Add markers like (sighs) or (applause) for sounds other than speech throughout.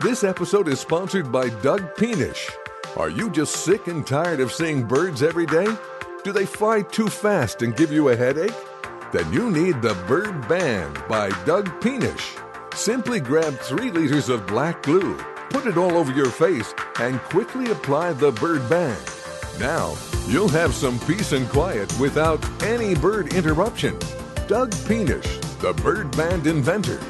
This episode is sponsored by Doug Peanish. Are you just sick and tired of seeing birds every day? Do they fly too fast and give you a headache? Then you need the Bird Band by Doug Peanish. Simply grab three liters of black glue, put it all over your face, and quickly apply the Bird Band. Now, you'll have some peace and quiet without any bird interruption. Doug Peanish, the Bird Band inventor.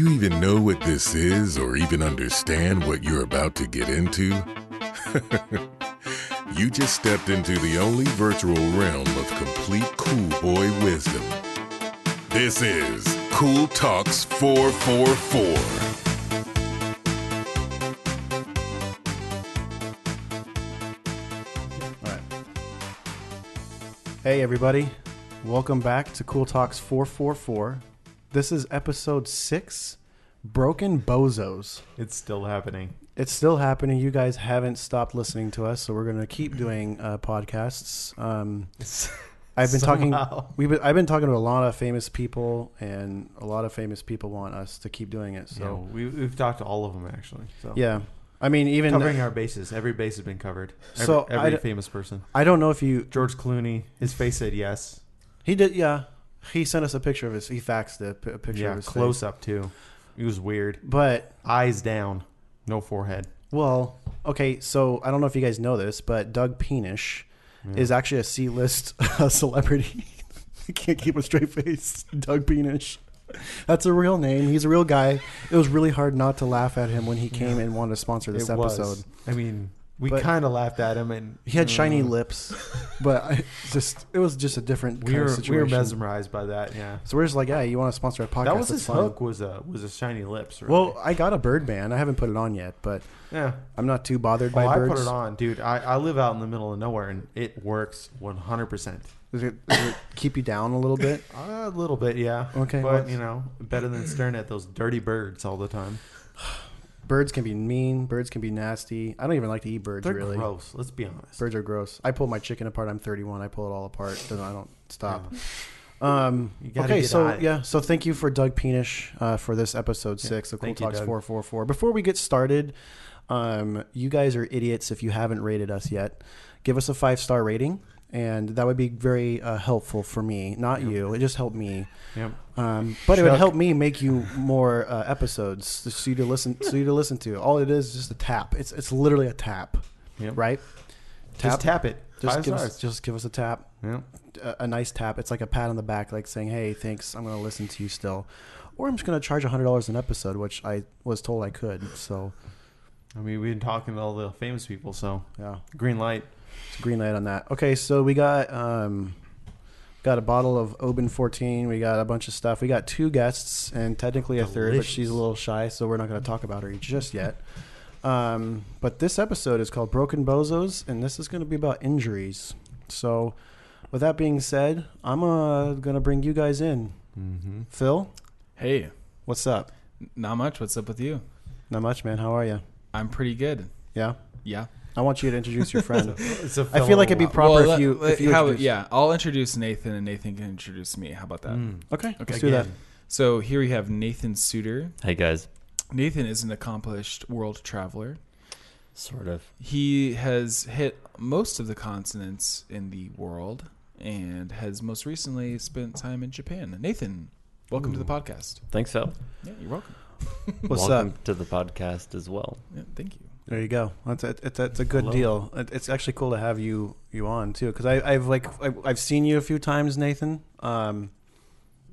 You even know what this is or even understand what you're about to get into? (laughs) you just stepped into the only virtual realm of complete cool boy wisdom. This is Cool Talks 444. All right. Hey, everybody. Welcome back to Cool Talks 444. This is episode six Broken Bozos. It's still happening. It's still happening. You guys haven't stopped listening to us, so we're going to keep doing uh, podcasts. Um, I've been Somehow. talking. We've been, I've been talking to a lot of famous people, and a lot of famous people want us to keep doing it. So So we, we've talked to all of them actually. So yeah, I mean, even covering our bases. Every base has been covered. Every, So, every famous person. I don't know if you George Clooney. His face said yes. he did. Yeah, he sent us a picture of his. He faxed a, p- a picture of Yeah, his close up too. It was weird. But Eyes down, no forehead. Well, okay, so I don't know if you guys know this, but Doug Peanish is actually a C-list (laughs) celebrity. I (laughs) can't keep a straight face. Doug Peanish. That's a real name. He's a real guy. It was really hard not to laugh at him when he came and wanted to sponsor this it episode. was. I mean, we But- kind of laughed at him, and He had shiny uh, lips, (laughs) but I just it was just a different We kind were of we situation. were mesmerized by that. Yeah, So we're just like, hey, you want to sponsor a podcast? that was That's his fine. hook. Was a was a shiny lips. Really. Well, I got a bird band. I haven't put it on yet, but yeah. I'm not too bothered Oh, by I birds. put it on, dude. I, I live out in the middle of nowhere, and it works 100. percent Does it, does it keep you down a little bit? (laughs) A little bit, yeah. Okay, but you know, better than staring at those dirty birds all the time. (sighs) (sighs) (sighs) Birds can be mean. Birds can be nasty. I don't even like to eat birds. They're really, gross. Let's be honest. birds are gross. I pull my chicken apart. I'm 31. I pull it all apart. Then I don't stop. Um, You okay, so yeah, so thank you for Doug Peanish uh, for this episode six of Cool thank Talks four four four. Before we get started, um, you guys are idiots if you haven't rated us yet. Give us a five star rating, and that would be very uh, helpful for me, not you. It just helped me. Yep. Um, but it would help me make you more uh, episodes so you to listen. So you to listen to. All it is is just a tap. It's it's literally a tap, Yep. right? Just tap it. Just Five give stars. us just give us a tap, Yep. a, a nice tap. It's like a pat on the back, like saying, "Hey, thanks. I'm going to listen to you still," or I'm just going to charge hundred dollars an episode, which I was told I could. So I mean, we've been talking to all the famous people, so yeah, green light. It's a green light on that. Okay, so we got um, got a bottle of Oban 14. We got a bunch of stuff. We got two guests and technically a third, but she's a little shy, so we're not going to talk about her just yet. Um, but this episode is called Broken Bozos, and this is going to be about injuries. So, with that being said, I'm uh, going to bring you guys in. Mm-hmm. Phil, Hey, what's up? not much. What's up with you? Not much, man. How are you? I'm pretty good. Yeah. Yeah. I want you to introduce your friend. (laughs) It's a I feel like it'd be proper Well, if let- you let- if you how- introduce- yeah, I'll introduce Nathan and Nathan can introduce me. How about that? Mm. Okay, Okay. let's do that. So here we have Nathan Suter. Hey guys. Nathan is an accomplished world traveler. Sort of. He has hit most of the continents in the world and has most recently spent time in Japan. Nathan, welcome to the podcast. Thanks, Phil. Yeah, you're welcome. What's Welcome up? to the podcast as well. Yeah, thank you. There you go. That's a, it's, a, it's a good Hello. deal. It, it's actually cool to have you you on too, because I've like I, I've seen you a few times, Nathan. Um,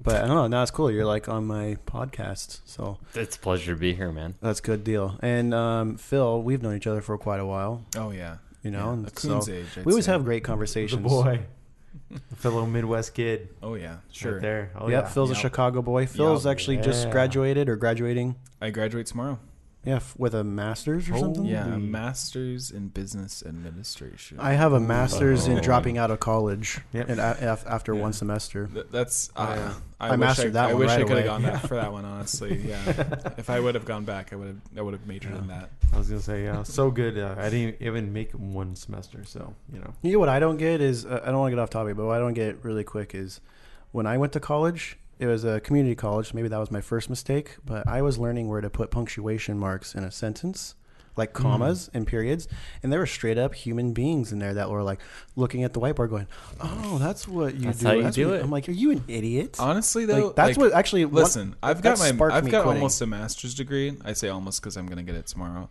but I don't know. Now it's cool. You're like on my podcast, so It's a pleasure to be here, man. that's a good deal. And um, Phil, we've known each other for quite a while, Oh yeah. you know. Yeah, and a coon's so age. I'd we always say. have great The conversations. boy, (laughs) the fellow Midwest kid. Oh yeah, sure. Right there. Oh yep, yeah. Phil's a Yep. Chicago boy. Phil's actually just Yeah. graduated or graduating. I graduate tomorrow. Yeah, f- with a master's or Oh, something. Yeah, a master's in business administration. I have a master's in Oh. dropping out of college Yep. and a- af- after Yeah. one semester. Th- that's I, uh, I, I wish mastered I, that I one wish right I could away. have gone that (laughs) for that one. Honestly, yeah. (laughs) if I would have gone back, I would have. I would have majored in that. I was gonna say, yeah, so good. Uh, I didn't even make one semester, so you know. You know what I don't get is uh, I don't want to get off topic, but what I don't get really quick is when I went to college, it was a community college. Maybe that was my first mistake, but I was learning where to put punctuation marks in a sentence, like Hmm. commas and periods, and there were straight up human beings in there that were like looking at the whiteboard, going, "Oh, that's what you That's do." how you That's do what-" it. I'm like, "Are you an idiot?" Honestly, though, Like, that's like, what actually. Listen, I've got my I've got quitting. almost a master's degree. I say almost because I'm going to get it tomorrow.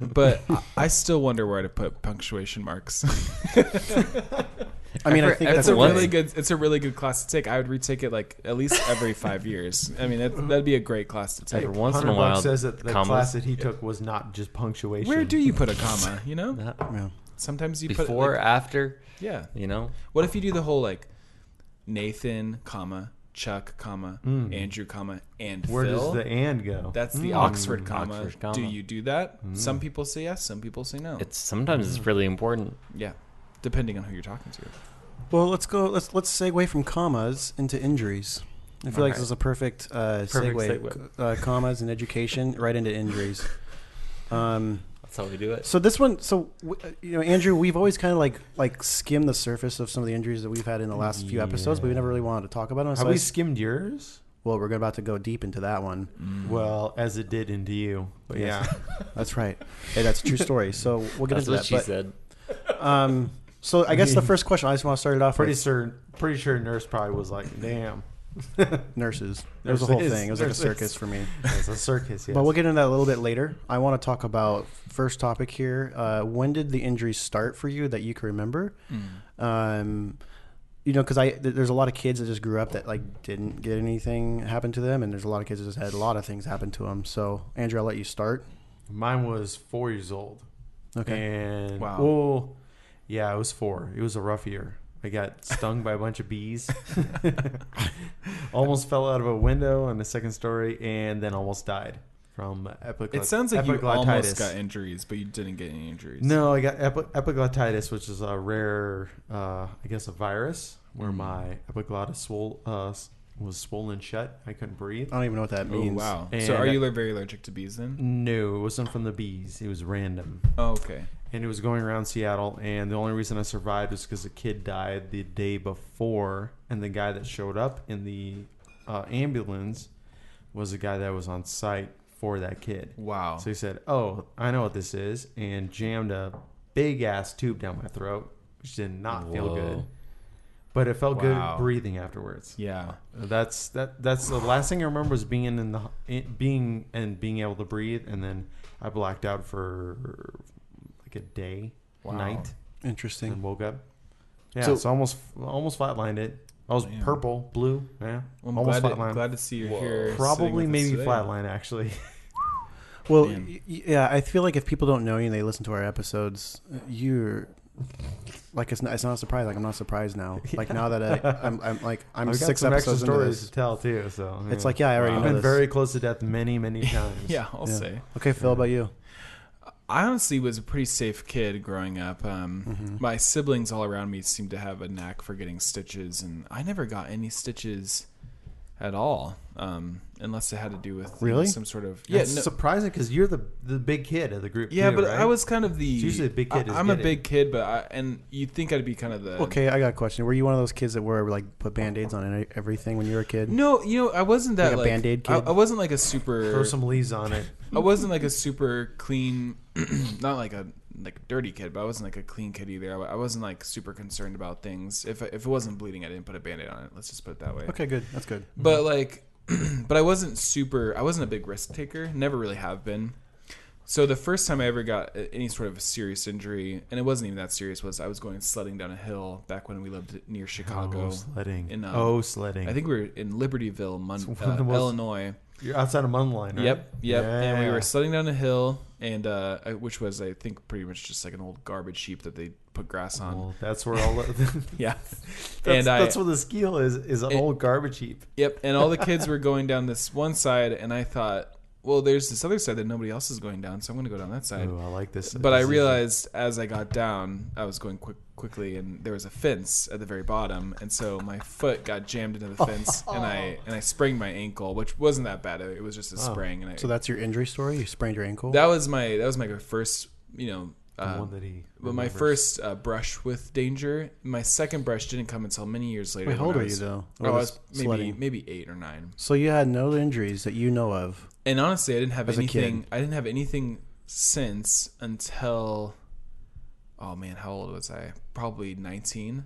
but (laughs) I, I still wonder where to put punctuation marks. (laughs) I mean, I think heard- it's that's a really good. It's a really good class to take. I would retake it like at least every five (laughs) years. I mean, that, that'd be a great class to take. Every once in a Hunter while, says that the commas. class that he took was not just punctuation. Where do you put a (laughs) comma? You know, That- Yeah. sometimes you before, put like, after, yeah. you know, What if you do the whole like Nathan, comma Chuck, comma Mm. Andrew, comma and Where Phil? does the and go? That's the Mm. Oxford comma. Oxford comma. Do you do that? Some people say yes. Some people say no. it's sometimes it's really important. yeah, depending on who you're talking to. Well, let's go. Let's let's segue from commas into injuries. I feel like Okay. this is a perfect, uh, Perfect segue. segue. Uh, commas and education right into injuries. Um, That's how we do it. so this one, so w- uh, you know, Andrew, we've always kind of like like skimmed the surface of some of the injuries that we've had in the last few episodes, but we never really wanted to talk about them. So Have I we s- skimmed yours? well, we're about to go deep into that one. Well, as it did into you. But Yes. yeah. That's right. Hey, that's a true story. So we'll get That's into what that. she but, said. Um, so I guess the first question I just want to start it off Pretty with sure pretty sure nurse probably was like, damn. (laughs) nurses. There was a whole thing. It was like a circus for me. (laughs) It's a circus, yes. But we'll get into that a little bit later. I want to talk about first topic here. Uh, when did the injuries start for you that you can remember? Um, you know, because I th- there's a lot of kids that just grew up that like didn't get anything happen to them, and there's a lot of kids that just had a lot of things happen to them. So, Andrew, I'll let you start. Mine was four years old. Okay. And Wow. well, yeah, it was four. It was a rough year. I got stung by a bunch of bees. (laughs) almost fell out of a window on the second story, and then almost died from epiglottitis. It sounds like you almost got injuries, but you didn't get any injuries. No, I got epi- epiglottitis, which is a rare, uh, I guess, a virus where Mm. my epiglottis swole, uh, was swollen shut. I couldn't breathe. I don't even know what that means. Oh means. wow. And so are I- you very allergic to bees then? No, it wasn't from the bees. It was random. Oh, okay. And it was going around Seattle. And the only reason I survived was because a kid died the day before, and the guy that showed up in the uh, ambulance was a guy that was on site for that kid. Wow. So he said, "Oh, I know what this is," and jammed a big ass tube down my throat, which did not feel good. But it felt Wow. good breathing afterwards. yeah. That's that. That's the last thing I remember was being in the in- being and being able to breathe, and then I blacked out for like a day, Wow. night, and Interesting. woke up. Yeah, So- so, almost almost flatlined it. I was Man. purple, blue. Yeah, Well, I'm almost glad to, flatlined. glad to see you're here. Probably maybe today. flatline actually. (laughs) Well, Man. y- y- yeah, I feel like if people don't know you and they listen to our episodes, you're like it's not, it's not a surprise. Like I'm not surprised now. (laughs) Like now that I, I'm, I'm like I'm I've got six some extra episodes into stories this. to tell too. So It's like yeah, I already I've been this. very close to death many many (laughs) times. Yeah, I'll Yeah. say. Okay, Phil, about you? I honestly was a pretty safe kid growing up. Um, Mm-hmm. My siblings all around me seemed to have a knack for getting stitches, and I never got any stitches at all, um, unless it had to do with you know, Really? some sort of Yeah, yeah. it's no- surprising because you're the the big kid of the group. yeah, too, but right? I was kind of the. It's usually a big kid I, is I'm a big kid, but I, and you'd think I'd be kind of the. Okay, I got a question. Were you one of those kids that were like put band-aids on everything when you were a kid? No, you know, I wasn't that Like a Band-Aid I, kid? I wasn't like a super. throw some leaves on it. I wasn't like a super clean, (clears throat) not like a like a dirty kid, but I wasn't like a clean kid either. I, I wasn't like super concerned about things. If if it wasn't bleeding, I didn't put a band-aid on it. Let's just put it that way. Okay, good. That's good. But like, (clears throat) but I wasn't super. I wasn't a big risk taker. Never really have been. So the first time I ever got any sort of a serious injury, and it wasn't even that serious, was I was going sledding down a hill back when we lived near Chicago. Oh, sledding. in, um, oh, sledding. I think we were in Libertyville, Mon- uh, Illinois. You're outside of Mundelein, right? Yep, yep. And we were sledding down a hill, and uh, which was, I think, pretty much just like an old garbage heap that they put grass on. Well, that's where all. The, (laughs) yeah, (laughs) that's, and I, that's where the skill is. Is an It- old garbage heap. yep. And all the kids (laughs) were going down this one side, and I thought, well, there's this other side that nobody else is going down, so I'm going to go down that side. Oh, I like this. But I This is- realized as I got down, I was going quick, quickly, and there was a fence at the very bottom, and so my foot got jammed into the fence, and I (laughs) and I sprained my ankle, which wasn't that bad. It was just a Oh. sprain, and I, So that's your injury story. You sprained your ankle. that was my that was my first you know The uh, one that he. but my first uh, brush with danger, my second brush didn't come until many years later. Wait, how old I are you was- though? Oh, I was maybe sledding? maybe eight or nine. So you had no injuries that you know of. And honestly, I didn't have As anything. I didn't have anything since until. Oh man, how old was I? Probably nineteen.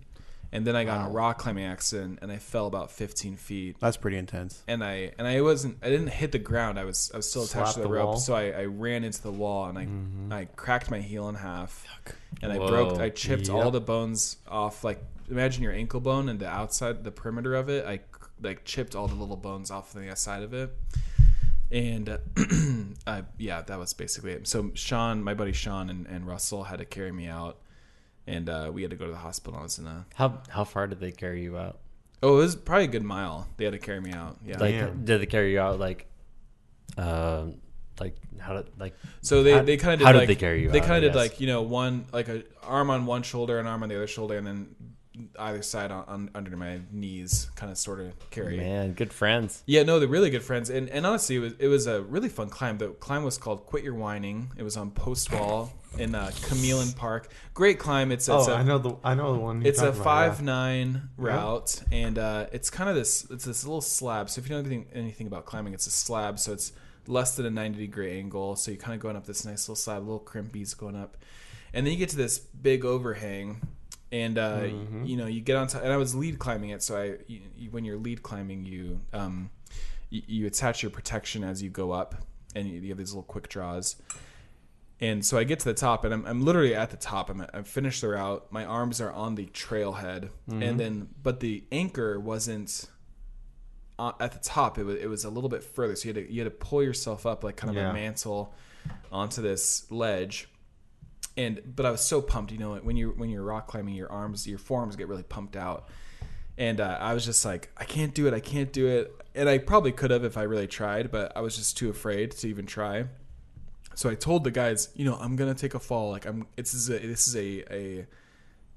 And then I got in a rock climbing accident, and I fell about fifteen feet. That's pretty intense. And I and I wasn't. I didn't hit the ground. I was. I was still attached Slapped to the, the rope. wall? So I, I ran into the wall, and I Mm-hmm. I cracked my heel in half. And I broke. I chipped all the bones off. Like imagine your ankle bone and the outside, the perimeter of it. I like chipped all the little bones off the side of it and uh, (clears throat) I, yeah, that was basically it. So Sean, my buddy Sean and, and Russell had to carry me out, and uh, we had to go to the hospital. I was in a How how far did they carry you out? oh, it was probably a good mile. They had to carry me out. Yeah. Like, Damn. did they carry you out like, um, like how did like so they, how- they kind of did how did like, they carry you They kind of did like you know one like a arm on one shoulder, an arm on the other shoulder, and then either side on, on under my knees, kind of sort of carry. man, good friends. Yeah, no, they're really good friends, and and honestly, it was it was a really fun climb. The climb was called "Quit Your Whining." It was on Post Wall in uh, Q'emiln Park. Great climb. It's, it's Oh, a, I know the. I know the one. It's a talking about, five yeah. nine route, and uh, it's kind of this. It's this little slab. So if you know anything anything about climbing, it's a slab. So it's less than a ninety degree angle. So you're kind of going up this nice little slab, little crimpies going up, and then you get to this big overhang, and uh, Mm-hmm. you know you get on top. And I was lead climbing it, so I you, you- when you're lead climbing, you um you, you attach your protection as you go up, and you, have these little quick draws. And so I get to the top, and I'm, I'm literally at the top. I'm, I've finished the route. My arms are on the trailhead, and then but the anchor wasn't uh, at the top. It was it was a little bit further, so you had to you had to pull yourself up like kind of Yeah. a mantle onto this ledge. And but I was so pumped, you know, when you're when you're rock climbing, your arms, your forearms get really pumped out. And uh, I was just like, I can't do it, I can't do it. And I probably could have if I really tried, but I was just too afraid to even try. So I told the guys, you know, I'm gonna take a fall. Like I'm, this is a this is a a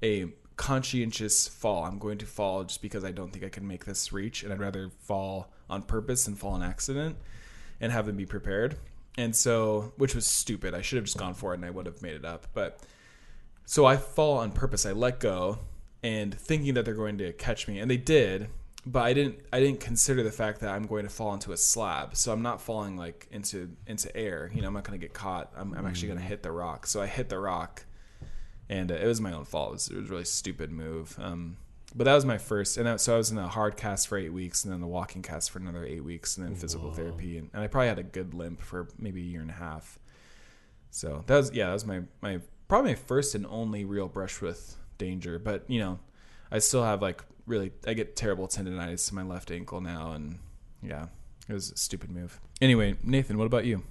a conscientious fall. I'm going to fall just because I don't think I can make this reach, and I'd rather fall on purpose than fall on accident, and have them be prepared. And so, which was stupid. I should have just gone for it, and I would have made it up. But so I fall on purpose. I let go, and thinking that they're going to catch me, and they did. But I didn't. I didn't consider the fact that I'm going to fall into a slab. So I'm not falling like into into air. You know, I'm not going to get caught. I'm, I'm actually going to hit the rock. So I hit the rock, and uh, it was my own fault. It was, it was a really stupid move. Um, but that was my first, and that, so I was in a hard cast for eight weeks, and then the walking cast for another eight weeks, and then physical therapy, and, and I probably had a good limp for maybe a year and a half. So that was yeah, that was my my probably my first and only real brush with danger. But you know, I still have like really I get terrible tendonitis to my left ankle now, and yeah, it was a stupid move. Anyway, Nathan, what about you?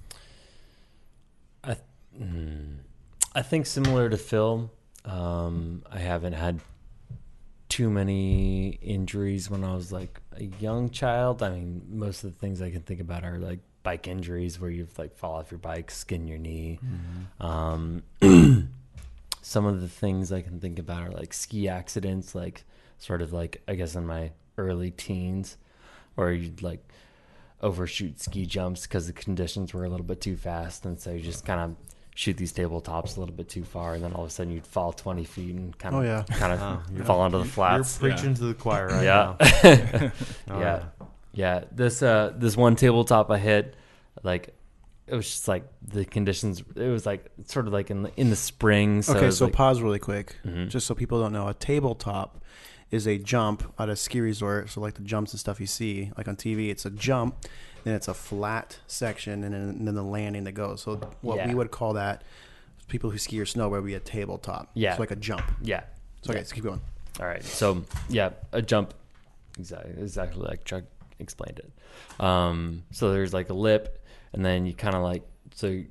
I, mm, I think similar to Phil, um, I haven't had too many injuries when I was like a young child. I mean, most of the things I can think about are like bike injuries where you've like fall off your bike, skin your knee. Um, (clears throat) some of the things I can think about are like ski accidents, like sort of like I guess in my early teens, where you'd like overshoot ski jumps because the conditions were a little bit too fast, and so you just kind of shoot these tabletops a little bit too far, and then all of a sudden you'd fall twenty feet and kind of Oh, yeah. kind of Oh, yeah. fall onto the flats. You're flats. preaching to the choir right yeah. now. (laughs) (laughs) Oh, yeah. Yeah. This uh this one tabletop I hit, like it was just like the conditions it was like sort of like in the in the spring. So okay, so like, pause really quick, Mhm. just so people don't know. A tabletop is a jump at a ski resort. So like the jumps and stuff you see, like on TV, it's a jump, then it's a flat section, and then, and then the landing that goes. So what Yeah. we would call that, people who ski or snowboard, would be a tabletop. Yeah. it's like a jump. yeah. So okay, so keep going. All right. So yeah, a jump, exactly, exactly like Chuck explained it. Um, so there's like a lip, and then you kind of like so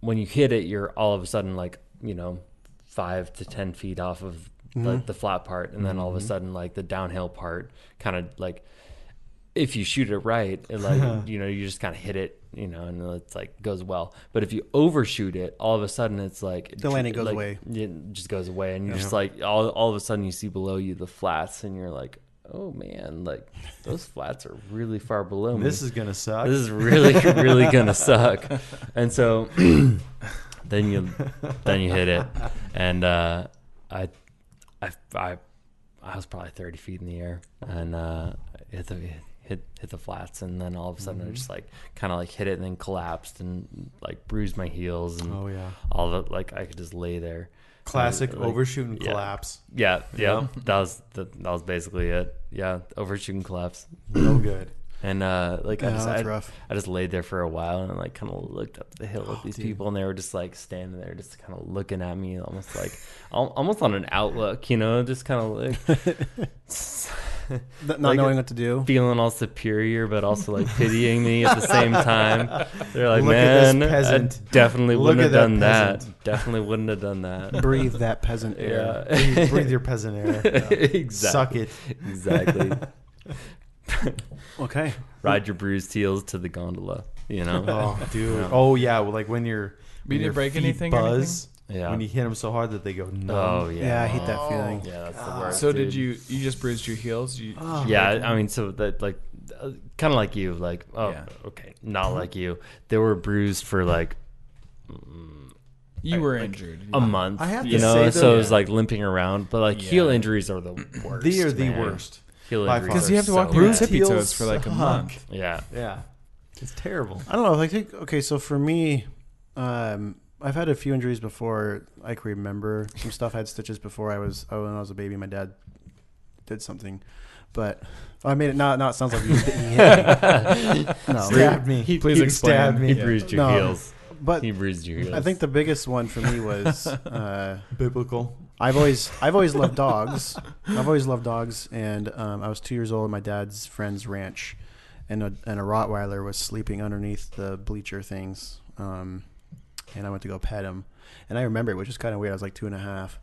when you hit it, you're all of a sudden like you know five to ten feet off of like the flat part, and then all of a sudden like the downhill part kind of like if you shoot it right, it like (laughs) you know you just kind of hit it. You know, and it's like goes well. But if you overshoot it, all of a sudden it's like The landing goes like, away. It just goes away, and you're just like all all of a sudden you see below you the flats, and you're like, oh man, like those flats are really far below me. This is gonna suck. this is really really (laughs) gonna suck. And so (clears throat) then you then you hit it, and uh, I, I I I was probably thirty feet in the air, and uh, the hit hit the flats, and then all of a sudden I mm-hmm. just like kind of like hit it and then collapsed and like bruised my heels and Oh yeah. all of it. Like I could just lay there. Classic uh, Like, overshoot and yeah. collapse. Yeah, yeah, that was that, that was basically it. Yeah, overshooting collapse, No good. And uh, like I just I. I just laid there for a while and like kind of looked up the hill Oh, at these dude. people, and they were just like standing there, just kind of looking at me, almost like (laughs) almost on an outlook, you know, just kind of like (laughs) (laughs) Not Like knowing what to do. feeling all superior, but also like pitying me at the same time. They're like, Look man, peasant. I definitely Look wouldn't have that done that. peasant." Definitely wouldn't have done that. Breathe that peasant air. Yeah, breathe, breathe your peasant air. exactly. Suck it. Exactly. (laughs) Okay. Ride your bruised heels to the gondola. You know. Oh, (laughs) dude. Yeah. Oh yeah. Well, like when you're But you when your didn't break feet anything or Buzz Yeah. when you hit them so hard that they go numb. oh yeah. Yeah, I hate that oh. feeling. Yeah, that's the ah. worst. So dude. did you? You just bruised your heels? You, Oh. Yeah, I mean, so that like, uh, kind of like you, like, oh, Yeah. okay, not like you. They were bruised for like mm, you were injured. a month. I have you to know, say, so though- it was like limping around. But like heel injuries are the worst. They are the man. worst. Heel By injuries. Because you have to so walk on your bad. tippy Heels toes for like a suck. month. Yeah, Yeah. It's terrible. I don't know. I think okay. So for me, um, I've had a few injuries before. I can remember some stuff. I had stitches before I was oh, when I was a baby. My dad did something, but oh, I made it. Not. Not it sounds like he, he hit me. (laughs) No, Stabbed me. He- Please He explain. stabbed he me. Yeah. bruised your No. heels. but He bruised your heels. I think the biggest one for me was uh, (laughs) Biblical. I've always I've always loved (laughs) dogs. I've always loved dogs, and um, I was two years old at my dad's friend's ranch, and a and a Rottweiler was sleeping underneath the bleacher things, um, and I went to go pet him, and I remember it, which is kind of weird. I was like two and a half,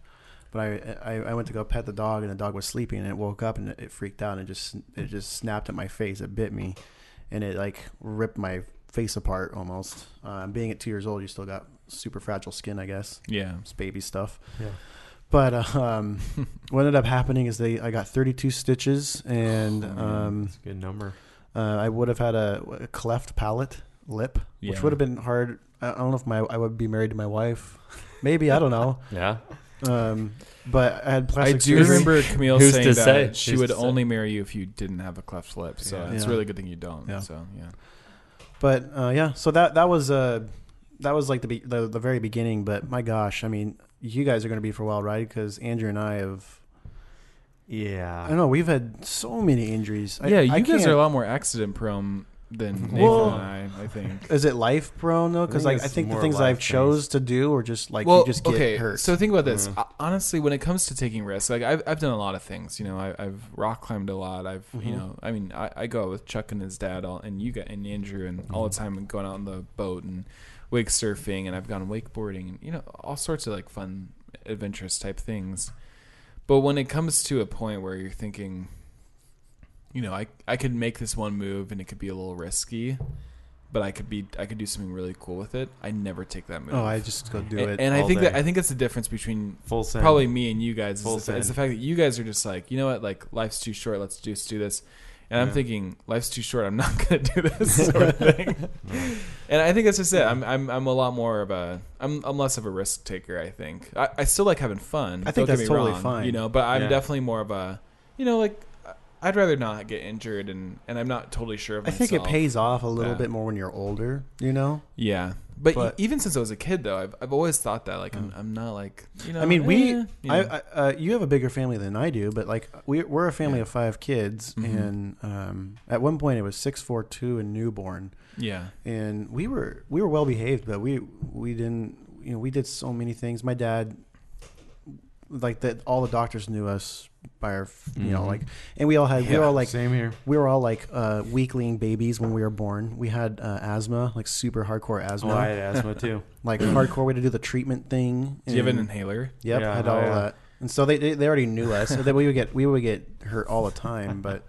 but I, I I went to go pet the dog, and the dog was sleeping, and it woke up and it, it freaked out, and it just it just snapped at my face. It bit me, and it like ripped my face apart almost. Um, being at two years old, you still got super fragile skin, I guess. Yeah. It's baby stuff. Yeah. But um, (laughs) what ended up happening is they I got 32 stitches, and um, It's a good number. uh, I would have had a, a cleft palate lip, which would have been hard. I I don't know if my I would be married to my wife, maybe I don't know. (laughs) yeah. Um, but I had I do surgery. remember (laughs) Camille saying that say? she Who's would to say? only marry you if you didn't have a cleft lip. So Yeah. it's Yeah. really good thing you don't. Yeah. So yeah. But uh, yeah, so that that was uh, that was like the, be- the the very beginning. But my gosh, I mean, you guys are going to be for a while, right? Because Andrew and I have. Yeah. I don't know. We've had so many injuries. I- yeah, you I guys can't- are a lot more accident prone than Nathan Well- and I. I think. Is it life prone though? Because I like I think the things I've chose to do are just like well, you just get okay. hurt. So think about this. Mm. Uh, Honestly, when it comes to taking risks, like I've I've done a lot of things. You know, I, I've rock climbed a lot. I've you Mhm. know, I mean, I, I go out with Chuck and his dad, all, and you got and Andrew, and all Mm-hmm. the time, and going out on the boat and wake surfing, and I've gone wakeboarding, and you know, all sorts of like fun, adventurous type things. But when it comes to a point where you're thinking, you know, I I could make this one move and it could be a little risky, but I could be I could do something really cool with it. I never take that move. oh, I just go do and, it. and I all think that. I think that's the difference between Full send. probably me and you guys. Full Is the, is the fact that you guys are just like, you know what, like life's too short. Let's just do this. And I'm thinking, life's too short. I'm not (laughs) going to do this sort of thing. (laughs) and I think that's just it. I'm, I'm, I'm a lot more of a, I'm, I'm less of a risk taker. I think I, I still like having fun. I think that's totally wrong, fine. You know, but I'm Yeah. definitely more of a, you know, like I'd rather not get injured, and, and I'm not totally sure of I think it pays off a little Yeah. bit more when you're older. You know. Yeah, but, e- even since I was a kid, though, I've, I've always thought that like I'm, I'm not like you know. I mean, we. eh, you I, know. I uh, you have a bigger family than I do, but like we we're a family Yeah. of five kids, Mhm. and um, at one point it was six, four, two, and newborn, yeah, and we were we were well behaved, but we we didn't you know we did so many things. My dad, like that, all the doctors knew us by our you know Mhm. like, and we all had we were all like Same here. we were all like uh, weakling babies when we were born. We had uh, asthma, like super hardcore Oh, asthma, I had asthma too. (laughs) like hardcore. way to do the treatment thing. do you have an inhaler? Yep, Yeah, had oh, all yeah. that. And so they, they they already knew us. so that we would get we would get hurt all the time, but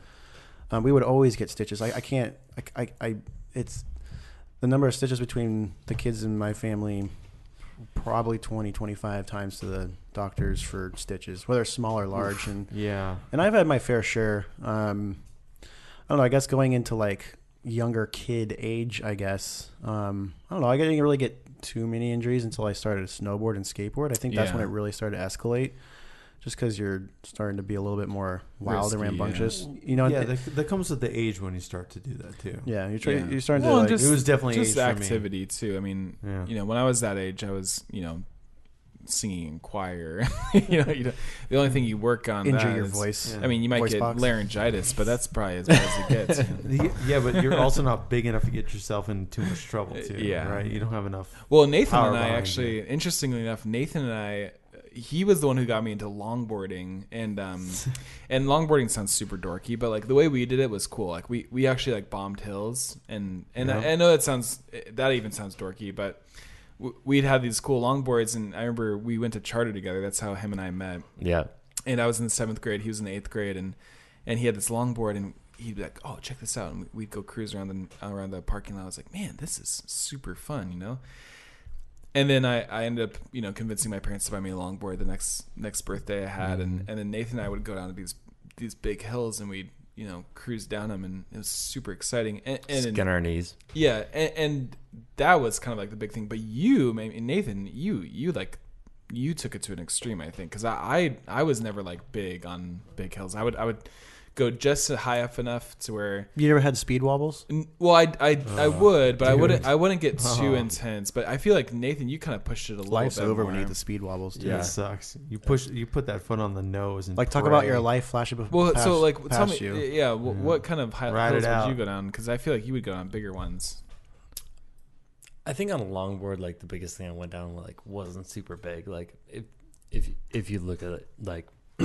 um, we would always get stitches. I, I can't I, I I it's the number of stitches between the kids in my family probably 20 25 times to the doctors for stitches whether small or large and Yeah. and I've had my fair share. Um, I don't know. I guess going into like younger kid age, I guess. Um, I don't know. I didn't really get too many injuries until I started to snowboard and skateboard. I think that's when it really started to escalate, just because you're starting to be a little bit more wild and Risky, yeah. rambunctious. You know, yeah, it- that, that comes with the age when you start to do that too. yeah, you're, try, Yeah. you're starting Well, to like. just- it was definitely just age for me. activity too. I mean, Yeah. you know, when I was that age, I was, you know, singing in choir. (laughs) you know, you know, the only thing you work on Injure that your is- voice. I mean, you might Voice get box. laryngitis, but that's probably as bad as it gets. you know? (laughs) Yeah, but you're also not big enough to get yourself in too much trouble uh, too. Yeah. right. You don't have enough. Well, Nathan Power and I behind actually, interestingly enough, Nathan and I, he was the one who got me into longboarding, and um, (laughs) and longboarding sounds super dorky, but like the way we did it was cool. Like we we actually like bombed hills, and and I, Yeah. I know that sounds that even sounds dorky, but we'd have these cool longboards, and I remember we went to charter together. That's how him and I met. Yeah. and I was in the seventh grade. He was in the eighth grade, and and he had this longboard, and he'd be like, "Oh, check this out," and we'd go cruise around the around the parking lot. I was like, "Man, this is super fun," you know. And then I, I ended up, you know, convincing my parents to buy me a longboard the next next birthday I had, and, mm-hmm. and then Nathan and I would go down to these these big hills, and we'd you know cruise down them, and it was super exciting. And, and Skin our knees. yeah, and, and that was kind of like the big thing. But you, Nathan, you you like you took it to an extreme, I think, because I, I I was never like big on big hills. I would I would go just high up enough to where you ever had speed wobbles? N- Well, I, I, I would, but I dude. wouldn't. I wouldn't get too Oh. intense. But I feel like Nathan, you kind of pushed it a little Life's bit over more. when you hit the speed wobbles. Dude. Yeah. Yeah. It sucks. You push. You put that foot on the nose and Like talk about pray. your life flashing before. well, past, so like, tell me, you. yeah, wh- what kind of high Ride hills it would out. you go down? Because I feel like you would go down bigger ones. I think on a longboard, like the biggest thing I went down like wasn't super big. Like if if if you look at it, like (clears throat)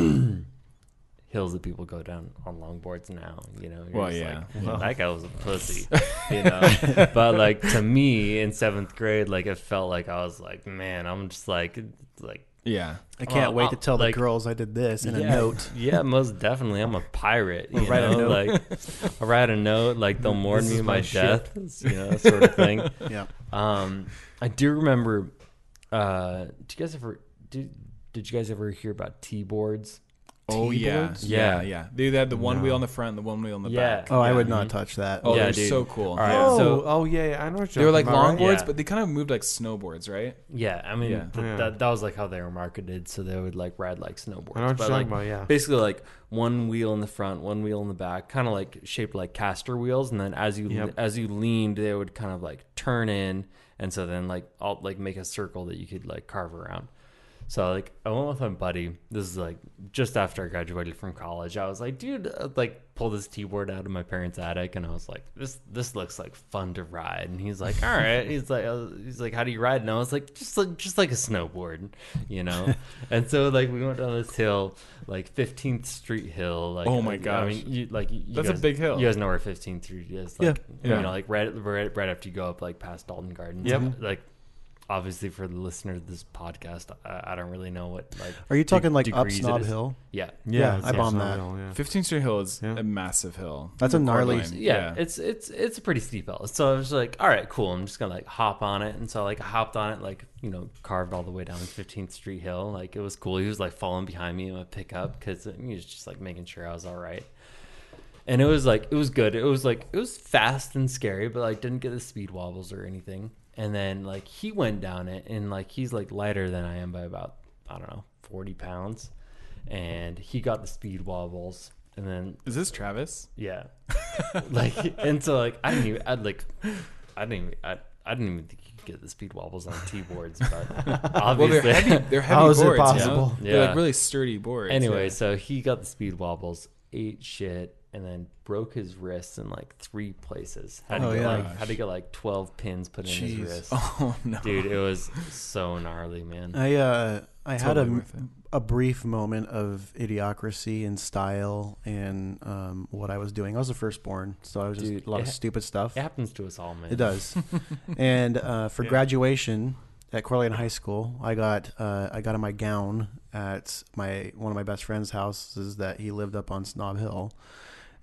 hills that people go down on longboards now, you know, you're Well, just yeah. like, Well. that guy was a (laughs) pussy, you know. but like to me in seventh grade, like it felt like I was like, man, I'm just like like Yeah, I can't Well, wait to I'll- tell like- the girls I did this in yeah, a note. Yeah, most definitely. I'm a pirate. You write a know, note. like I write a note, like they'll mourn me my my death, you know, sort of thing. (laughs) Yeah. Um, I do remember. Uh, did you guys ever did Did you guys ever hear about T boards? Oh yeah, T-boards? yeah, Yeah. yeah. They had the one No. wheel on the front, and the one wheel on the Yeah. back. Oh, I would not mm-hmm. touch that. Oh, Yeah, they're dude. so cool. All right. Oh, so- oh yeah, yeah, I know what They you're were like talking about, right? longboards, Yeah. but they kind of moved like snowboards, right? Yeah, I mean Yeah. th- Yeah. that that was like how they were marketed, so they would like ride like snowboards. I know what but you're like talking about. Yeah. basically like one wheel in the front, one wheel in the back, kind of like shaped like caster wheels, and then as you Yep. as you leaned, they would kind of like turn in, and so then like I'll like make a circle that you could like carve around. So like I went with my buddy. This is like just after I graduated from college. I was like, dude, uh, like pull this T board out of my parents' attic, and I was like, this this looks like fun to ride. And he's like, all right. He's like, uh, he's like, how do you ride? And I was like, just like just like a snowboard, you know. (laughs) and so like we went down this hill, like 15th Street Hill. Like Oh my god! I mean, you like you That's a big hill. You guys know where 15th Street is? Like, Yeah. You know, like right right right after you go up like past Dalton Gardens. Yep. Like obviously for the listener of this podcast, I, I don't really know what like. Are you talking like up degrees it Snob is. Hill? Yeah. Yeah, it's I bombed not that. real, yeah. 15th Street Hill is Yeah. a massive hill. That's a gnarly- Coraline. Yeah, it's it's it's a pretty steep hill. So I was like, all right, cool. I'm just gonna like hop on it, and so like I hopped on it, like you know, carved all the way down 15th Street Hill. Like it was cool. He was like following behind me in my pickup because he was just like making sure I was all right. And it was like it was good. It was like it was fast and scary, but like didn't get the speed wobbles or anything. And then like he went down it, and like he's like lighter than I am by about I don't know 40 pounds, and he got the speed wobbles. And then Is this Travis? yeah. (laughs) like and so like I didn't even I'd like I didn't even I, I didn't even think you could get the speed wobbles on T boards, but (laughs) Well, obviously they're heavy. (laughs) They're heavy How is it boards. You know? possible? They're like Yeah. really sturdy boards. anyway, yeah. so he got the speed wobbles, ate shit, and then broke his wrists in like three places. Had to Oh, get yeah. like had to get like twelve pins put in Jeez. his wrist. (laughs) oh no, Dude, it was so gnarly, man. I uh, I had a, a brief moment of idiocracy and style and um, what I was doing. I was the firstborn, so I was just a lot of it- stupid stuff. It happens to us all, man. It does. (laughs) and uh, for graduation at Coeur d'Alene High School, I got uh, I got in my gown at my one of my best friend's houses that he lived up on Snob Hill,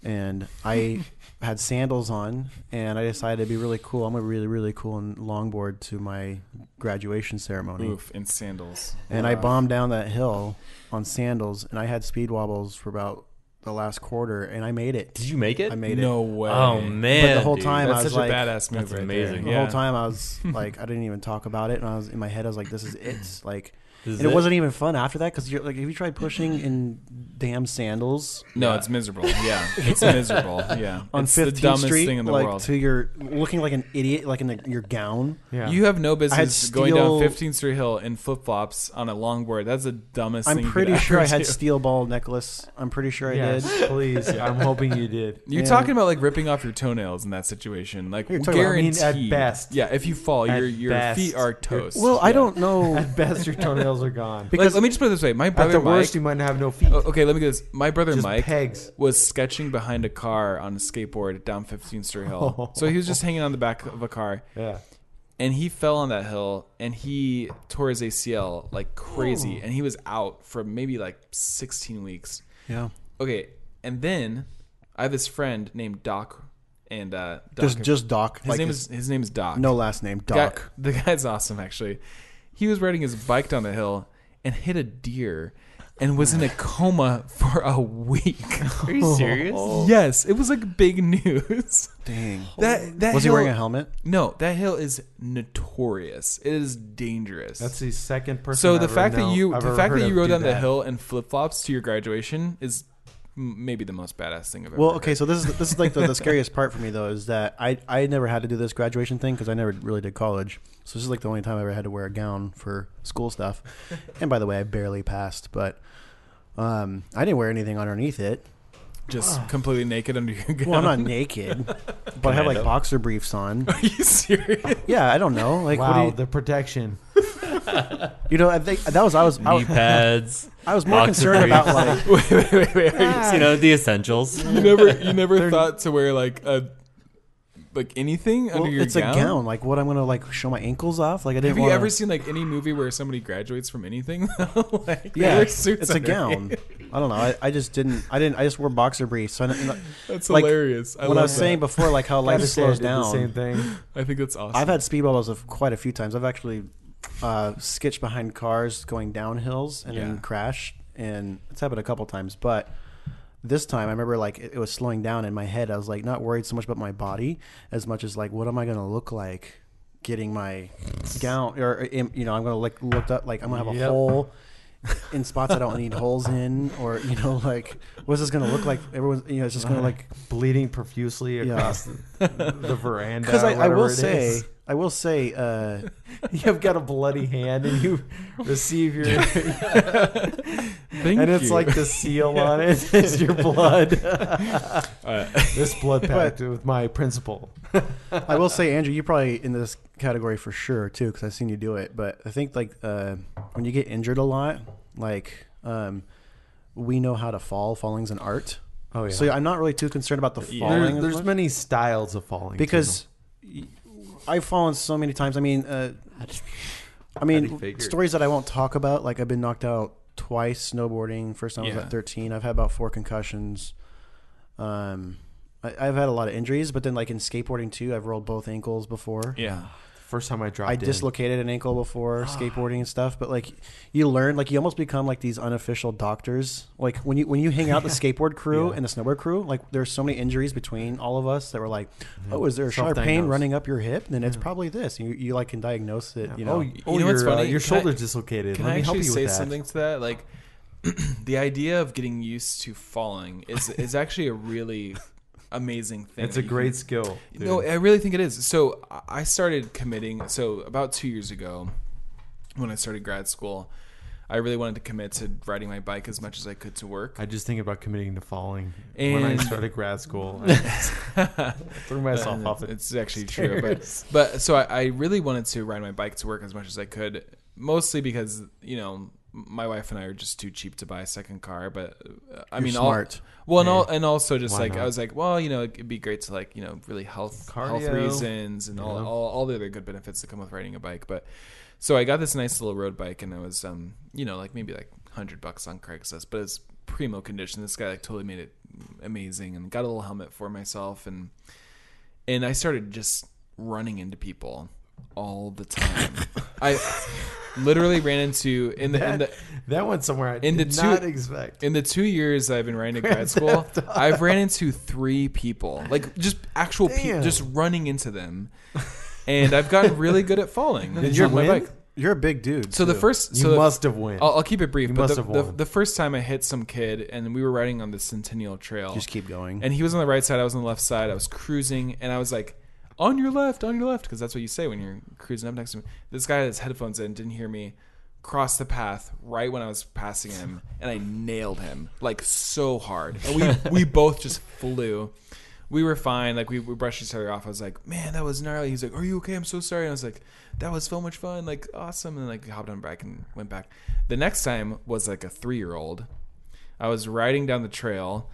and I (laughs) had sandals on, and I decided to be really cool. I'm gonna be really really cool and longboard to my graduation ceremony. Oof, in sandals. And I bombed down that hill on sandals, and I had speed wobbles for about the last quarter, and I made it. Did you make it? I made it. No way. Oh man! But the whole dude. time I That's was such like, a badass move. that's right amazing. the There. whole time I was (laughs) like, I didn't even talk about it, and I was in my head, I was like, this is it. (laughs) Like, This is and it, wasn't even fun after that because you're like, have you tried pushing in damn sandals No, it's miserable. Yeah, (laughs) it's miserable. Yeah, on it's 15th Street, thing in the like world. to your looking like an idiot, like in the, your gown. Yeah. You have no I had business going down 15th Street Hill in flip flops on a longboard. That's the dumbest thing. I'm pretty sure I had do. steel ball necklace. I'm pretty sure I yes, did. please. (laughs) I'm hoping you did. You're Yeah. talking about like ripping off your toenails in that situation, like You're talking about- I guaranteed. mean, at best. yeah. If you fall, At your your best. feet are toast. Well, I don't know (laughs) At best, your toenails are gone. because Let, let me just put it this way: my brother At the Mike. worst, you might have no feet. Oh, okay, let me get this. My brother Just Mike pegs. was sketching behind a car on a skateboard down 15th Street Hill. so he was just hanging on the back of a car, Yeah. and he fell on that hill, and he tore his ACL like crazy, and he was out for maybe like 16 weeks. yeah, Okay, and then I have this friend named Doc, and uh, Doc, just just Doc. his like name his- is his name is Doc. no last name. Guy- Doc. (laughs) the guy's awesome, actually. He was riding his bike down the hill and hit a deer and was in a coma for a week. (laughs) Are you serious? Oh. Yes, it was like big news. Dang. That that Was he hill- wearing a helmet? No, that hill is notorious. It is dangerous. That's the second person. so I've the ever fact that you I've the fact that you rode do down the hill in flip flops to your graduation is m- maybe the most badass thing I've ever. Well, heard. okay, so this is this is like the, the (laughs) scariest part for me though is that I I never had to do this graduation thing because I never really did college. So this is like the only time I ever had to wear a gown for school stuff. (laughs) and by the way, I barely passed, but um, I didn't wear anything underneath it. just completely naked under your gown. Well, I'm not naked, (laughs) but I have like boxer briefs on. Are you serious? Yeah, I don't know. Like, wow, what do the protection. You, you know? I think that was I was I Knee was, pads. (laughs) I was more boxer concerned about briefs. like (laughs) wait, wait, wait, wait. Are you you know the essentials. You never, you never thought to wear like a, like anything well, under your it's gown. a gown. Like, what I'm gonna like show my ankles off? Like, I didn't. Have you wanna, ever seen like any movie where somebody graduates from anything? (laughs) like, they Yeah, wear it's, suits it's a underneath. gown. I don't know. I, I just didn't. I didn't. I just wore boxer briefs. So I, didn't- That's Like, hilarious. I when I love was saying before, like how life Gotta say I slows did the same thing. I think that's awesome. I've had speed wobbles of quite a few times. I've actually uh, sketched behind cars going down hills and Yeah. then crashed, and it's happened a couple times. But this time, I remember like it, it was slowing down in my head. I was like not worried so much about my body as much as like what am I going to look like getting my gown or in- you know I'm going to like look up like I'm going to have a Yep. hole. In spots I don't need holes in, or you know, like what's this gonna look like? Everyone's, you know, it's just gonna like Bleeding profusely across the, the veranda. (laughs) because I, I will say, is. I will say, uh, (laughs) you've got a bloody hand and you (laughs) receive your (laughs) Thank and it's you. like the seal on it is your blood. Uh, this blood pact with my principal. I will say, Andrew, you're probably in this category for sure too, because I've seen you do it. But I think like uh, when you get injured a lot, like um, we know how to fall. Falling's an art. Oh yeah. So I'm not really too concerned about the falling. There- there's many styles of falling because y- I've fallen so many times. I mean, uh, I How do you mean, stories that I won't talk about. Like I've been knocked out twice snowboarding. First time I was Yeah. at 13. I've had about four concussions. Um, I, I've had a lot of injuries, but then like in skateboarding too, I've rolled both ankles before. yeah. First time I dropped I in. dislocated an ankle before skateboarding and stuff, but like you learn, like you almost become like these unofficial doctors. Like when you when you hang out the (laughs) skateboard crew Yeah. and the snowboard crew, like there's so many injuries between all of us that were like, oh, is there a sharp pain Self-diagnosed. running up your hip? Then it's probably this. You you like can diagnose it. You know, oh, You oh, know what's your, uh, your Can I- shoulder's dislocated. Can Let I me help actually you say with that. something to that? Like (clears throat) the idea of getting used to falling is is actually a really amazing thing. It's a great skill. dude. No, I really think it is. So I- started committing. So about two years ago, when I started grad school, I really wanted to commit to riding my bike as much as I could to work. I just think about committing to falling when I started grad school. (laughs) I threw myself uh, off the it's actually true, but but so I, I really wanted to ride my bike to work as much as I could, mostly because you know my wife and I are just too cheap to buy a second car. But uh, I You're mean, smart. All, well, and, all, and also just Why like I was like, well, you know, it'd be great to like you know really health health Cardio. reasons and all, Yeah. all all the other good benefits that come with riding a bike. But so I got this nice little road bike, and I was um you know like maybe like hundred bucks on Craigslist, but it's primo condition. This guy like totally made it amazing, and got a little helmet for myself, and and I started just running into people all the time. (laughs) I literally ran into in the in the That went somewhere I In the two- not expect. in the two years I've been running to grad school, I've ran into three people, like just actual people, just running into them, and I've gotten really good at falling. (laughs) Did you win? Bike. You're a big dude. So the first, You so the- must have won. I'll, I'll keep it brief. You but must the, have the, the first time I hit some kid, and we were riding on the Centennial Trail, just keep going. and he was on the right side, I was on the left side. I was cruising, and I was like, "On your left, on your left," because that's what you say when you're cruising up next to me. This guy had his headphones in, didn't hear me. Crossed the path right when I was passing him, and I nailed him like so hard. And we we (laughs) both just flew. We were fine. Like we, we brushed each other off. I was like, "Man, that was gnarly." He's like, "Are you okay? I'm so sorry." And I was like, "That was so much fun. Like awesome." And like hopped on back and went back. The next time was like a three year old. I was riding down the trail.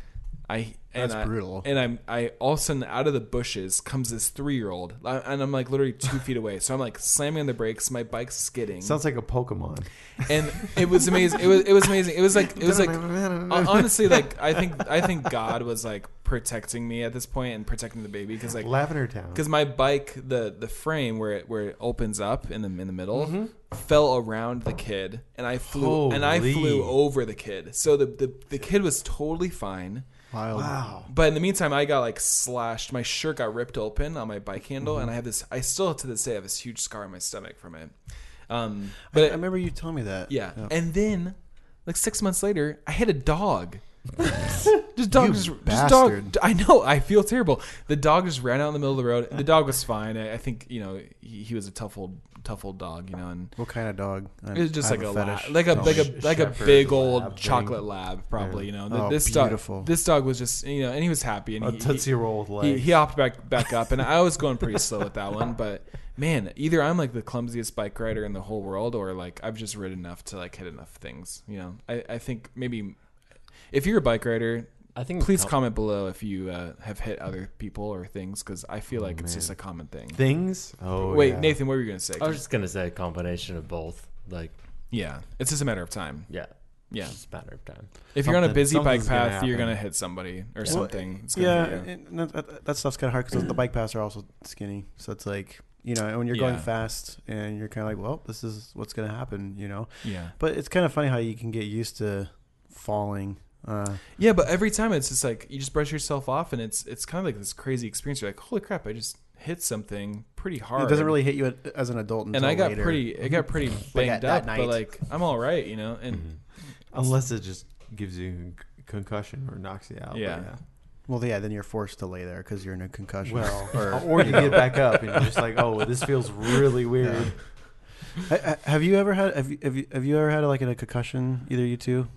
I and That's I- brutal. And I'm I all of a sudden out of the bushes comes this three year old, and I'm like literally two feet away. So I'm like slamming on the brakes. My bike's skidding, Sounds like a Pokemon. and it was amazing. It was it was amazing. It was like it was like (laughs) honestly like I think I think God was like protecting me at this point and protecting the baby because like Lavender Town. because my bike the the frame where it where it opens up in the in the middle Mm-hmm. fell around the kid and I flew and I flew over the kid so the, the the kid was totally fine Wild. Wow. but in the meantime I got like slashed my shirt got ripped open on my bike handle Mm-hmm. and I have this I still to this day have this huge scar on my stomach from it um but I remember you telling me that. yeah. And then, like six months later, I hit a dog. (laughs) just dog, You just, bastard. dog. I know. I feel terrible. The dog just ran out in the middle of the road. The dog was fine. I, I think you know he, he was a tough old, tough old dog. You know, and What kind of dog? I- it was just I like have a, lab, fetish. like a Tell like a like a Shepherd big old lab thing. chocolate lab, probably. You know, Oh, this beautiful. dog. This dog was just you know, and he was happy. And A he, Tootsie he, Roll with he, legs. he hopped back back up, and I was going pretty slow with that one. But man, either I'm like the clumsiest bike rider in the whole world, or like I've just ridden enough to like hit enough things. You know, I, I think maybe if you're a bike rider, I think please com- comment below if you uh, have hit other people or things, because I feel Oh, like it's man. just a common thing. Things. Oh Wait, yeah. Nathan, what were you gonna say? I was just gonna say a combination of both. Like, yeah, it's just a matter of time. yeah, Yeah, it's just a matter of time. if you're on a Something- busy bike something's gonna path, you're gonna hit somebody or Well, something. It's gonna Yeah, hit you. and that, that, that stuff's kind of hard because the bike paths are also skinny. So it's like you know when you're going fast and you're kind of like, well, this is what's gonna happen. You know, yeah. but it's kind of funny how you can get used to falling. Uh, Yeah, but every time it's just like you just brush yourself off, and it's it's kind of like this crazy experience. You're like, holy crap, I just hit something pretty hard. it doesn't really hit you as an adult. Until And I got later. pretty, I got (laughs) pretty banged at- at up, night. but like I'm all right, you know. And Mm-hmm. Unless it just gives you c- concussion or knocks you out. but Yeah. Well, yeah, then you're forced to lay there because you're in a concussion. Well, (laughs) or, (laughs) or, you get back up and you're just like, oh, this feels really weird. Ha- ha- have you ever had have you, have you have you ever had like a concussion? Either you two,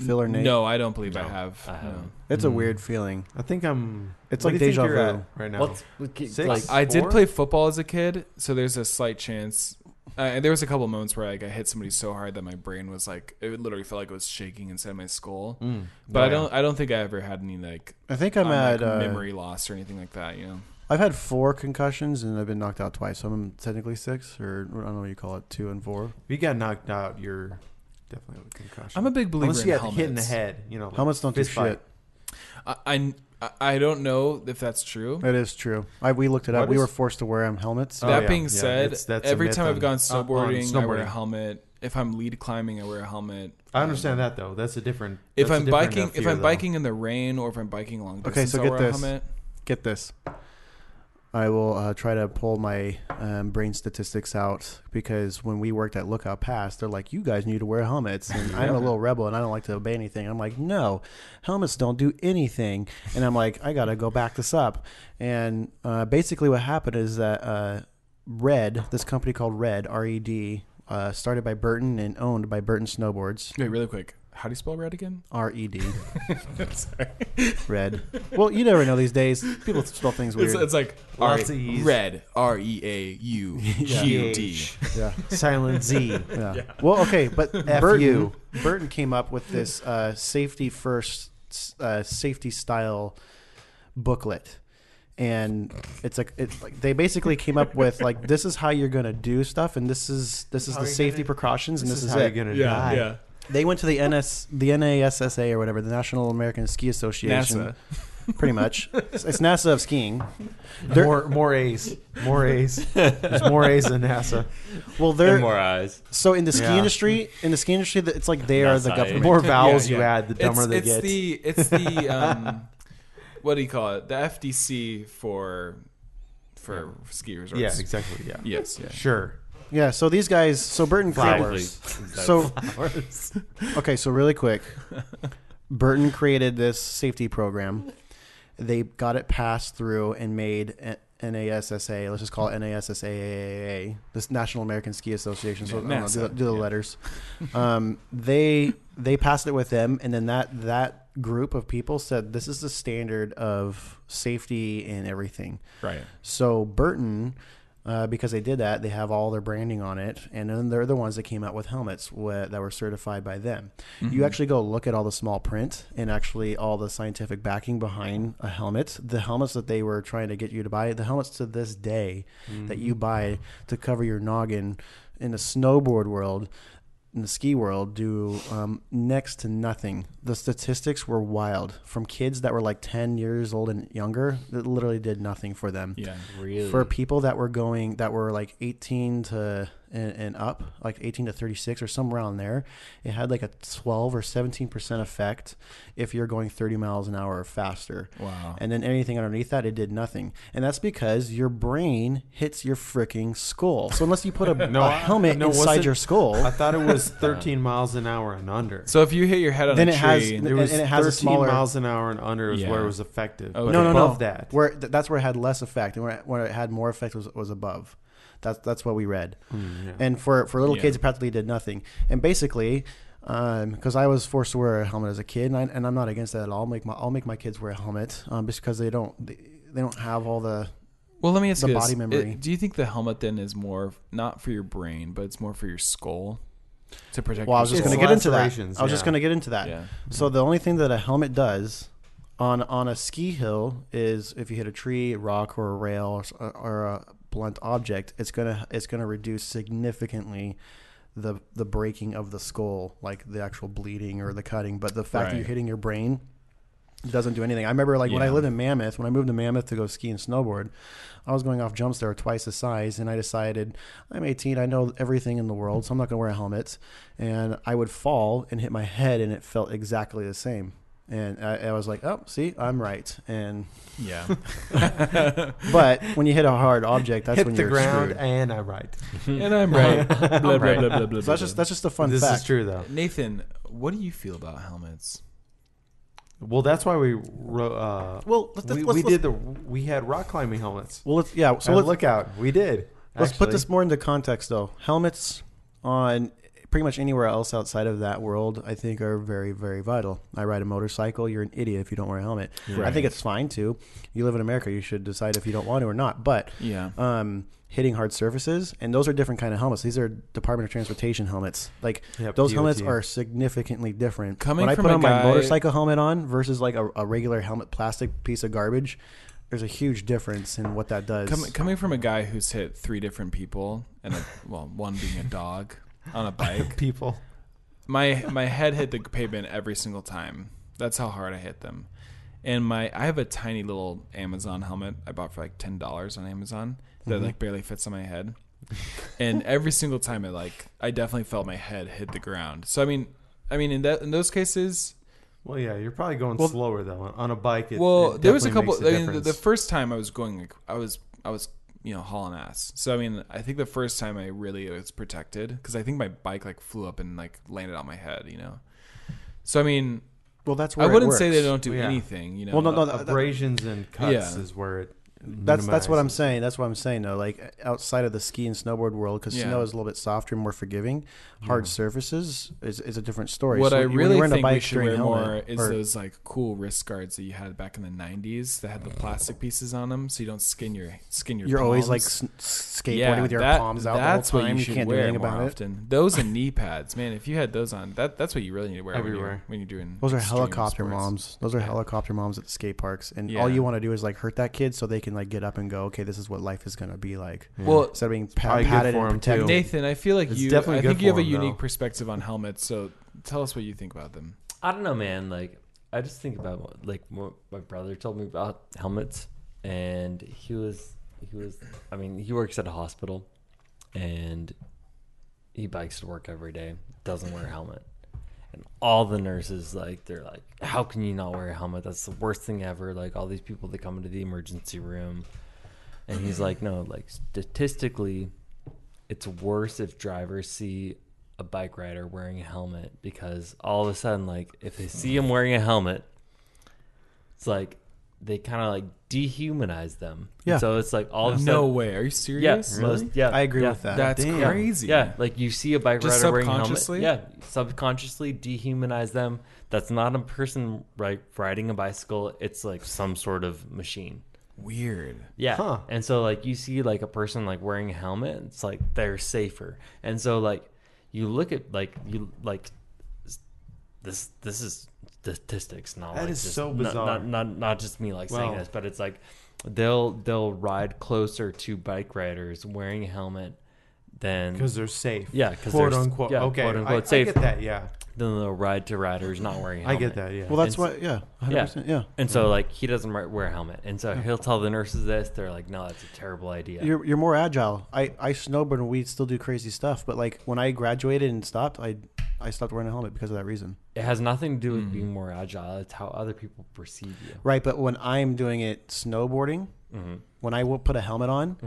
Phil or Nate? no, I don't believe I No, have. I no. haven't. It's a Mm. weird feeling. I think I'm. It's what like do you think deja you're at vu. right now. What's what Six? like? I did Four? play football as a kid, so there's a slight chance. Uh, and there was a couple moments where like I hit somebody so hard that my brain was like it literally felt like it was shaking inside my skull. Mm. But I yeah. don't. I don't think I ever had any like, I think I'm um, at like uh, memory loss or anything like that. You know. I've had four concussions and I've been knocked out twice. So I'm technically six, or I don't know what you call it, two and four. If you got knocked out, you're definitely with concussion. I'm a big believer Unless in you got helmets. hit in the head, you know. like Helmets don't do fist fight. shit. I, I I don't know if that's true. It is true. I, we looked it up. What we is- were forced to wear um, helmets. Oh, that yeah. being Yeah, said, it's- that's a every myth time I've gone on- on snowboarding, I wear a snowboarding. helmet. If I'm lead climbing, I wear a helmet. I understand Um, that though. That's a different. If that's a I'm different, uh, biking, if fear, I'm though. biking in the rain or if I'm biking long Okay, distance, so I'll get wear a this. helmet. Get this. I will uh, try to pull my um, brain statistics out because when we worked at Lookout Pass, they're like, "You guys need to wear helmets," and (laughs) I'm a little rebel and I don't like to obey anything. I'm like, "No, helmets don't do anything," and I'm like, "I gotta go back this up." And uh, basically, what happened is that uh, Red, this company called Red R E D, uh, started by Burton and owned by Burton Snowboards. Wait, really quick. How do you spell red again? R E D. (laughs) Sorry. Red. Well, you never know these days. People spell things weird. It's, it's like Lots of E's. red. R E A U (laughs) G D. yeah. silent Z. (laughs) Yeah. Well, okay, but F Burton, you. Burton came up with this uh, safety first, uh, safety style booklet, and it's like it's like they basically came up with like this is how you're gonna do stuff, and this is this is How the safety gonna- precautions, and This this, is is, how it. you're gonna die. Yeah. They went to the NS, the NASSA or whatever, the National American Ski Association. NASA. (laughs) pretty much. It's, it's NASA of skiing. (laughs) more more A's, more A's. There's more A's than NASA. Well, they're And more eyes. so in the ski Yeah. industry. In the ski industry, that it's like they are the NASA. government. The more vowels Yeah, you add, the dumber it's, they it's get. the it's the (laughs) um, what do you call it? The FDC for for ski resorts. yeah, exactly. Yeah. Yes. Yeah. Sure. Yeah. So these guys. So Burton. Flowers. (laughs) So (laughs) okay. So really quick, Burton created this safety program. They got it passed through and made NASSA. Let's just call it NASSAA, this National American Ski Association. So know, do, the- do the Yeah. letters. Um, they they passed it with them, and then that that group of people said this is the standard of safety and everything. Right. So Burton, uh, because they did that, they have all their branding on it, and then they're the ones that came out with helmets wh- that were certified by them. You actually go look at all the small print and actually all the scientific backing behind a helmet. The helmets that they were trying to get you to buy, the helmets to this day that you buy to cover your noggin in the snowboard world. In the ski world, do um, next to nothing. The statistics were wild. From kids that were like ten years old and younger, that literally did nothing for them Yeah. Really? for people that were going that were like 18 to and, and up like 18 to 36 or somewhere around there it had like a 12 or 17 percent effect if you're going 30 miles an hour or faster Wow. and then anything underneath that it did nothing and that's because your brain hits your freaking skull so unless you put a, (laughs) No, a I- helmet no, inside your skull I thought it was (laughs) 13 miles an hour and under. So if you hit your head on Then a it has- tree, And- It was and it has a 13 smaller- miles an hour and under is Yeah. where it was effective. But no, no, above no. that, Where that's where it had less effect, and where it, where it had more effect was was above. That's that's what we read. Mm, yeah. And for for little Yeah. kids, it practically did nothing. And basically, because I was forced to wear a helmet as a kid, and, I, and I'm not against that at all. I'll make my I'll make my kids wear a helmet um, just because they don't they, they don't have all the well, let me ask the you this: body memory. It- do you think the helmet then is more not for your brain, but it's more for your skull to protect? Well, I was just going to get into that. I was lacerations, just going to get into that. Yeah. So the only thing that a helmet does on on a ski hill is if you hit a tree, a rock, or a rail or, or a blunt object, it's gonna it's gonna reduce significantly the the breaking of the skull, like the actual bleeding or the cutting. But the fact that you're hitting your brain doesn't do anything. I remember like when I lived in Mammoth, when I moved to Mammoth to go ski and snowboard, I was going off jumps that were twice the size, and I decided I'm 18, I know everything in the world, so I'm not going to wear a helmet. And I would fall and hit my head, and it felt exactly the same. And I, I was like, oh, see, I'm right. And Yeah. (laughs) but when you hit a hard object, that's hit when the you're ground screwed. and I'm right. (laughs) and I'm right. (laughs) blah, blah, right. blah, blah, blah, So that's just that's just a fun this fact. is true though. Nathan, what do you feel about helmets? Well, that's why we wrote. Uh, Well, let's, we, let's, we let's, did the we had rock climbing helmets. well, let's, yeah. So So let's look out, we did. Let's put this more into context, though. Helmets on pretty much anywhere else outside of that world, I think, are very, very vital. I ride a motorcycle. You're an idiot if you don't wear a helmet. I think it's fine to. You live in America. You should decide if you don't want to or not. But Yeah. um, hitting hard surfaces, and those are different kind of helmets. These are Department of Transportation helmets. Like Yep, those DOT. helmets are significantly different. Coming when I from put on guy- my motorcycle helmet on versus like a, a regular helmet, plastic piece of garbage. There's a huge difference in what that does. Com- coming from a guy who's hit three different people, and a, well, one being a dog on a (laughs) bike, people. my my head hit the pavement every single time. That's how hard I hit them. And my I have a tiny little Amazon helmet I bought for like ten dollars on Amazon that Mm-hmm. like barely fits on my head. And every single time it like I definitely felt my head hit the ground. So I mean I mean in that in those cases Well, yeah, you're probably going Well- slower though on a bike. It, well, it there was a couple. I mean, the, the first time I was going, like, I was, I was, you know, hauling ass. So I mean, I think the first time I really was protected because I think my bike like flew up and like landed on my head. You know. So I mean, well, that's I where it wouldn't say they don't do Yeah. anything. You know. Well, no, no, that- abrasions and cuts Yeah. is where it. Mm-hmm. That's that's what I'm saying. That's what I'm saying though. Like outside of the ski and snowboard world, because Yeah. snow is a little bit softer and more forgiving. Hard surfaces is, is a different story. What So I really wearing a think we bike should during wear more is or- those like cool wrist guards that you had back in the '90s that had the plastic pieces on them, so you don't skin your skin your. You're always like palms. s- skateboarding with your that- palms out That's the whole time. what you You, should can't do wear anything more about it. often. Those and knee pads, man. If you had those on, that that's what you really need to wear when you're, Everywhere. when you're doing. Those are helicopter sports. moms. Those are Yeah. helicopter moms at the skate parks, and Yeah. all you want to do is like hurt that kid so they can like get up and go. Okay, this is what life is gonna be like. Well, Instead of being Probably pat- good patted for too. protected. Nathan, I feel like It's you. definitely I think you have a a 'em, unique though. perspective on helmets. So tell us what you think about them. I don't know, man. Like, I just think about like what my brother told me about helmets, and he was he was. I mean, he works at a hospital, and he bikes to work every day. Doesn't wear a helmet, and all the nurses like they're like, "How can you not wear a helmet? That's the worst thing ever." Like all these people that come into the emergency room, and he's like, "No, like statistically, it's worse if drivers see." A bike rider wearing a helmet because all of a sudden, like, if they see him wearing a helmet, it's like they kind of like dehumanize them. Yeah. So it's like all of a sudden, no way. Are you serious? yeah, serious? most, yeah, I agree yeah. with that. That's Damn. crazy. Yeah, like you see a bike Just rider wearing a helmet. subconsciously? Yeah, subconsciously dehumanize them. That's not a person right riding a bicycle. It's like some sort of machine. Weird. Yeah. Huh. And so like you see like a person like wearing a helmet, it's like they're safer. And so like you look at like you like s- this this is statistics, not That like is just, so not- bizarre. Not, not not just me like saying this, but it's like they'll they'll ride closer to bike riders wearing a helmet than because they're safe. Yeah, 'cause quote they're unquote. yeah, okay, quote unquote I, safe. I get that. Yeah, then they'll ride to riders not wearing a I helmet. I get that. Yeah. Well, that's And why. Yeah, 100%, yeah. And so like he doesn't wear a helmet, and so he'll tell the nurses this. They're like, "No, that's a terrible idea." You're you're more agile. I I snowboard and we still do crazy stuff, but like when I graduated and stopped, I I stopped wearing a helmet because of that reason. It has nothing to do with Mm. being more agile. It's how other people perceive you. Right, but when I'm doing it snowboarding, Mm-hmm. when I will put a helmet on,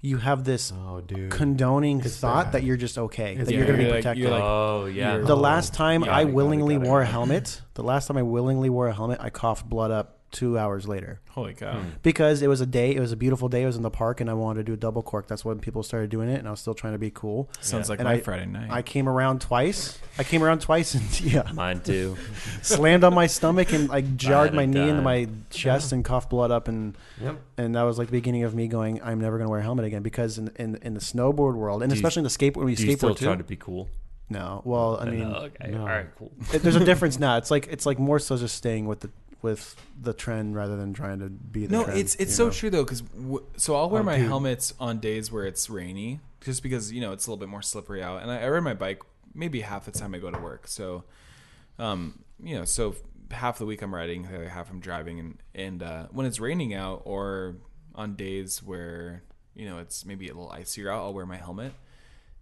you have this oh, dude. condoning It's thought bad. that you're just okay, It's that you're going to be You're like- protected. you're like- oh yeah. the Oh, last time got I it, got it, willingly got it, wore a helmet, the last time I willingly wore a helmet, I coughed blood up two hours later Holy cow. Hmm. because it was a day. It was a beautiful day. It was in the park, and I wanted to do a double cork. That's when people started doing it, and I was still trying to be cool. Sounds like And my I- Friday night. I came around twice. I came around twice, and (laughs) yeah, Mine too. slammed on my stomach and like (laughs) jarred my a knee into my chest and coughed blood up, and Yep. and that was like the beginning of me going, I'm never going to wear a helmet again because in in, in the snowboard world, and Do you- especially in the skateboard, when you Do you still skateboard too. try to be cool? no, well, I mean, no, okay. no. All right, cool. it- there's a (laughs) difference now. It's like it's like more so just staying with the with the trend rather than trying to be the no, trend, it's it's so know? true though, because w- so I'll wear my helmets on days where it's rainy, just because you know it's a little bit more slippery out, and I, I ride my bike maybe half the time I go to work. So, um, you know, so half the week I'm riding, the other half I'm driving, and and uh, when it's raining out or on days where you know it's maybe a little icier out, I'll wear my helmet,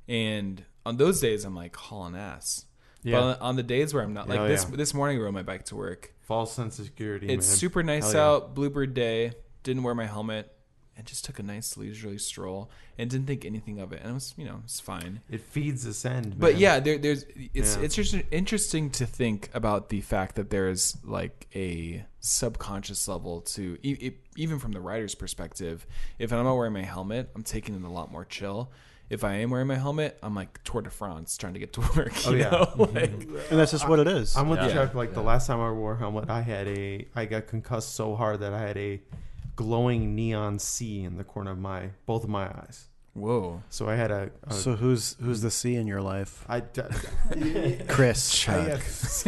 and on those days I'm like hauling ass. Yeah. But on, on the days where I'm not, like Oh, this yeah. this morning I rode my bike to work. False sense of security. It's man. super nice Hell yeah. out, bluebird day. Didn't wear my helmet and just took a nice leisurely stroll and didn't think anything of it. And it was, you know, it's fine. It feeds the send. But man. yeah, there, there's it's Yeah. it's just interesting to think about the fact that there is like a subconscious level to e- e- even from the rider's perspective. If I'm not wearing my helmet, I'm taking it a lot more chill. If I am wearing my helmet, I'm like Tour de France trying to get to (laughs) work. Oh, yeah. know? like, and that's just what it is. I'm with Yeah. Chuck. Like the last time I wore a helmet, I had a I got concussed so hard that I had a glowing neon C in the corner of my both of my eyes. whoa. So I had a, a so who's who's the C in your life? I, d- (laughs) Chris. I, uh,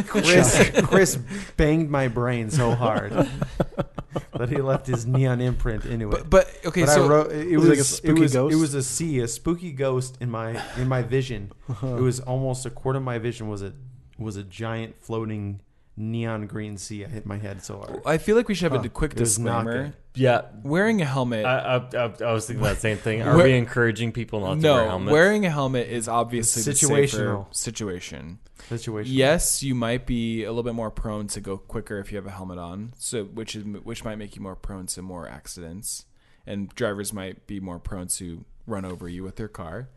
Chris Chris banged my brain so hard (laughs) (laughs) that he left his neon imprint into it. But but okay, But so I wrote it Was it was like a it spooky was ghost? it was a C, a spooky ghost in my in my vision. (laughs) it was almost a quarter of my vision was a was a giant floating neon green sea. I hit my head so hard. I feel like we should have Huh. a quick It was not disclaimer. Yeah. Wearing a helmet. I, I, I, I was thinking that same thing. Are Where- we encouraging people not to no, wear helmets? No, wearing a helmet is obviously the safer Situational. situation. Situation. Yes, you might be a little bit more prone to go quicker if you have a helmet on, so which is which might make you more prone to more accidents, and drivers might be more prone to run over you with their car.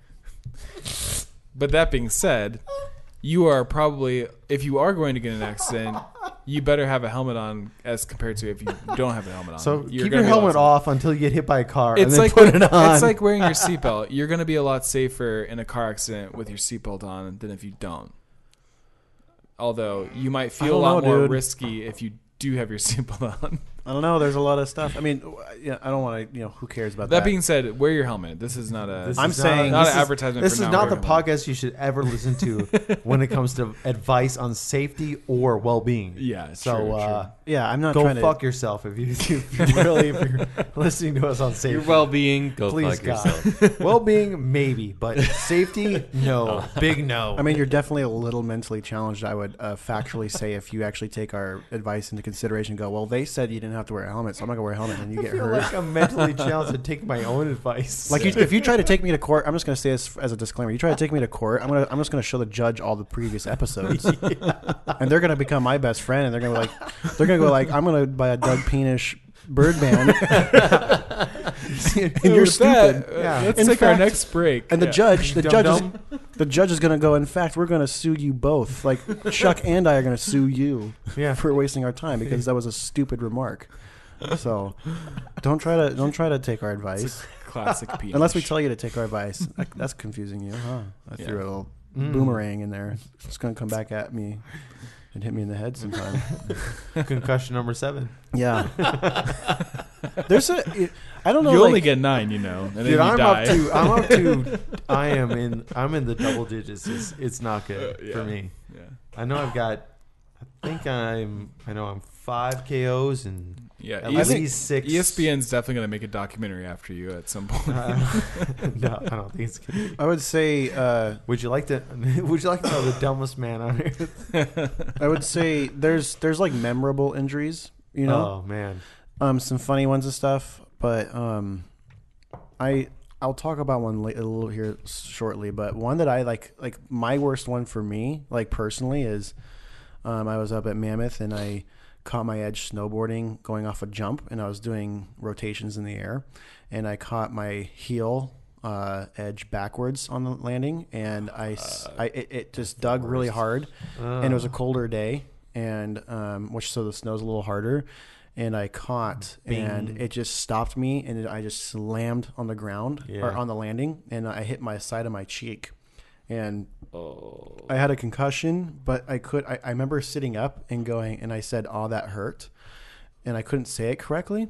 (laughs) but that being said, you are probably if you are going to get an accident, you better have a helmet on as compared to if you don't have a helmet on. So You're keep your be a lot helmet off until you get hit by a car, and It's then like put it on. it's like wearing your seatbelt. You're going to be a lot safer in a car accident with your seatbelt on than if you don't. Although you might feel a lot know, more dude. risky if you do have your (laughs) seatbelt on. I don't know. There's a lot of stuff. I mean, yeah, I don't want to. You know, who cares about That that? being said, wear your helmet. This is not a. This I'm is saying- not this an is- advertisement. This for is not not the wearing a helmet. podcast you should ever listen to (laughs) when it comes to advice on safety or well-being. Yeah. So true, uh, true. yeah, I'm not go trying fuck to. yourself if you, (laughs) if you really if you're (laughs) listening to us on Your safety. well-being, go Please fuck God. yourself. well-being maybe, but safety no, big no. I mean, you're definitely a little mentally challenged. I would uh, factually say if you actually take our advice into consideration, and go, well, they said you didn't have to wear a helmet, so I'm not gonna wear a helmet, and you I get feel hurt. like I'm mentally (laughs) challenged to take my own advice. Like you, if you try to take me to court, I'm just to say this as a disclaimer. You try to take me to court, I'm gonna I'm just to show the judge all the previous episodes, (laughs) and they're to become my best friend, and they're to be like they're to go like I'm to buy a Doug Peanish bird band, (laughs) (laughs) and you're With that, stupid. uh, Yeah. Let's In take our next break. And the Yeah. judge, the judge, is, the judge is going to go. In fact, we're going to sue you both. Like Chuck and I are going to sue you yeah. for wasting our time because that was a stupid remark. So don't try to don't try to take our advice. classic (laughs) peach. Unless we tell you to take our advice. That- That's confusing you, huh? I threw a little Mm. boomerang in there. It's going to come back at me and hit me in the head sometime. (laughs) Concussion number seven. yeah. There's a. I don't know. you like, only get nine, you know, and then Dude, you I'm die. up to I'm up to (laughs) I am in I'm in the double digits. It's, it's not good Uh, yeah. for me. yeah. I know I've got I think I'm I know I'm five KOs and Yeah, at ES- least six. ESPN's definitely going to make a documentary after you at some point. Uh, (laughs) no, I don't think it's good. I would say. Uh, Would you like to? (laughs) Would you like to know the dumbest man on earth? I would say there's there's like memorable injuries. You know, Oh man. um, some funny ones and stuff. But um, I I'll talk about one la- a little here shortly. But one that I like like my worst one for me, like personally, is um, I was up at Mammoth and I caught my edge snowboarding going off a jump, and I was doing rotations in the air, and I caught my heel. Uh, edge backwards on the landing, and I, s- I- it, it just dug really hard, and it was a colder day, and um, which so the snow's a little harder, and I caught, and it just stopped me, and it, I just slammed on the ground or on the landing, and I hit my side of my cheek, and Oh. I had a concussion, but I could. I, I remember sitting up and going, and I said, "Oh, that hurt," and I couldn't say it correctly,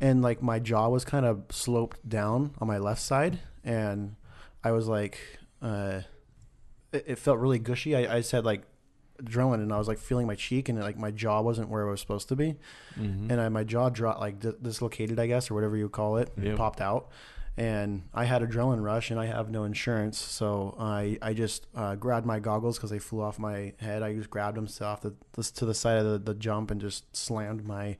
and like my jaw was kind of sloped down on my left side, and I was like, uh, it, it felt really gushy. I, I had like adrenaline, and I was like feeling my cheek, and like my jaw wasn't where it was supposed to be, Mm-hmm. and I, my jaw dropped like di- dislocated, I guess, or whatever you call it, Yep. popped out. And I had adrenaline rush, and I have no insurance, so I I just uh, grabbed my goggles because they flew off my head. I just grabbed them off the to the side of the, the jump and just slammed my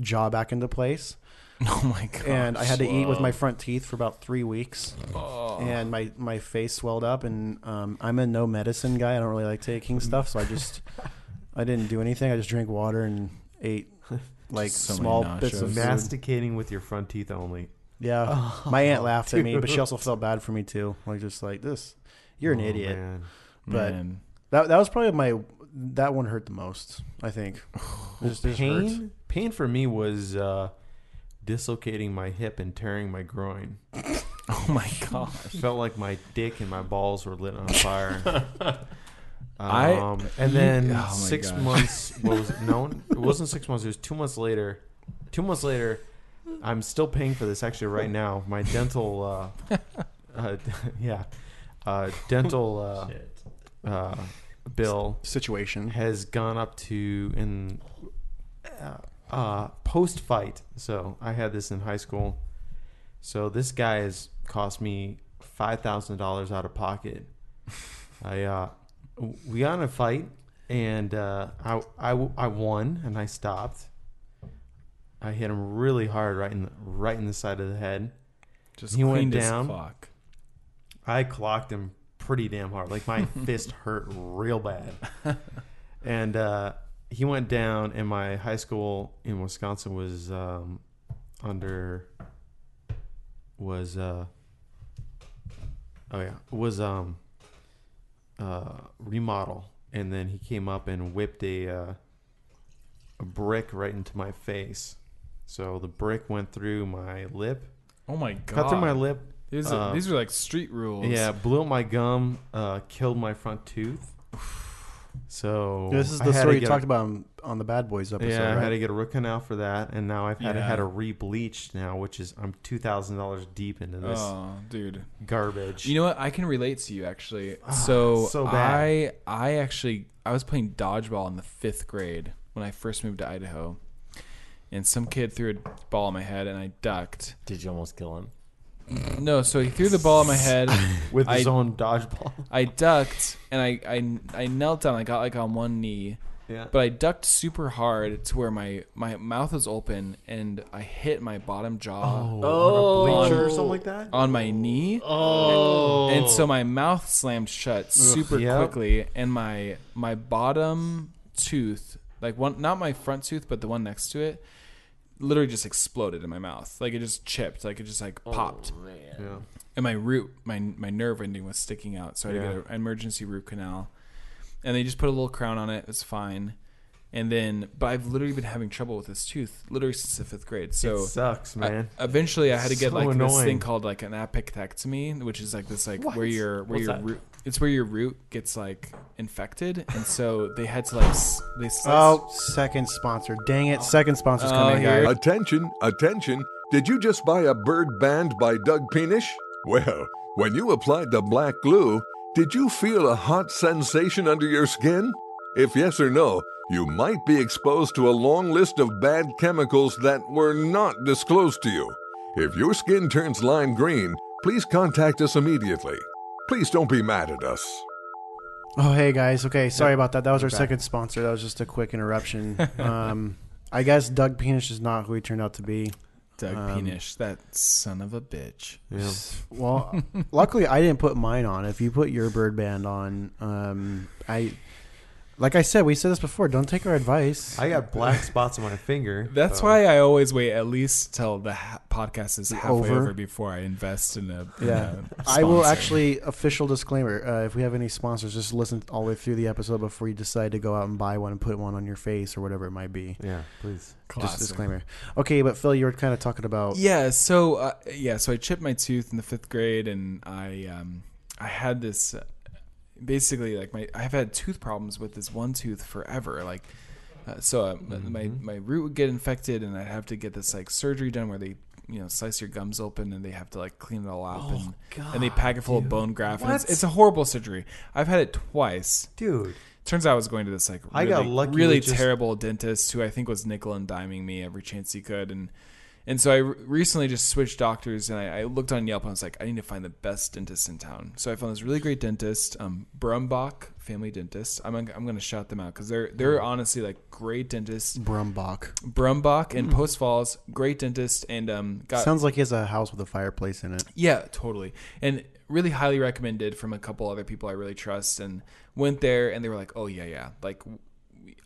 jaw back into place. (laughs) oh my god! and I had to eat with my front teeth for about three weeks, Oh. and my my face swelled up. And um, I'm a no medicine guy. I don't really like taking stuff, so I just (laughs) I didn't do anything. I just drank water and ate (laughs) like so small nachos. bits of food. Masticating with your front teeth only. Yeah, my aunt laughed at me, but she also felt bad for me too. Like just like this, you're an Oh, idiot. man. but- Man. That that was probably my that one hurt the most. I think. It just, it just pain pain for me was uh, dislocating my hip and tearing my groin. (laughs) Oh my god! felt like my dick and my balls were lit on fire. (laughs) I- Um, and then Oh my six God. months. What was it? No, (laughs) it wasn't six months. It was two months later. Two months later, I'm still paying for this actually right now. My dental, uh, uh, yeah, uh, dental uh, uh, bill situation. has gone up to in uh, uh, post fight. So I had this in high school. So this guy has cost me five thousand dollars out of pocket. (laughs) I uh, we got in a fight and uh, I, I I won and I stopped. I hit him really hard right in the, right in the side of the head. Just He went down. clock. I clocked him pretty damn hard. Like my (laughs) fist hurt real bad. (laughs) And uh, he went down, and my high school in Wisconsin was um, under was uh, oh yeah was um uh, remodel, and then he came up and whipped a uh, a brick right into my face. So the brick went through my lip, Oh my god! cut through my lip, These, uh, are, these are like street rules. yeah, blew up my gum, uh, killed my front tooth. So This is the story you talked a- about on, on the Bad Boys episode, Yeah, I right? had to get a root canal for that, and now I've had Yeah. had a re-bleached now, which is I'm two thousand dollars deep into this Oh, dude. garbage. You know what? I can relate to you actually. Ah, so so I bad. I actually I was playing dodgeball in the fifth grade when I first moved to Idaho, and some kid threw a ball at my head and I ducked. Did you almost kill him? No, so he threw the ball at my head. (laughs) with his I- own dodgeball. (laughs) I ducked and I, I I knelt down. I got like on one knee, yeah. but I ducked super hard to where my my mouth was open and I hit my bottom jaw oh, oh. on a bleacher or something like that. on my knee. Oh, and so my mouth slammed shut super Yep. quickly and my my bottom tooth like one not my front tooth but the one next to it literally just exploded in my mouth. Like it just chipped. Like it just like oh, popped. Oh, Yeah. and my root my my nerve ending was sticking out so i had to get an emergency root canal. And they just put a little crown on it. It's fine. And then but i've literally been having trouble with this tooth literally since the fifth grade. So it sucks, I- man. eventually, I had to get So like this thing called like an apicoectomy, which is like this like where your where What's your that? root it's where your root gets like infected, and so they had to like s- they slice. Oh, second sponsor. Dang it. Second sponsor's Oh, coming, here- guys. Attention, attention. Did you just buy a bird band by Doug Peanish? Well, when you applied the black glue, did you feel a hot sensation under your skin? If yes or no, you might be exposed to a long list of bad chemicals that were not disclosed to you. If your skin turns lime green, please contact us immediately. Please don't be mad at us. Oh, hey, guys. Okay, sorry about that. That was our second sponsor. That was just a quick interruption. (laughs) um, I guess Doug Peanish is not who he turned out to be. Doug um, Peanish, that son of a bitch. Yeah. Well, luckily I didn't put mine on. If you put your bird band on, um, I, like I said, we said this before. Don't take our advice. I got black (laughs) spots on my finger. That's so- why I always wait at least till the ha- podcast is halfway Over. over, before I invest in a in Yeah. a I will actually official disclaimer. Uh, if we have any sponsors, just listen all the way through the episode before you decide to go out and buy one and put one on your face or whatever it might be. Yeah, please. Just Classic. disclaimer. Okay, but Phil, you were kind of talking about. Yeah, so uh, yeah, so I chipped my tooth in the fifth grade, and I um, I had this uh, basically like my I've had tooth problems with this one tooth forever. Like, uh, so uh, my my root would get infected, and I'd have to get this like surgery done where they you know slice your gums open and they have to like clean it all up and and they pack it full of bone graft. And it's, it's a horrible surgery. I've had it twice. Dude. Turns out I was going to this like really, I got lucky really just- terrible dentist who I think was nickel and diming me every chance he could, and and so I re- recently just switched doctors, and I, I looked on Yelp and I was like, I need to find the best dentist in town. So I found this really great dentist, um, Brumbach Family Dentist. I'm I'm going to shout them out because they're they're honestly like great dentists. Brumbach. Brumbach in Post Falls, great dentist, and um, got Sounds like he has a house with a fireplace in it. yeah, totally. And really highly recommended from a couple other people I really trust and went there and they were like, "Oh yeah, yeah." Like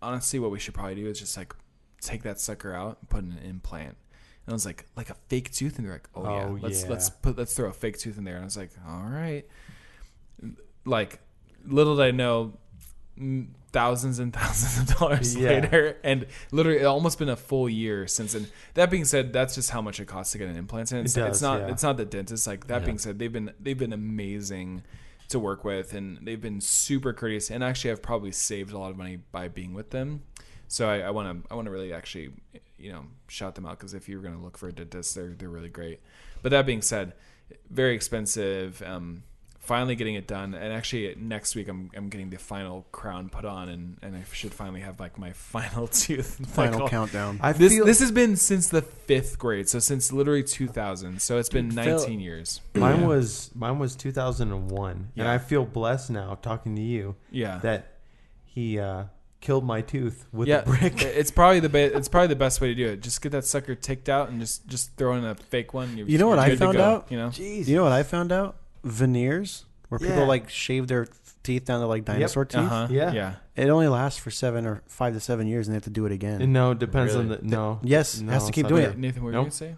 honestly what we should probably do is just like take that sucker out and put in an implant. And I was like, like a fake tooth and they're like, "Oh, yeah. Oh, Let's yeah. let's put let's throw a fake tooth in there." And I was like, "All right." Like little did I know mm, thousands and (laughs) thousands of dollars Yeah. later and literally it almost been a full year since and that being said that's just how much it costs to get an implant and it's, It it's does, not yeah. it's not the dentist like that being said they've been they've been amazing to work with and they've been super courteous and actually I've probably saved a lot of money by being with them so I want to I want to really actually you know shout them out because if you're going to look for a dentist they're they're really great. But that being said very expensive um finally getting it done. And actually next week I'm, I'm getting the final crown put on and, and I should finally have like my (laughs) final tooth Final like, countdown. I this feel this has been since the fifth grade, so since literally 2000. So it's been Dude, Phil- 19 years. (clears throat) mine was mine was 2001, and I feel blessed now talking to you Yeah, that he uh, killed my tooth with yeah. a brick. It's probably the be- it's probably the best way to do it. Just get that sucker ticked out and just just throw in a fake one. You're, You know what you're I found go, out? You know, Jeez. You know what I found out? Veneers, where people Yeah. like shave their teeth down to like dinosaur teeth. uh huh, Yeah. yeah. It only lasts for seven or five to seven years, and they have to do it again. And no, it depends on the no. yes, No, has to keep doing it. Nathan, what were Nope. you gonna say?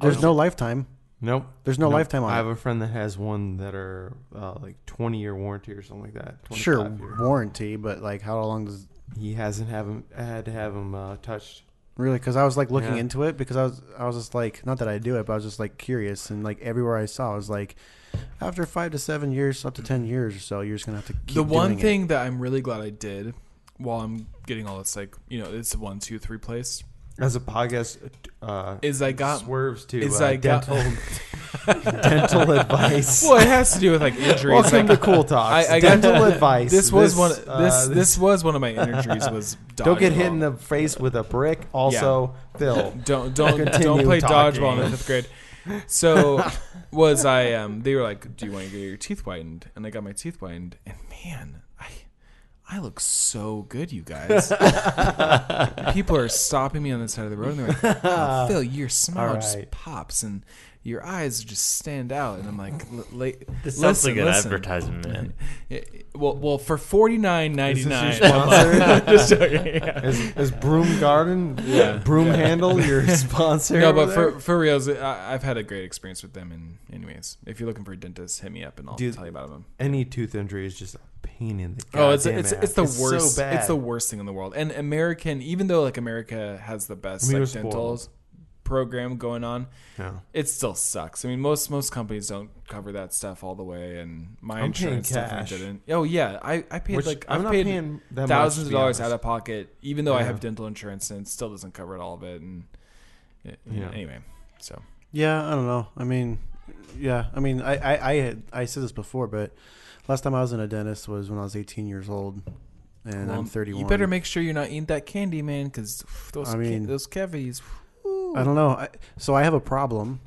There's Oh, no lifetime. Nope. There's no Nope. lifetime on I it. have a friend that has one that are uh, like 20 year warranty or something like that. Sure, year. warranty, but like how long does? He hasn't have him, had to have him uh, touched Really, because I was like looking Yeah. into it because I was I was just like not that I do it, but I was just like curious and like everywhere I saw, I was like, after five to seven years, up to ten years or so, you're just gonna have to. keep the one doing it. thing that I'm really glad I did while I'm getting all this like you know it's one two three place As a podcast, uh, is I got swerves to is uh, I got- dental (laughs) (laughs) dental advice. well it has to do with like injuries. Welcome like, to Cool Talks. I- I got- dental (laughs) advice. This was one. This uh, this was one of my injuries. Was Don't get hit in the face with a brick. Also, Phil. Don't don't don't play talking. dodgeball in the fifth grade. So was I? Um, they were like, "Do you want to get your teeth whitened?" And I got my teeth whitened, and man, I I look so good, you guys. (laughs) People are stopping me on the side of the road, and they're like, oh, (laughs) "Phil, your smile All just right. pops, and your eyes just stand out." And I'm like, L- la- This sounds like listen, an listen. advertisement, man. (laughs) It- well, well, for forty nine ninety Is nine. this your sponsor? Just joking, yeah. Is, is Broom Garden, Yeah. Broom Yeah. Handle your sponsor? No, over but there? for for reals, I, I've had a great experience with them. And anyways, if you're looking for a dentist, hit me up and I'll Dude, tell you about them. any tooth injury is just a pain in the. Oh, it's it's ass. it's the so worst. bad. it's the worst thing in the world. And American, even though like America has the best I mean, like, we're dental program going on, Yeah. it still sucks. I mean, most most companies don't cover that stuff all the way, and my I'm insurance definitely cash. didn't. Oh yeah, I I paid Which like I'm I've not paid paying that thousands much, of to be dollars out of pocket, even though I have dental insurance, and it still doesn't cover it all of it. And it, Yeah. anyway, so Yeah, I don't know. I mean, yeah, I mean, I I I, had, I said this before, but last time I was in a dentist was when I was 18 years old, and Well, I'm 31. You better make sure you're not eating that candy, man, because (sighs) those I ca- mean- those cavities. I don't know. I, so I have a problem.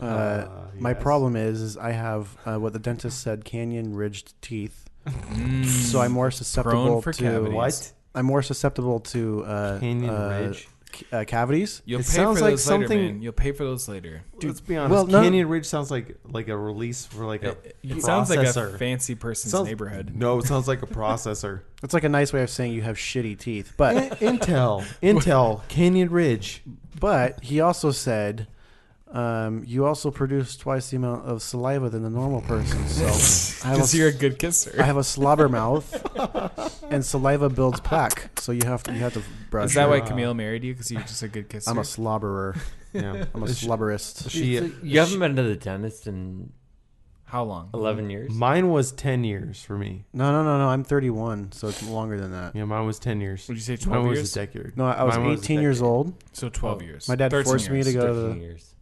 Uh, Uh, my yes. problem is, is I have uh, what the dentist said canyon ridged teeth, Mm. so I'm more susceptible Prone for to cavities. What? I'm more susceptible to uh, Canyon uh, Ridge? C- uh, cavities. You'll It pay sounds for like those later, something- man. You'll pay for those later. Let's be honest. well, no- Canyon Ridge sounds like like a release for like a. It, it sounds like a fancy person's Sounds- neighborhood. No, it sounds like a processor. (laughs) It's like a nice way of saying you have shitty teeth, but Intel, Intel, (laughs) Canyon Ridge. But he also said, um, you also produce twice the amount of saliva than the normal person. So (laughs) I have, Because a, you're a good kisser. I have a slobber mouth, (laughs) and saliva builds plaque. So you have to you have to brush. Is that why your- Camille married you? Because you're just a good kisser. I'm a slobberer. Yeah, I'm a (laughs) She- slobberist. She, So you haven't been to the dentist in How long? 11 years? mine was ten years for me. No, no, no, no. I'm 31, so it's longer than that. Yeah, mine was ten years. Would you say Mine 12 was years? a decade. No, I was Mine a 18 years decade. old. So 12 years. My dad 13 forced me years. to go to 13 the years.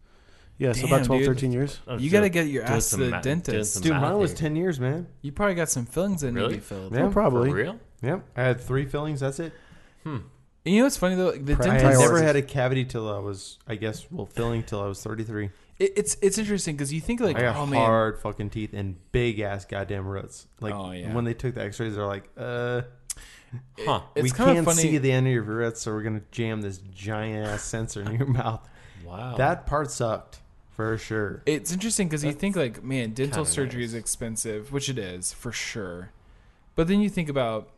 Yeah, so Damn, about 12, dude. 13 years. I was You got to get your doing ass to some the ma- doing dentist. some Dude, math mine was here. ten years, man. You probably got some fillings that need Really? to be filled. Yeah. Oh, probably. For real? Yep, I had three fillings. That's it. And you know what's funny though? The Pri- I dentist. had Priorities. never had a cavity till I was, I guess, well, filling till I was thirty-three. It, it's it's interesting because you think like, I got oh man, hard fucking teeth and big ass goddamn roots. Like Oh, yeah. when they took the X-rays, they're like, uh, Huh. it's we kind of can't funny. see the end of your roots, so we're gonna jam this giant ass sensor in your (laughs) mouth. Wow. That part sucked for sure. It's interesting because you think like, man, dental kinda surgery nice. is expensive, which it is for sure. But then you think about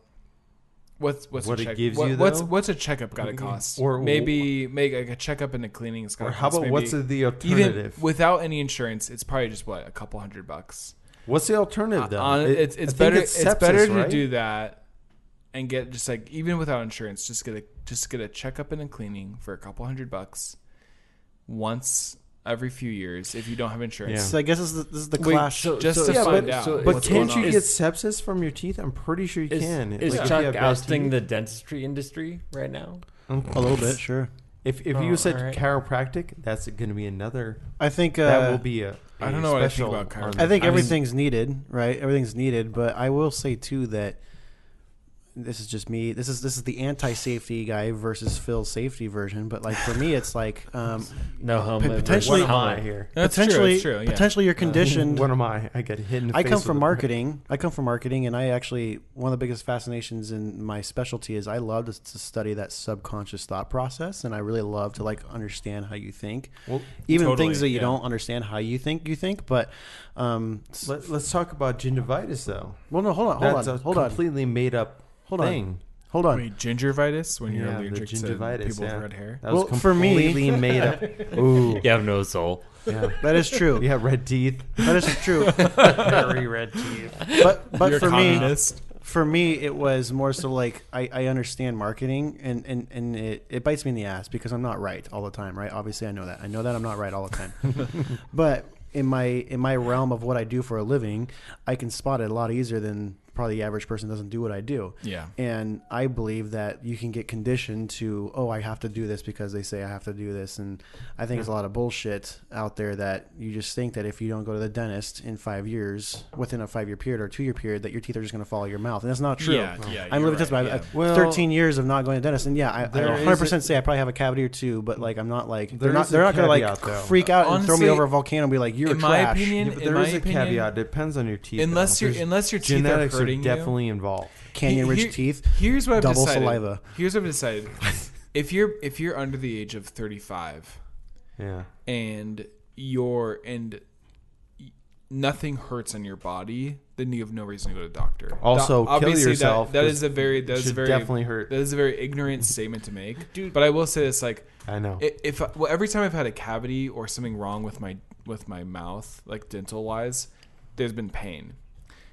what's what's What a it check, gives you, what's though? what's a checkup got to mm-hmm. cost? Or- maybe make like a checkup and a cleaning is Or gonna how cost about maybe, what's the, even alternative? without any insurance? It's probably just what a couple hundred bucks. what's the alternative though? On, It- it's I it's think better it's it's, better to right? do that and get just like even without insurance, just get a just get a checkup and a cleaning for a couple hundred bucks once every few years if you don't have insurance. Yeah. So I guess this is the, this is the Wait, clash. so- just so- to yeah, find but- out. so- But what's can't you on. get sepsis from your teeth? I'm pretty sure you Is, can. is Like, if Chuck have bad ousting teeth- the dentistry industry right now? a little bit, sure. If if Oh, you said alright. chiropractic, that's going to be another. I think uh, that will be a. I a don't know what I think about chiropractic. I think I mean- everything's needed, right? Everything's needed, but I will say too that this is just me. This is this is the anti-safety guy versus Phil's safety version. But like for me, it's like um, No helmet. potentially- versus What am I here? That's potentially, true. True. Yeah. potentially you're conditioned. What am I? I get hit in the I face come from a- marketing. I come from marketing, and I actually one of the biggest fascinations in my specialty is I love to, to study that subconscious thought process, and I really love to like understand how you think, Well, even Totally, things that you yeah. don't understand how you think you think. But um, s- let, us talk about gingivitis though. well, no, hold on, hold That's on, a hold on, completely made up hold on, hold on. Wait, gingivitis when you're Yeah, the allergic to gingivitis, people yeah. with red hair. That was Well, for me- completely made up. (laughs) Ooh, You have no soul. yeah. That is true. You have red teeth. That is true. (laughs) Very red teeth. But but You're for a me, communist. for me, it was more so like I, I understand marketing and, and, and it, it bites me in the ass because I'm not right all the time, right? Obviously, I know that. I know that I'm not right all the time. (laughs) but in my in my realm of what I do for a living, I can spot it a lot easier than probably the average person doesn't do what I do. Yeah. And I believe that you can get conditioned to, oh, I have to do this because they say I have to do this. And I think it's a lot of bullshit out there that you just think that if you don't go to the dentist in five years, within a five year period or two year period, that your teeth are just going to follow your mouth. And that's not true. Yeah, yeah, I'm you're living just right, by yeah. Well- 13 years of not going to the dentist. And yeah, I, I 100% is say I probably have a cavity or two, but like I'm not like, they're not, they're not going to like though. freak out and throw me over a volcano and be like, you're in my trash. opinion- Yeah, but in there my a opinion, caveat. It depends on your teeth. Unless though. your unless your teeth are genetics hurting you, definitely involved. Canyon Ridge Here- teeth. Here's what I've double decided. saliva. Here's what I've decided. (laughs) if you're if you're under the age of 35 Yeah. and you're and y- nothing hurts on your body, then you have no reason to go to the doctor. Also, Do- kill obviously that- yourself, that 'cause is a very that is a should very definitely hurt. That is a very ignorant statement to make, dude. But I will say this: like, I know. i- if I, well, every time I've had a cavity or something wrong with my with my mouth, like dental wise, there's been pain,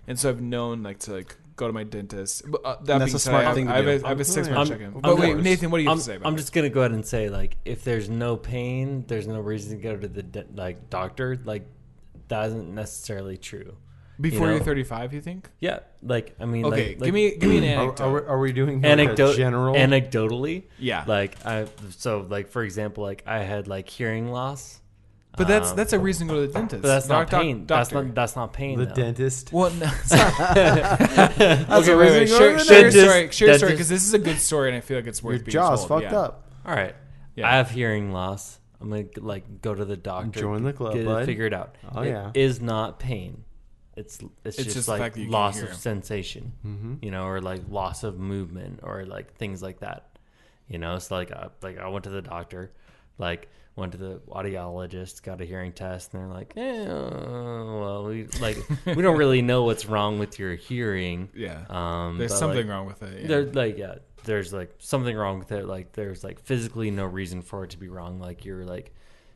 and so I've known like to like go to my dentist. But, uh, that that's being a said, smart I have, thing to I have, do. a, I have a six I'm- month check in. I'm But wait, just- Nathan, what do you have I'm, to say about I'm just gonna go ahead and say like if there's no pain, there's no reason to go to the de- like doctor. Like that isn't necessarily true. before you you know- are 35. You think? Yeah, like I mean, Okay, like, give me give me an Are, anecdote. are, we- are we doing like anecdote a general? anecdotally. Yeah. like I so like for example, like I had like hearing loss, but that's um, that's a reason to go to the dentist. but that's not Doc- doc- pain. that's doctor. not that's not pain. the though. dentist. Well, no, (laughs) it's not. okay, a (laughs) wait, wait. reason to go Share, to the share your dentist. story. Share your story Dentist. because this is a good story, and I feel like it's worth Your being jaw's told. fucked Yeah. up. All right, Yeah. I have hearing loss. I'm gonna like go to the doctor. Join the club, get bud. it figured out. Oh, It yeah. is not pain. It's it's, It's just, just the like that you can't loss hear of 'em. sensation, Mm-hmm. you know, or like loss of movement, or like things like that. You know, it's like I, like I went to the doctor, like went to the audiologist, got a hearing test, and they're like, eh, uh, well, we like (laughs) we don't really know what's wrong with your hearing. Yeah. Um, There's something like, wrong with it. Yeah. There's like yeah, there's like something wrong with it. Like there's like physically no reason for it to be wrong. Like you're like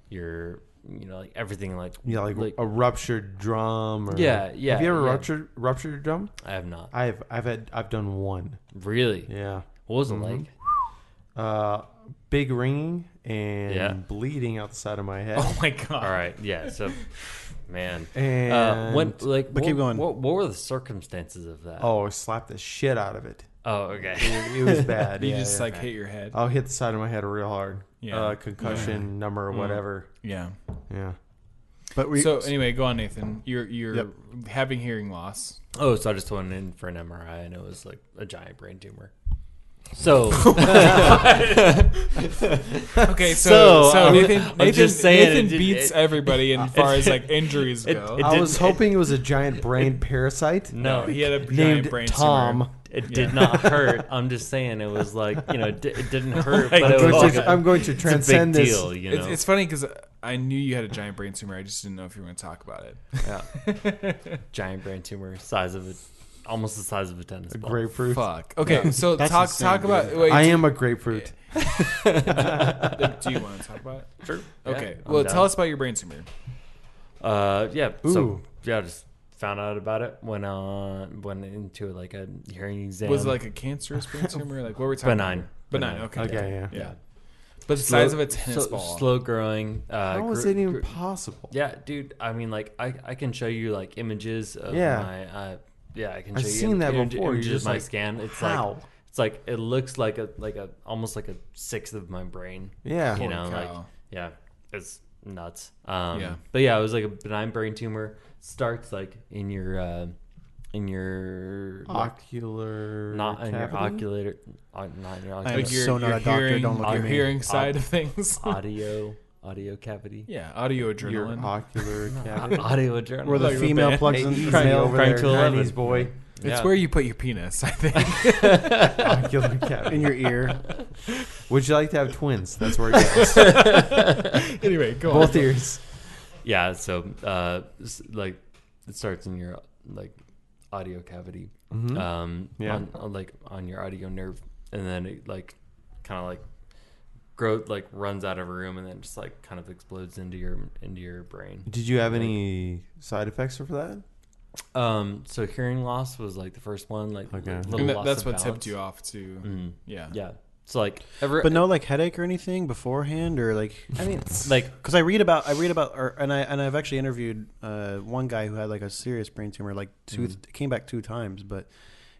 you're you know like everything like Yeah, like, a ruptured drum. Or, Yeah, yeah, Have you ever yeah. ruptured ruptured a drum? I have not I've I've had I've done one. really. Yeah. What was it Mhm. like? Uh, big ringing and Yeah. bleeding out the side of my head. oh my god. All right, yeah. So, man, And uh, when like But what, keep going. What, what were the circumstances of that? oh, I slapped the shit out of it. oh, okay. It, it was bad. (laughs) You yeah, just yeah. like hit your head. I'll hit the side of my head real hard. Yeah. Uh, concussion number or Mm. whatever. Yeah. Yeah. But we, so anyway, go on, Nathan. You're you're Yep. having hearing loss. Oh, so I just went in for an MRI and it was like a giant brain tumor. So, (laughs) Okay, so So, so, I'm- Nathan I'm Nathan, just saying Nathan it did- beats it- everybody as (laughs) far as like injuries it- go. it I was hoping it was a (laughs) giant brain parasite no, he had a giant brain Tom. tumor. It did not hurt. I'm just saying it was like you know it, di- it didn't hurt, but I'm it was going, like to, a, I'm going to it's a big transcend this. deal. You know, It's, it's funny because I knew you had a giant brain tumor. I just didn't know if you were going to talk about it. yeah. giant brain tumor, size of it, almost the size of a tennis A ball. grapefruit. Fuck. Okay, so That's talk insane, talk dude. about. Wait, I do- am a grapefruit. (laughs) Do you want to talk about it? Sure. Okay. I'm well, down. tell us about your brain tumor. Uh, yeah. So Ooh. yeah, just found out about it. Went on, went into like a hearing exam. Was it like a cancerous brain tumor? Like what were we talking benign? about? Benign. Okay. Okay, yeah. Yeah. But the size of a tennis so- ball. slow growing. Uh, How is gr- it even gr- possible? Yeah, dude. I mean, like, I, I can show you like images of Yeah. my. Uh, yeah, I can I've show you seen that image- before. You're Images just my like, scan. It's How? like it's like it looks like a like a almost like a sixth of my brain. yeah. you Holy know, like yeah, it's nuts. Um, Yeah. but yeah, it was like a benign brain tumor. Starts like in your uh, in your Ocular. not in your cavity? oculator, uh, not in your I am ocular, like so not your a doctor, hearing, don't look at me. hearing side of things. (laughs) audio audio cavity. yeah, audio Your adrenaline. ocular (laughs) cavity. audio adrenaline. where the Like a female band. plugs Hey, in. easy Crank- over crank there, to 11. 90s boy. It's Yeah. where you put your penis, I think. (laughs) Ocular (laughs) cavity. in your ear. Would you like to have twins? That's where it goes. anyway, go on. Both on. ears. yeah so uh s- like it starts in your like audio cavity Mhm. um Yeah. on, on, like on your audio nerve and then it like kind of like growth like runs out of a room and then just like kind of explodes into your into your brain Did you have any side effects for that? Um, so hearing loss was like the first one, like Okay. little And that- loss that's of what balance. tipped you off to. Mhm. Yeah. Yeah. So like ever, But no, like headache or anything beforehand, or like (laughs) I mean, (laughs) like because I read about I read about or, and I and I've actually interviewed uh, one guy who had like a serious brain tumor, like 2 Mm. came back two times, but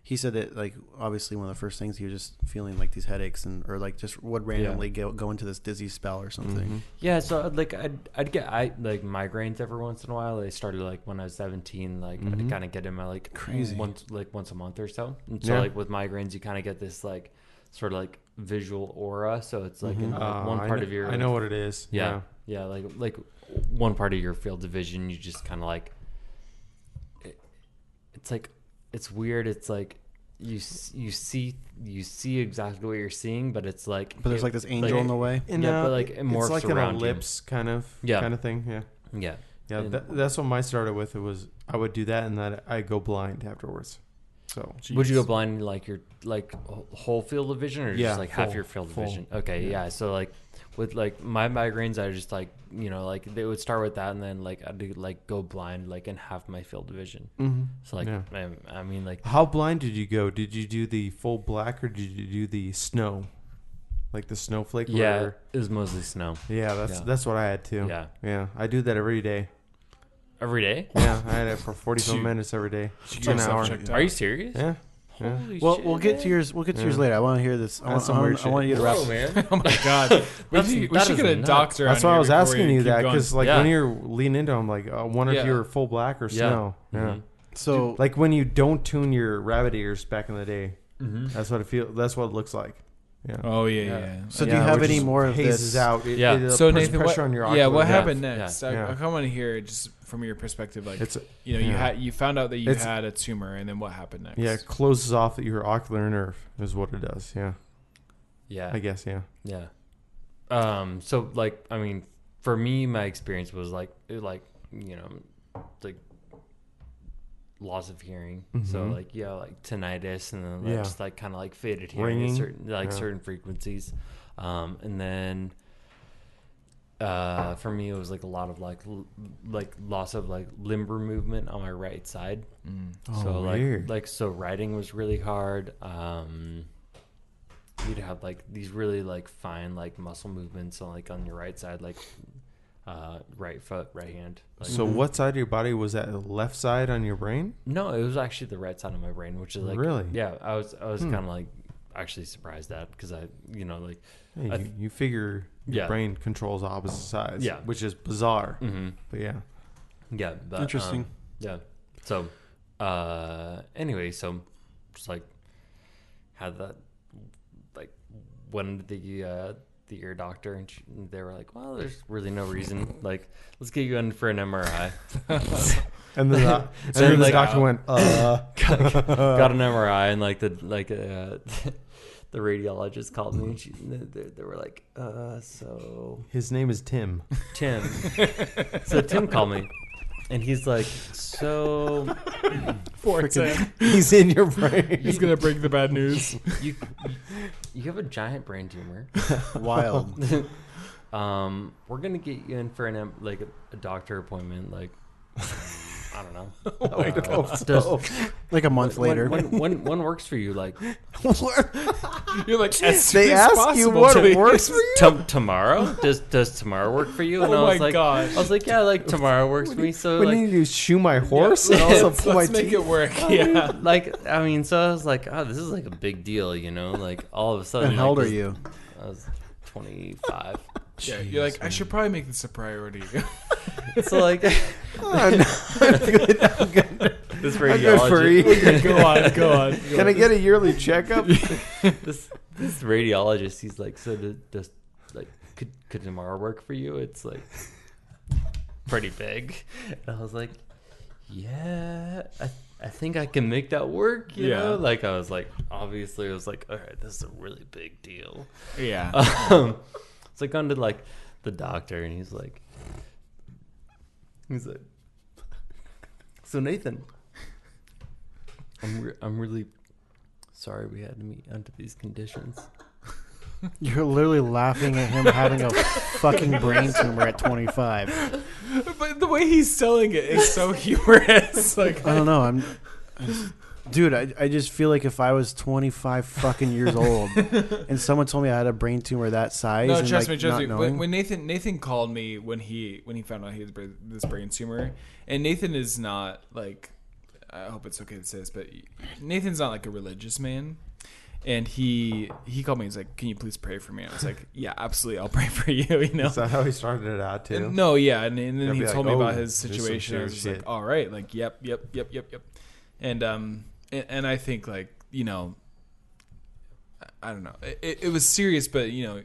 he said that like obviously one of the first things he was just feeling like these headaches and or like just would randomly go go into this dizzy spell or something. Mhm. Yeah, so like I'd I'd get I like migraines every once in a while. They started like when I was seventeen. Like Mhm. I'd kind of get them at like Crazy. once like once a month or so. And so Yeah. like with migraines, you kind of get this like sort of like visual aura. So it's like in like, Uh, one part kn- of your I know what it is. yeah yeah like like one part of your field of vision you just kind of like it, it's like it's weird. It's like you you see you see exactly what you're seeing, but it's like But there's it- like this angel in the way. And, Yeah, uh, but, like, it morphs it's like an around you. kind of Yeah. kind of thing. Yeah, yeah yeah. And- That, that's what mine started with. It was I would do that and then I go blind afterwards. So Would you go blind like your like whole field of vision or Yeah, just like half your field of full. vision? Okay, Yeah. yeah. So like with like my migraines, I just like you know like they would start with that and then like I'd like go blind like in half my field of vision. Mhm. So like Yeah. I, I mean like How blind did you go? Did you do the full black or did you do the snow, like the snowflake? yeah, where- it was mostly snow. yeah. That's Yeah. that's what I had too. Yeah, yeah. I do that every day. every day. Yeah, I had it for forty-five Shoot. minutes every day. Should An hour. Are you serious? Yeah. Yeah. Holy Well, shit, we'll get to yours. We'll get to yours later. I want to hear this. I want, That's some I weird want, I want you to wrap. Whoa, man. (laughs) Oh my god. (laughs) We, should, we should get a nuts. doctor. That's on why I was asking we you that because like Yeah. when you're leaning into, I'm like, uh, one if Yeah. you're full black or Yeah. snow. Yeah. Mhm. So Like when you don't tune your rabbit ears back in the day. Mhm. That's what it feel. That's what it looks like. Yeah. Oh yeah, Yeah. yeah. So do you have any more of hazes this? out? It, Yeah. It, So Nathan, pressure what, on your yeah, what happened next? I, Yeah. I kind want to hear just from your perspective. Like, It's you know, you had you found out that you It's- had a tumor, and then what happened next? yeah, it closes off your ocular nerve is what it does. Yeah, Yeah. I guess. Yeah. Yeah. Um. So like, I mean, for me, my experience was like, it, like you know, like loss of hearing. So Mhm. like, yeah, like tinnitus, and then Yeah. just like kind of like faded hearing Ringing. at certain like Yeah. certain frequencies. Um. And then. Uh, for me, it was like a lot of like, l- like loss of like limber movement on my right side. Mm. so Oh, like weird. like so writing was really hard um you'd have like these really like fine like muscle movements on like on your right side like uh right foot right hand like, So what side of your body was that? The left side on your brain? no it was actually the right side of my brain which is like Really? yeah i was i was Hmm. kind of like actually surprised at because i you know like Yeah, I you, th- you figure your Yeah. brain controls opposite sides. Yeah. which is bizarre. hmm But yeah. yeah but, Interesting. um, yeah so uh anyway so just like had that like went to the uh the ear doctor and she, they were like well there's really no reason like let's get you in for an mri (laughs) And then, uh, (laughs) and then, then the like, doctor went, (laughs) uh, got an mri and like the like uh the radiologist called me and she they, they were like uh so his name is Tim. tim (laughs) so tim called me and he's like so (laughs) Poor Tim. He's in your brain. (laughs) He's gonna break the bad news. you you have a giant brain tumor Wild. um we're gonna get you in for an em- like a, a doctor appointment like i don't know (laughs) I Uh, hope does- so. like a month when, later. when, when, when (laughs) works for you like (laughs) You're like, as soon they as ask you possible, what please. works for you. Tom tomorrow does does tomorrow work for you and Oh i was my like God. i was like yeah like tomorrow works for me so When like you do shoe my horse and also Let's, pull my let's make teeth. it work. I Yeah. mean, like I mean, so I was like, oh, this is like a big deal, you know? Like all of a sudden, and how old are this- you? I was twenty five. (laughs) yeah. You're like, I should probably make this a priority. (laughs) so like Oh, no, I'm good. I'm good. this I'm good for radiologist, you. go on, go on. Go Can I get a yearly checkup? (laughs) this this radiologist, he's like, so do- does like could could tomorrow work for you? It's like pretty big, and I was like, yeah, I. I think I can make that work, you Yeah. know. Like I was like, obviously, I was like, all right, this is a really big deal. Yeah. (laughs) um, so I gone to like the doctor, and he's like, he's like, (laughs) so Nathan, I'm re- I'm really sorry we had to meet under these conditions. You're literally laughing at him having a fucking brain tumor at 25. But the way he's selling it is so humorous. (laughs) Like, I don't know. I'm, dude. I, I just feel like if I was 25 fucking years old and someone told me I had a brain tumor that size, no, and trust like me, trust me. When, when Nathan Nathan called me when he when he found out he had this brain tumor, and Nathan is not like I hope it's okay to say this, but Nathan's not like a religious man. And he he called me. He's like, "Can you please pray for me?" I was like, "Yeah, absolutely. I'll pray (laughs) for you." You know. Is that how he started it out too? And- no, yeah, and, and then He'll he be told like, me about "Oh, his situation. I was serious just like, "All right, like, yep, yep, yep, yep, yep." And um, and, and I think like you know, I- I don't know. It, it was serious, but you know,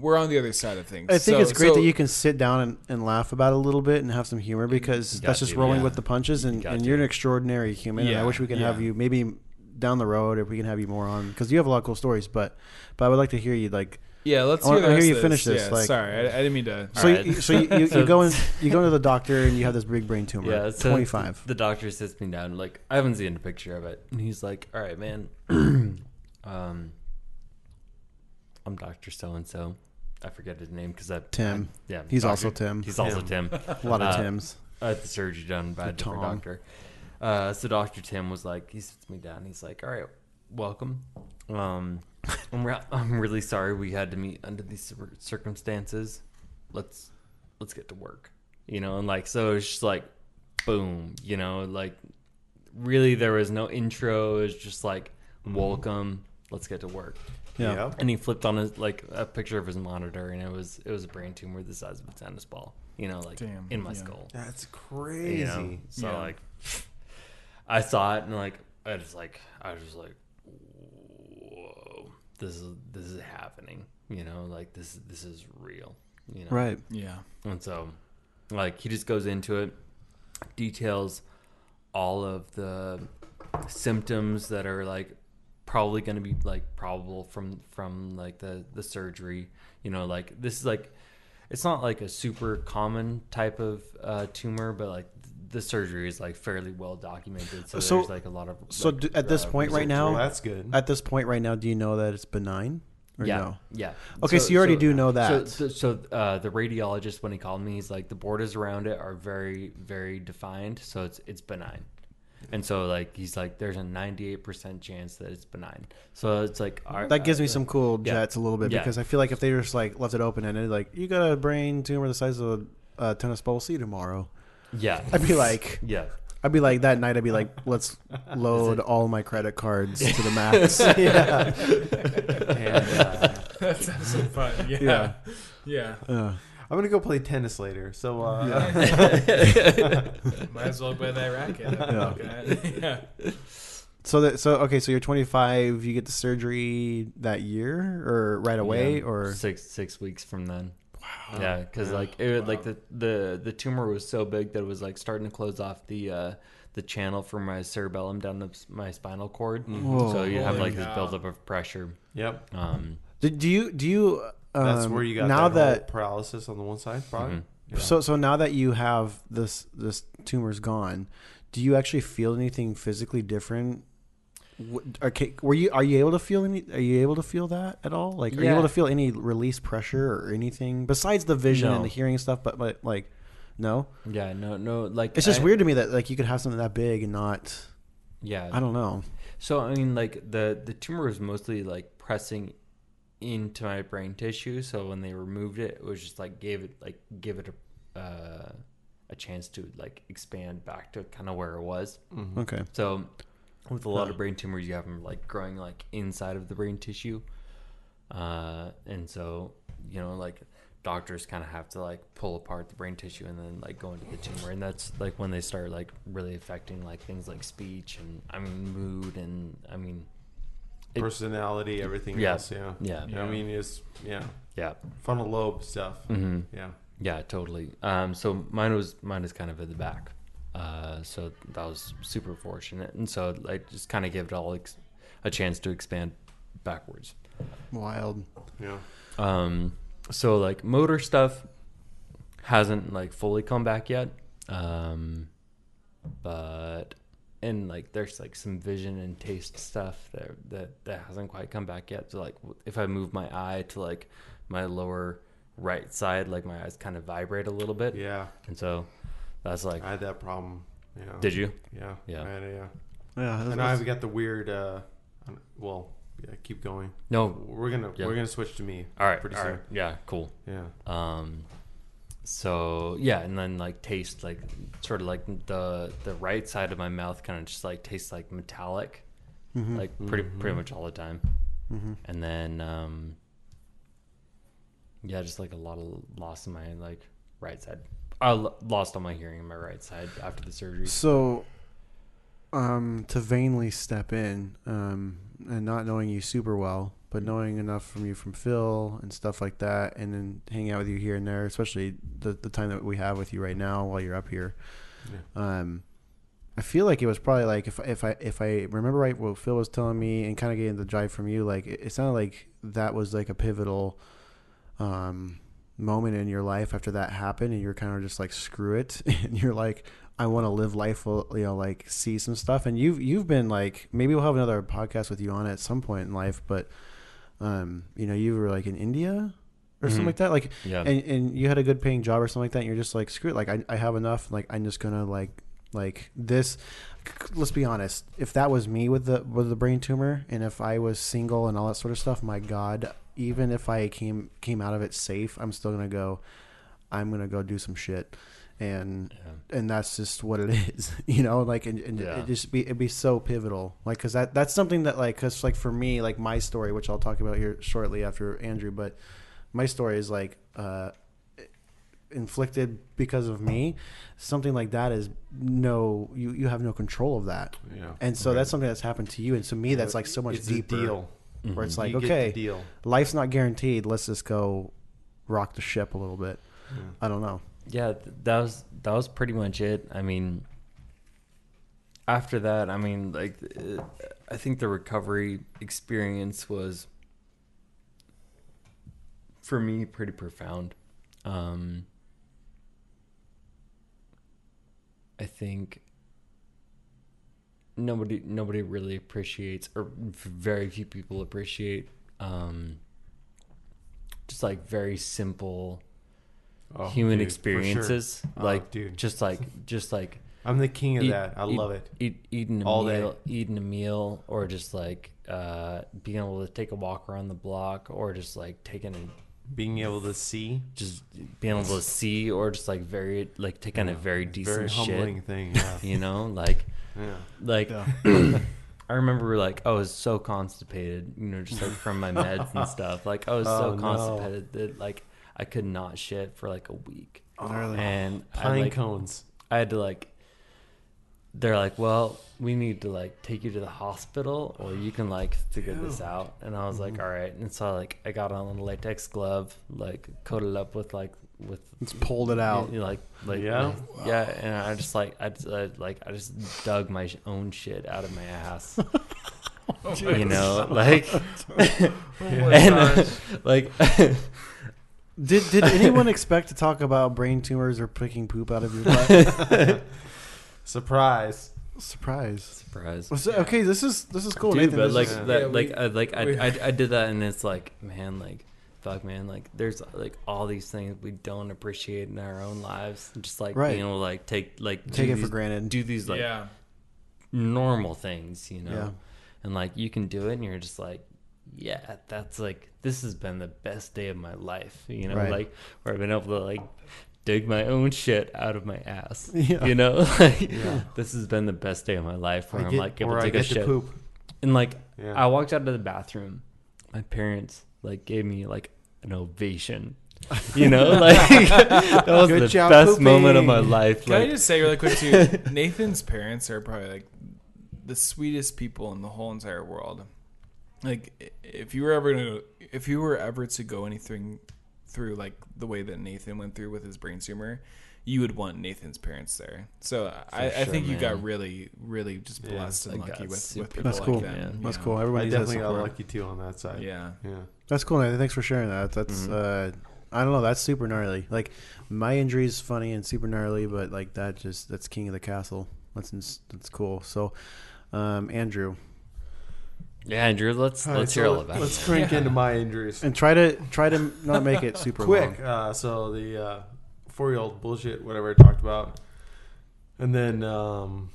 we're on the other side of things. I think So- it's great so- that you can sit down and, and laugh about it a little bit and have some humor because got that's just to, rolling yeah. with the punches. And, got and to. you're an extraordinary human. and I wish we could have you maybe down the road if we can have you more on because you have a lot of cool stories. But but I would like to hear you like Yeah, let's I hear wanna the hear you finish this, Yeah, like- sorry, I, I didn't mean to. so. Alright. You, so you, you, you (laughs) go in you go into the doctor and you have this big brain tumor. Yeah, so 25. The doctor sits me down, like I haven't seen a picture of it, and he's like, "All right, man, (clears throat) um, I'm Doctor So and So. I forget his name because I Tim. I- yeah, He's Dr. also Tim. He's also Tim. A lot of Uh, Tims. I had the surgery done by a different Tom. doctor. Uh, so Doctor Tim was like, he sits me down. He's like, "All right, welcome. Um, (laughs) I'm, re- I'm really sorry we had to meet under these circumstances. Let's let's get to work. You know, and like so it's just like, boom. You know, like really there was no intro. It was just like, welcome. Let's get to work. Yeah. Yep. And he flipped on his like a picture of his monitor, and it was it was a brain tumor the size of a tennis ball. You know, like Damn, in my yeah. skull. That's crazy. You know, so Yeah. like, I saw it and like I just like I was just like, whoa, this is this is happening. You know, like this this is real. You know, Right. Yeah, and so, like, he just goes into it, details all of the symptoms that are like probably going to be like probable from from like the the surgery. You know, like this is like it's not like a super common type of uh, tumor, but like the surgery is like fairly well documented. So, So- there's like a lot of So like, do, at this uh, point right now, Well, that's good. at this point right now, do you know that it's benign or yeah, no? yeah. Okay, so, you already do know that. So, so, so uh, the radiologist, when he called me, he's like, the borders around it are very, very defined, so it's it's benign. And so, like, he's like, there's a 98% chance that it's benign. So it's like, all right, that gives me uh, some cool yeah. jets a little bit Yeah. because I feel like if they just like left it open and like you got a brain tumor the size of a, a tennis ball, see you tomorrow. Yeah, I'd be like, yeah, I'd be like that night. I'd be like, let's (laughs) load all my credit cards to the max. (laughs) yeah, and, uh, that so fun. Yeah, Yeah. yeah. Uh, I'm gonna go play tennis later. So uh, (laughs) Might as well play that racket. Yeah. yeah. so that so okay, so you're 25. You get the surgery that year or right away yeah, or six six weeks from then. Wow. Yeah, because like it like the, the the tumor was so big that it was like starting to close off the uh, the channel from my cerebellum down to my spinal cord. Whoa. So you have Holy like this buildup of pressure. yep. Um, do, do you do you um, That's where you got now that, that, whole paralysis on the one side, probably. Mhm. Yeah. So so now that you have this this tumor's gone, do you actually feel anything physically different? W- Okay, were you are you able to feel any? Are you able to feel that at all? Like, are you able to feel any release pressure or anything besides the vision No. and the hearing stuff? But but like, no, yeah, no, no, like it's just I- weird to me that like you could have something that big and not. Yeah, I don't know. So I mean, like the the tumor was mostly like pressing into my brain tissue. So when they removed it, it was just like gave it like give it a uh, a chance to like expand back to kind of where it was. Okay, So with a lot Huh. of brain tumors, you have them like growing like inside of the brain tissue, uh, and so you know like doctors kind of have to like pull apart the brain tissue and then like go into the tumor, and that's like when they start like really affecting like things like speech and I mean mood and I mean it- Personality, everything Yeah. else. Yeah. yeah I mean, it's yeah, yeah frontal lobe stuff. hmm Yeah. yeah totally. Um, so mine was mine is kind of at the back, uh, so that was super fortunate, and so I just kind of gave it all ex- a chance to expand backwards. wild. Yeah. Um, so like motor stuff hasn't like fully come back yet. Um, but and like there's like some vision and taste stuff that that that hasn't quite come back yet. So like if I move my eye to like my lower right side, like my eyes kind of vibrate a little bit, Yeah, and so that's like. I had that problem. Yeah. Did you? Yeah. Yeah. I had it, yeah. Yeah, And I've got the weird. uh Well, yeah. Keep going. No. We're gonna Yeah. we're gonna switch to me. All right. Pretty all soon. right. Yeah. Cool. Yeah. Um, so yeah, and then like taste like sort of like the the right side of my mouth kind of just like tastes like metallic, Mhm. like pretty pretty much all the time. Mhm. And then um, yeah, just like a lot of loss in my like right side. I lost all my hearing in my right side after the surgery. So, um, to vainly step in, um, and not knowing you super well, but knowing enough from you from Phil and stuff like that, and then hanging out with you here and there, especially the the time that we have with you right now while you're up here. Um, I feel like it was probably like if if I if I remember right what Phil was telling me and kind of getting the drive from you, like it, it sounded like that was like a pivotal um, moment in your life after that happened, and you're kind of just like screw it, (laughs) and you're like I want to live life, you know, like see some stuff, and you've you've been like maybe we'll have another podcast with you on it at some point in life, but um, you know, you were like in India or something Mhm. like that, like Yeah. and and you had a good paying job or something like that and you're just like screw it like I, I have enough like i'm just gonna like like this let's be honest if that was me with the with the brain tumor and if i was single and all that sort of stuff my god even if i came came out of it safe i'm still gonna go i'm gonna go do some shit. And yeah. and that's just what it (laughs) is you know like and, and Yeah. it just be it'd be so pivotal. Like because that that's something that like because like for me like my story which i'll talk about here shortly after andrew but my story is like uh inflicted because of me. Something like that is no you you have no control of that. Yeah. and so that's something that's happened to you. And to me that's like so much it's deeper a deal. where it's Mhm. like You okay deal. life's not guaranteed let's just go rock the ship a little bit i don't know yeah that was that was pretty much it i mean after that i mean like uh, i think the recovery experience was for me pretty profound um i think nobody nobody really appreciates or very few people appreciate um just like very simple Oh, human dude, for sure. experiences Oh, like dude. just like just like I'm the king of eat- that. I eat- love it. eat, eating a All day. eating a meal or just like uh being able to take a walk around the block or just like taking a Being able to see. just being able to see or just like very like taking a very decent very humbling shit thing. Yeah. (laughs) you know like yeah. like (coughs) I remember like I was so constipated, you know, just like from my meds and (laughs) stuff. Like I was Oh, so no. constipated that like I could not shit for like a week. Oh, Gnarly. And I Pine like cones. I had to like they're like, Well, we need to like take you to the hospital or you can like figure this out and I was like, mm-hmm. All right and so like I got on a latex glove, like coated up with like with it's pulled it out you know, like like Yeah? like- yeah and I just like I, just, I like I just dug my own shit out of my ass. (laughs) Oh you know, like (laughs) oh and (laughs) like Did did anyone expect to talk about brain tumors or picking poop out of your butt? Surprise. Surprise. surprise. So- okay, this is this is cool. Dude, Nathan, but like is- that, Yeah, like, we- I, like I, I, I did that, and it's like, man, like, fuck, man, like, there's like all these things we don't appreciate in our own lives, just like Right. being able to like take like take do it for these- granted. do these like yeah. normal things, you know, Yeah. and like you can do it, and you're just like, yeah, that's like this has been the best day of my life, you know, Right. like where I've been able to like dig my own shit out of my ass, (laughs) Yeah. you know, (laughs) like Yeah. this has been the best day of my life where I I'm get, like able or to I take a to shit. poop. And like Yeah. I walked out of the bathroom, my parents like gave me like an ovation. You know, (laughs) like that was Good the job, best moment of my life. Can I just say really quick too? (laughs) Nathan's parents are probably like the sweetest people in the whole entire world. Like if you were ever to, if you were ever to go anything through like the way that Nathan went through with his brain tumor, you would want Nathan's parents there. So I, I sure, think you got really, really just Yeah. blessed and lucky with, with people That's like cool. that. Yeah. That's know? cool. Everybody needs definitely got support. lucky too on that side. Yeah. Yeah. That's cool, Nathan. Thanks for sharing that. That's Mhm. uh I don't know, that's super gnarly. Like my injury is funny and super gnarly, but like that just that's king of the castle. That's ins- that's cool. So, um, Andrew, Yeah, Andrew, let's All right, let's so hear all let- about Let's it. crank into my injuries. and try to try to not make it super (laughs) quick. long. Uh, so the uh, four-year-old bullshit, whatever I talked about, and then um,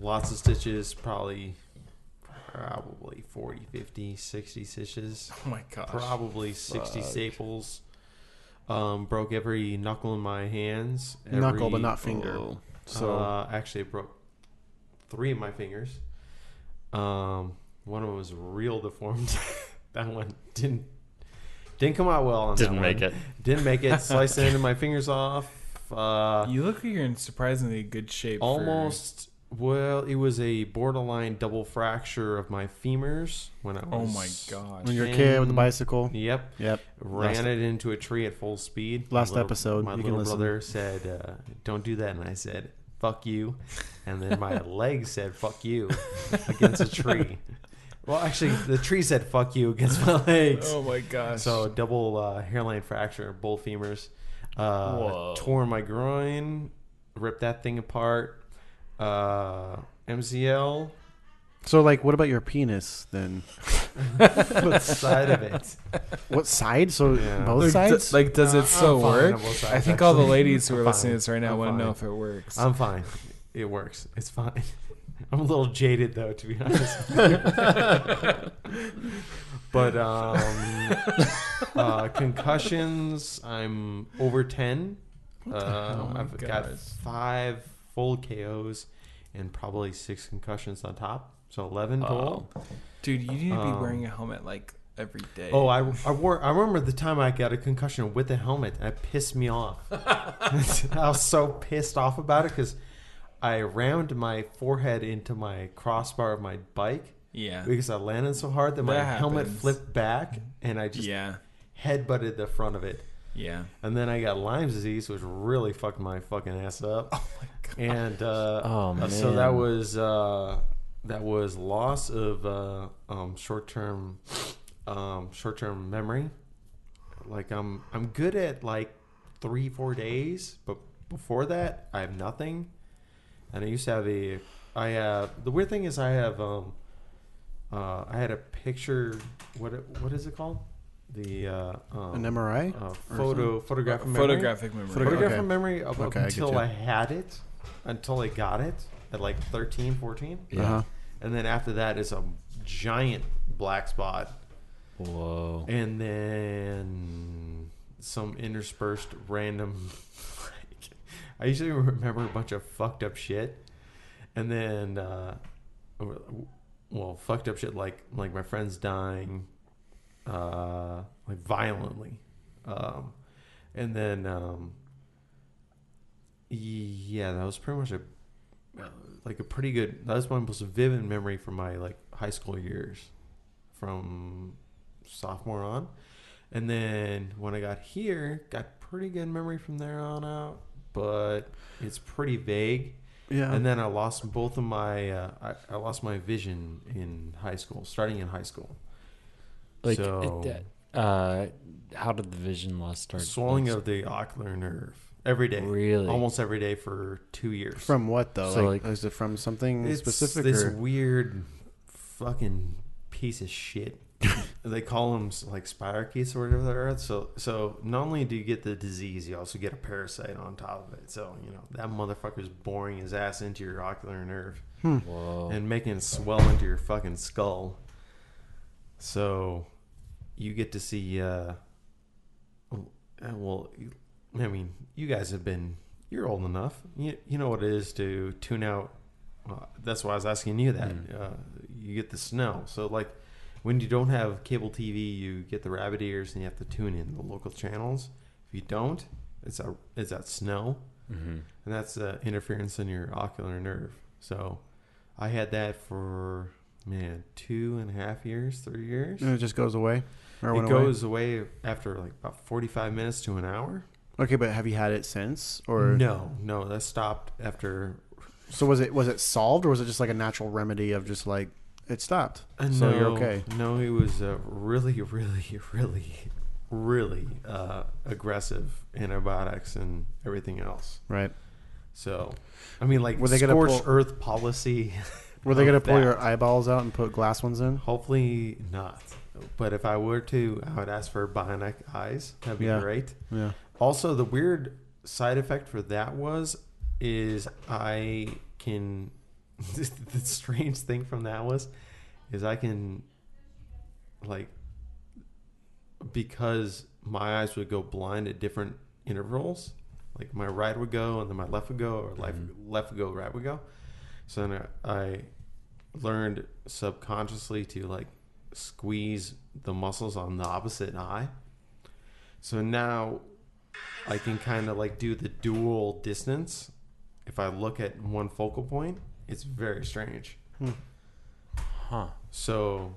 lots of stitches, probably probably 40, 50, 60 stitches, Oh my gosh. probably 60 Fuck. staples. Um, broke every knuckle in my hands. Every, Knuckle, but not finger. Oh. So uh, actually, it broke three of my fingers. Um, one of them was real deformed. (laughs) that one didn't didn't come out well. On Didn't that make one. it. Didn't make it. (laughs) Sliced the end of my fingers off. Uh, You look like you're in surprisingly good shape. for- almost. Well, it was a borderline double fracture of my femurs when I was. oh my god! when you're a kid with the bicycle, Yep. yep. Ran Last- it into a tree at full speed. Last My little- episode, my you can little listen. brother said, uh, "Don't do that," and I said, "Fuck you," and then my (laughs) leg said, "Fuck you," against a tree. Well, actually, the tree said "fuck you" against my legs. Oh my gosh. So double uh, hairline fracture, both femurs. Uh, Whoa. tore my groin, ripped that thing apart. Uh, MCL, So, like, what about your penis then? (laughs) what side of it? What side? So Yeah. both like, sides. d- like, does Uh, it still I'm work? on I sides, think all the ladies who I'm are listening to this right now want to know if it works. I'm fine. It works. It's fine. (laughs) I'm a little jaded though, to be honest. (laughs) but um, uh, concussions, I'm over ten. Uh, my I've got God. five full KOs and probably six concussions on top, so eleven total. Dude, you need to be Um, wearing a helmet like every day. Oh, I, I wore. I remember the time I got a concussion with a helmet. It pissed me off. (laughs) (laughs) I was so pissed off about it because I rammed my forehead into my crossbar of my bike yeah. because I landed so hard that my That helmet flipped back and I just Yeah. head butted the front of it. Yeah. And then I got Lyme's disease, which really fucked my fucking ass up. (laughs) Oh my god! And uh, Oh, uh, so that was uh, that was loss of uh, um, short term um, short term memory. Like I'm I'm good at like three four days, but before that I have nothing. And I used to have a I have the weird thing is I have um uh, I had a picture what it- what is it called the uh, um, An MRI. uh, photo photographic memory. Photographic memory. Photographic okay. memory up Okay, I until you. I, had it until I got it at like 13 14 Yeah. Uh-huh. and then after that is a giant black spot Whoa. and then some interspersed random like (laughs) I usually remember a bunch of fucked up shit and then uh well fucked up shit like like my friends dying uh like violently um and then um yeah that was pretty much a like a pretty good that was my most vivid memory from my like high school years from sophomore on and then when i got here got pretty good memory from there on out but it's pretty vague Yeah. and then I lost both of my uh, I, I lost my vision in high school, starting in high school. Like, so it, uh, how did the vision loss start? swelling of the ocular nerve every day, Really? almost every day for two years. from what though? So, like, like- is it from something it's specific? this or? weird fucking piece of shit. (laughs) they call them like spirochetes or whatever they are. So so not only do you get the disease, you also get a parasite on top of it. So you know that motherfucker's boring his ass into your ocular nerve. Whoa. and making it swell into your fucking skull. So you get to see. Uh, well, I mean, you guys have been. You're old enough. You you know what it is to tune out. Uh, that's why I was asking you that. Uh, you get the snow. So like when you don't have cable TV, you get the rabbit ears and you have to tune in the local channels. If you don't, it's a it's that snow hmm and that's uh, interference in your ocular nerve. So I had that for man two and a half years, three years. And it just goes away. Or It goes away after like about forty-five minutes to an hour. Okay, but have you had it since? Or no, no, that stopped after. So was it was it solved, or was it just like a natural remedy of just like it stopped? Uh, so no, you're okay. No, it was uh, really, (laughs) really, really, really uh, aggressive antibiotics and everything else. Right. So, I mean, like Were they gonna scorched pull- earth policy. Were they (laughs) gonna pull that. your eyeballs out and put glass ones in? Hopefully not. But if I were to, I would ask for bionic eyes. That'd be Yeah. great. Yeah. Also, the weird side effect for that was is I can. (laughs) the strange thing from that was is I can like because my eyes would go blind at different intervals. Like my right would go and then my left would go, or left mm-hmm. left would go, right would go. So then I learned subconsciously to like squeeze the muscles on the opposite eye. So now I can kind of like do the dual distance. If I look at one focal point, it's very strange. Hmm. Huh. So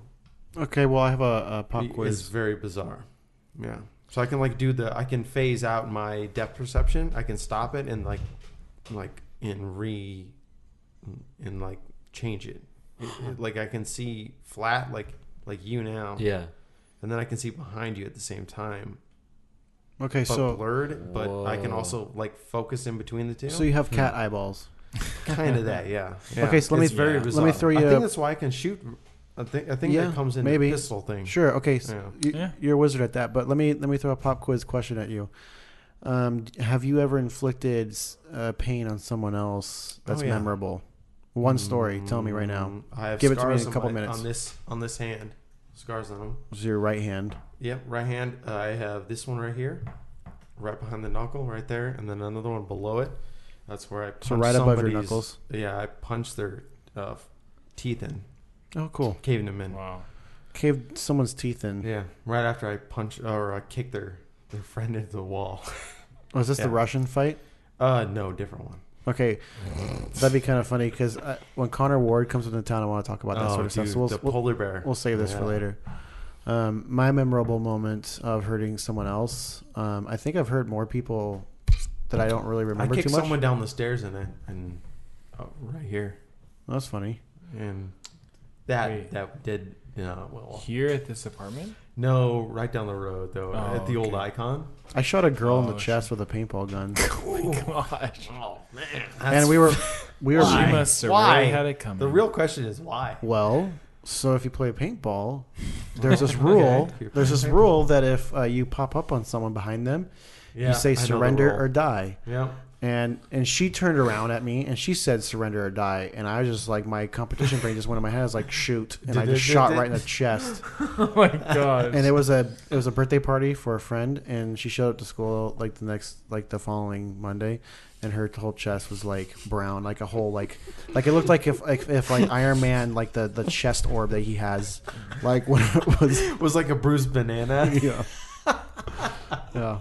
Okay. Well, I have a, a pop it's quiz. very bizarre. Yeah. So I can like do the I can phase out my depth perception. I can stop it and like like and re and like change it. It- it- like I can see flat like like you now. Yeah. And then I can see behind you at the same time. Okay. But So blurred, but I can also like focus in between the two. so you have cat eyeballs. kind of that, yeah. (laughs) yeah. Okay, so let me- It's very yeah. let me throw you I a- think that's why I can shoot. I think I think Yeah, that comes in maybe. the pistol thing. Sure. Okay. So Yeah. you, Yeah. You're a wizard at that. But let me let me throw a pop quiz question at you. Um, have you ever inflicted uh, pain on someone else that's Oh, yeah. memorable? One story. Tell me right now. Mm, I have Give it to me in a on couple my- minutes. on this on this hand. Scars on them. It's your right hand. Yep, right hand. Uh, I have this one right here, right behind the knuckle, right there, and then another one below it. That's where I punch So right above your somebody's- knuckles. Yeah, I punched their uh, teeth in, Oh, cool. caving them in. Wow. Caved someone's teeth in. Yeah, right after I punched or I kicked their their (laughs) friend into the wall. Was this the Yeah. Russian fight? Uh, no, different one. Okay, that'd be kind of funny because when Connor Ward comes into town, I want to talk about that oh, sort of stuff. So we'll, the we'll, polar bear. we'll save this for later. Um, my memorable moment of hurting someone else. Um, I think I've hurt more people that I don't really I remember kicked too much. someone down the stairs and I, and oh, right here, That's funny. and that Wait. that did. Yeah, well, Here at this apartment? No, right down the road though, Oh, at the old icon. I shot a girl in the Oh, chest with a paintball gun, (laughs) (laughs) Gosh. Oh man, and we were we were She must have Why? really had it coming. The real question is why. well. So if you play paintball, (laughs) there's this rule. Okay. There's this rule that if uh, you pop up on someone behind them, Yeah, you say I know the surrender rule. or die. Yeah. And and she turned around at me and she said surrender or die. And I was just like my competition brain just went in my head. I was like shoot, and I just shot right in the chest. (laughs) oh my god. And it was a it was a birthday party for a friend, and she showed up to school like the next like the following Monday, and her whole chest was like brown, like a whole like like it looked like if like if like Iron Man like the the chest orb that he has, like when (laughs) it was was like a bruised banana. (laughs) yeah yeah.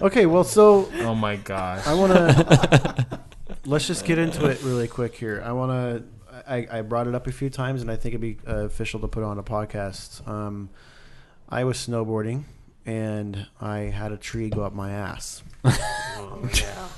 Okay, well, so oh my gosh. I want to (laughs) let's just get into it really quick here. I want to. I, I brought it up a few times, and I think it'd be uh, official to put on a podcast. Um, I was snowboarding, and I had a tree go up my ass. (laughs) Oh, yeah.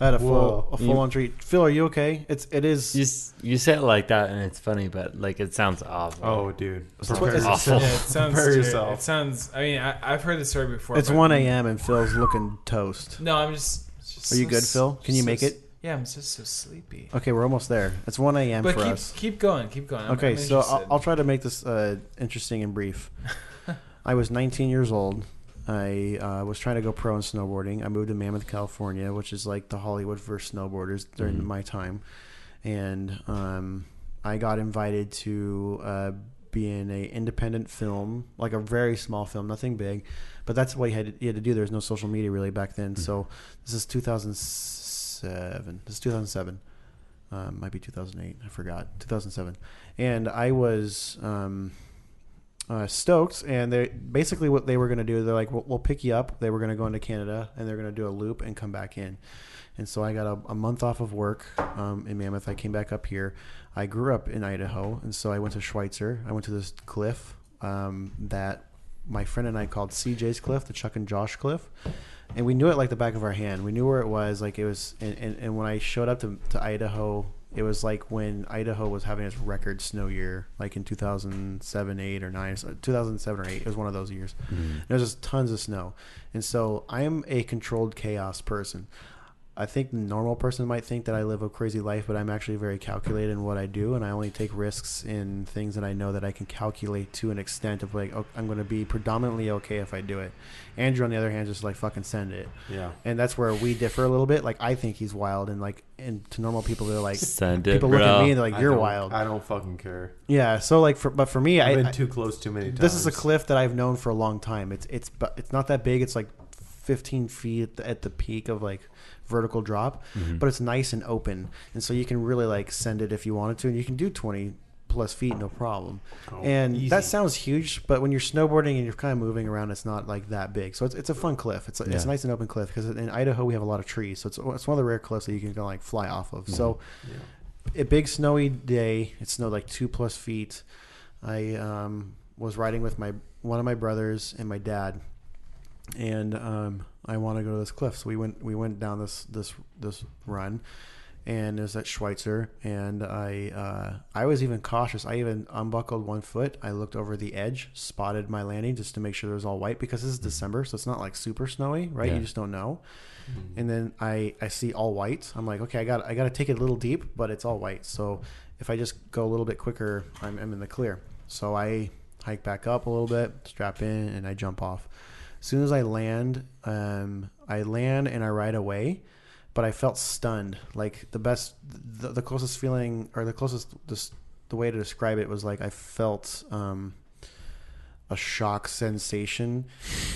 I had a full Whoa. a full on treat. Phil, are you okay? It's it is. You, s- you say it like that and it's funny, but like it sounds awful. Oh, dude. It's Prepare tw- it's- awful. yeah, it (laughs) sounds. Prepare yourself. It sounds. I mean, I, I've heard this story before. it's but- one a.m. and Phil's looking toast. No, I'm just. just Are you so good, s- Phil? Can you so make s- it? Yeah, I'm just so sleepy. Okay, we're almost there. It's one a.m. But for keep us. keep going, keep going. I'm, Okay, I'm so I'll, interested. I'll try to make this uh, interesting and brief. (laughs) I was 19 years old. I uh, was trying to go pro in snowboarding. I moved to Mammoth, California, which is like the Hollywood for snowboarders during Mhm. my time. And um, I got invited to uh, be in a independent film, like a very small film, nothing big. But that's what you had to, you had to do. There was no social media really back then. So this is 2007. This is 2007 um, might be 2008. I forgot 2007, and I was um, uh, stoked. And they basically what they were going to do. They're like, we'll, "We'll pick you up." They were going to go into Canada, and they're going to do a loop and come back in. And so I got a, a month off of work um, in Mammoth. I came back up here. I grew up in Idaho, and so I went to Schweitzer. I went to this cliff um, that my friend and I called CJ's Cliff, the Chuck and Josh Cliff and we knew it like the back of our hand. We knew where it was. Like it was, and, and, and when I showed up to, to Idaho, it was like when Idaho was having its record snow year, like in 2007, 8, or 9, 2007 or 8. It was one of those years. Mm-hmm. There was just tons of snow. And so I am a controlled chaos person. I think the normal person might think that I live a crazy life, but I'm actually very calculated in what I do, and I only take risks in things that I know that I can calculate to an extent of like, oh, I'm going to be predominantly okay if I do it. Andrew, on the other hand, just like fucking send it, Yeah. and that's where we differ a little bit. Like, I think he's wild, and like, and to normal people, they're like, Send it, people look at me and they're like, you're don't- wild. I don't fucking care. yeah. So like, for but for me, I've I, been too close too many times. this is a cliff that I've known for a long time. It's it's but it's not that big. It's like 15 feet at the, at the peak of like vertical drop, Mm-hmm. but it's nice and open, and so you can really like send it if you wanted to, and you can do 20 plus feet no problem. Oh, and easy. that sounds huge, but when you're snowboarding and you're kind of moving around, it's not like that big. So it's, it's a fun cliff. It's a, it's a nice and open cliff because in Idaho we have a lot of trees, so it's it's one of the rare cliffs that you can go like fly off of. So Yeah. a big snowy day. It snowed like two plus feet. I um, was riding with my one of my brothers and my dad, and um, I want to go to this cliff. So we went we went down this this this run, and it was at Schweitzer. And I uh, I was even cautious. I even unbuckled one foot. I looked over the edge, spotted my landing just to make sure it was all white because this is December, so it's not like super snowy, right? Yeah. You just don't know and then I I see all white. I'm like, okay, I got I got to take it a little deep, but it's all white. So if I just go a little bit quicker, I'm, I'm in the clear. So I hike back up a little bit, strap in, and I jump off. As soon as I land, um, I land and I ride away, but I felt stunned. Like the best, the, the closest feeling, or the closest, the, the way to describe it was like I felt um, a shock sensation,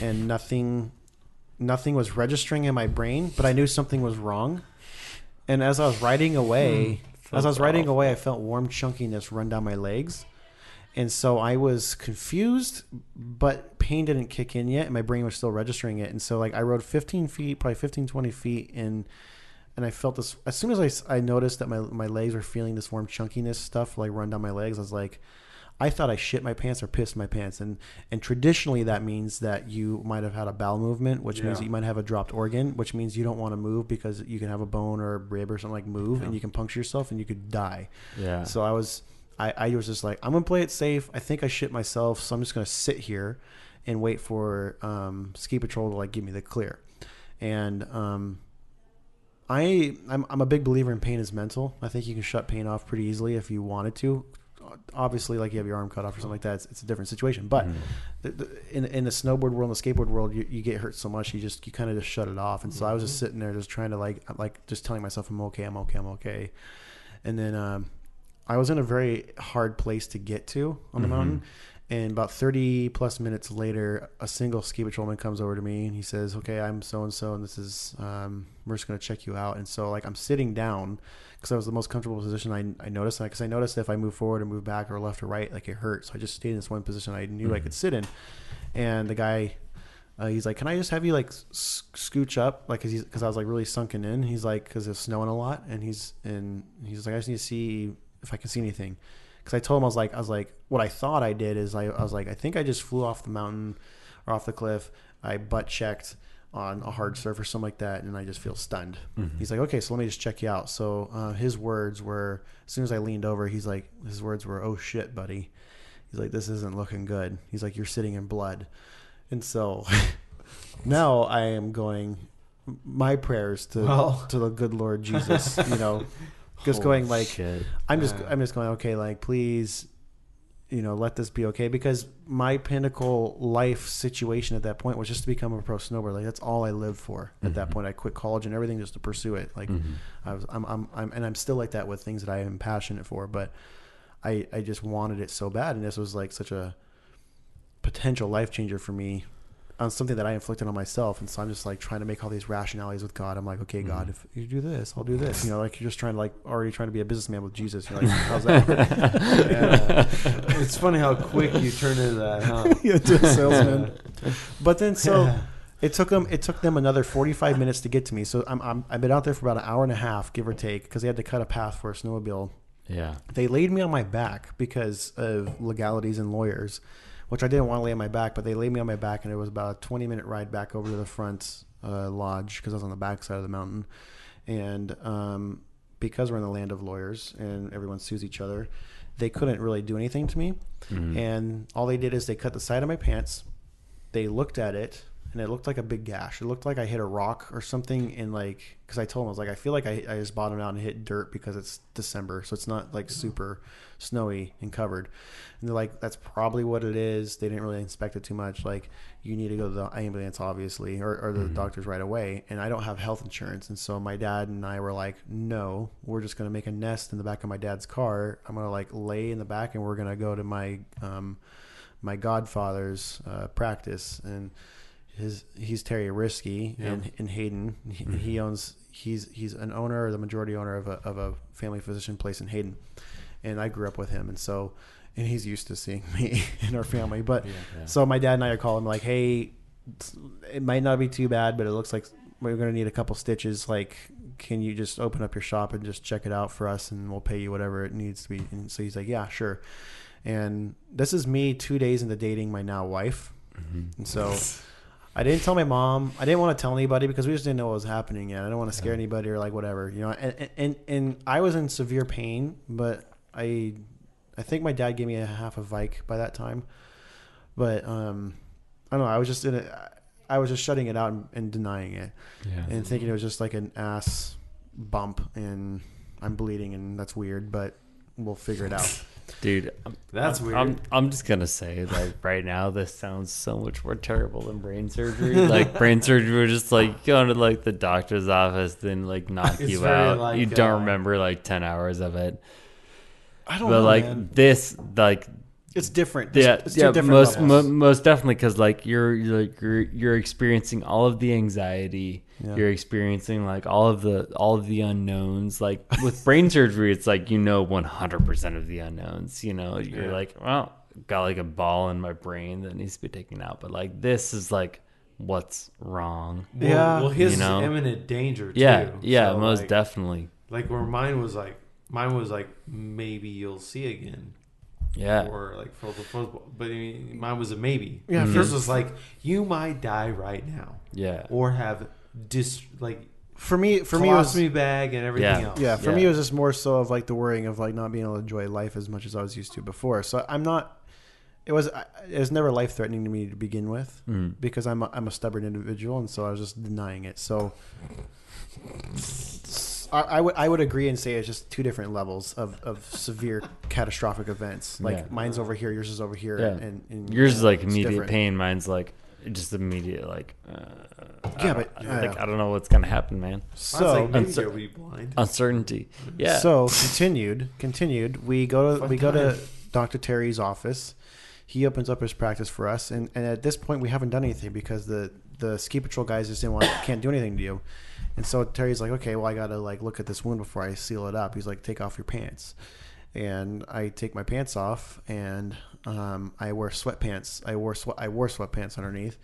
and nothing nothing was registering in my brain, but I knew something was wrong. And as I was riding away, as I was riding away, I felt warm chunkiness run down my legs. And so I was confused, but pain didn't kick in yet, and my brain was still registering it. And so, like, I rode 15 feet, probably 15, 20 feet, and and I felt this. As soon as I, I noticed that my, my legs were feeling this warm chunkiness stuff, like run down my legs, I was like, I thought I shit my pants or pissed my pants, and and traditionally that means that you might have had a bowel movement, which means Yeah. that you might have a dropped organ, which means you don't want to move because you can have a bone or a rib or something like move, and you can puncture yourself and you could die. Yeah. So I was, I, I was just like, I'm gonna play it safe. I think I shit myself, so I'm just gonna sit here and wait for um, ski patrol to like give me the clear. And um, I, I'm, I'm a big believer in pain is mental. I think you can shut pain off pretty easily if you wanted to. Obviously, like you have your arm cut off or something like that, it's, it's a different situation. But the, the, in in the snowboard world, and the skateboard world, you, you get hurt so much, you just you kind of just shut it off. And so I was just sitting there, just trying to like like just telling myself, I'm okay, I'm okay, I'm okay. And then um, I was in a very hard place to get to on the mountain. And about 30 plus minutes later, a single ski patrolman comes over to me and he says, Okay, I'm so and so, and this is, um, we're just going to check you out. And so, like, I'm sitting down because that was the most comfortable position I, I noticed. Because I noticed if I move forward or move back or left or right, like, it hurts. So I just stayed in this one position I knew I could sit in. And the guy, uh, he's like, "Can I just have you like scooch up, like, cause, he's, cause I was like really sunken in." He's like, "Cause it's snowing a lot," and he's and he's like, "I just need to see if I can see anything." Cause I told him I was like, I was like, what I thought I did is I, I was like, I think I just flew off the mountain or off the cliff. I butt checked on a hard surf or something like that, and I just feel stunned. He's like, okay, so let me just check you out. So uh, his words were, as soon as I leaned over, he's like, his words were, "Oh shit, buddy." He's like, this isn't looking good. He's like, you're sitting in blood. And so (laughs) now I am going my prayers to Well. to the good Lord Jesus, you know, (laughs) just going like Shit. I'm just Yeah. I'm just going okay, like please, you know, let this be okay because my pinnacle life situation at that point was just to become a pro snowboarder. Like that's all I lived for at that mm-hmm. point. I quit college and everything just to pursue it. Like mm-hmm. I was I'm, I'm I'm and I'm still like that with things that I am passionate for, but I I just wanted it so bad and this was like such a potential life changer for me on something that I inflicted on myself. And so I'm just like trying to make all these rationalities with God. I'm like, okay, God, mm-hmm. if you do this, I'll do this. You know, like you're just trying to like already trying to be a businessman with Jesus. You're like, how's that? (laughs) Yeah. it's funny how quick you turn into that, huh? (laughs) yeah, to a salesman. But then so it took them it took them another 45 minutes to get to me. So I'm, I'm I've been out there for about an hour and a half, give or take, because they had to cut a path for a snowmobile. Yeah. They laid me on my back because of legalities and lawyers, which I didn't want to lay on my back, but they laid me on my back, and it was about a 20 minute ride back over to the front uh, lodge because I was on the back side of the mountain. And um, because we're in the land of lawyers and everyone sues each other, they couldn't really do anything to me. And all they did is they cut the side of my pants, they looked at it, and it looked like a big gash. It looked like I hit a rock or something in like because I told him I was like I feel like I, I just bottomed out and hit dirt because it's December, so it's not like super snowy and covered. And they're like, that's probably what it is. They didn't really inspect it too much. Like you need to go to the ambulance, obviously, or, or the doctors right away. And I don't have health insurance, and so my dad and I were like, no, we're just gonna make a nest in the back of my dad's car. I'm gonna like lay in the back, and we're gonna go to my um, my godfather's uh, practice and his he's Terry Risky and in Hayden. He, mm-hmm. he owns he's he's an owner or the majority owner of a of a family physician place in Hayden, and I grew up with him, and so and he's used to seeing (laughs) me in our family. But so my dad and I are calling like, hey, it might not be too bad, but it looks like we're gonna need a couple stitches. Like, can you just open up your shop and just check it out for us, and we'll pay you whatever it needs to be. And so he's like, yeah, sure. And this is me two days into dating my now wife, mm-hmm. and so. (laughs) I didn't tell my mom. I didn't want to tell anybody because we just didn't know what was happening yet. I didn't want to scare anybody or like whatever, you know. And, and and I was in severe pain, but I I think my dad gave me a half a Vike by that time. But um, I don't know. I was just in it. I was just shutting it out and, and denying it, Yeah. and thinking it was just like an ass bump, and I'm bleeding, and that's weird. But we'll figure it out. (laughs) Dude, I'm, That's weird. I'm, I'm just gonna say, like, right now, this sounds so much more terrible than brain surgery. (laughs) like, brain surgery, we're just like going to like the doctor's office, then like (laughs) knock It's you very, out. like, you don't uh, remember like ten hours of it. I don't know. But know, like man. this, like It's different. yeah, It's, it's two yeah, different most mo- most definitely because like you're you're like you're, you're experiencing all of the anxiety. Yeah. You're experiencing like all of the all of the unknowns. Like with brain (laughs) surgery, it's like you know 100 percent of the unknowns. You know, you're Yeah. like, well, got like a ball in my brain that needs to be taken out. But like this is like what's wrong. Yeah. well, his You know? imminent danger. Too. Yeah, yeah, So, most like, definitely. Like where mine was like, mine was like maybe you'll see again, Yeah, or like for the football. But I mean, mine was a maybe. Yeah, Yours first- was like you might die right now, yeah, or have dis like for me, for me, it was me bag and everything Yeah. else. Yeah, for Yeah. me, it was just more so of like the worrying of like not being able to enjoy life as much as I was used to before. So I'm not. It was I- it was never life threatening to me to begin with Mm. because I'm a, I'm a stubborn individual, and so I was just denying it. So I, I would I would agree and say it's just two different levels of, of severe catastrophic events. Like Yeah. mine's over here, yours is over here, Yeah. and, and Yours is like it's immediate different. pain. Mine's like just immediate like. Uh, Yeah, I but don't- yeah. like I don't know what's gonna happen, man. Mine's So like, maybe uncer- you'll be blind. Uncertainty. (laughs) Yeah. So continued, continued. We go to Fun we go to time. Dr. Terry's office. He opens up his practice for us, and, and at this point we haven't done anything because the the ski patrol guys just didn't want can't do anything to you. And so Terry's like, okay, well I gotta like look at this wound before I seal it up. He's like, take off your pants, and I take my pants off and um, I wear sweatpants. I wore swe- I wore sweatpants underneath,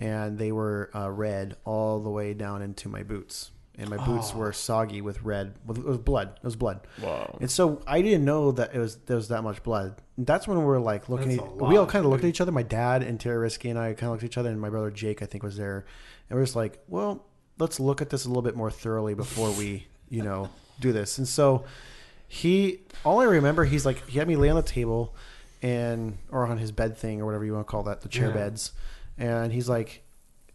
and they were uh, red all the way down into my boots. And my boots were soggy with red. It was blood. It was blood. Wow. And so I didn't know that it was there was that much blood. And that's when we were like looking. At, a we all kind of looked at each other. My dad and Terry Risky and I kind of looked at each other, and my brother Jake I think was there, and we're just like, well, let's look at this a little bit more thoroughly before we, you know, do this. And so he, all I remember, he's like, he had me lay on the table, and or on his bed thing or whatever you want to call that, the chair Yeah. beds, and he's like,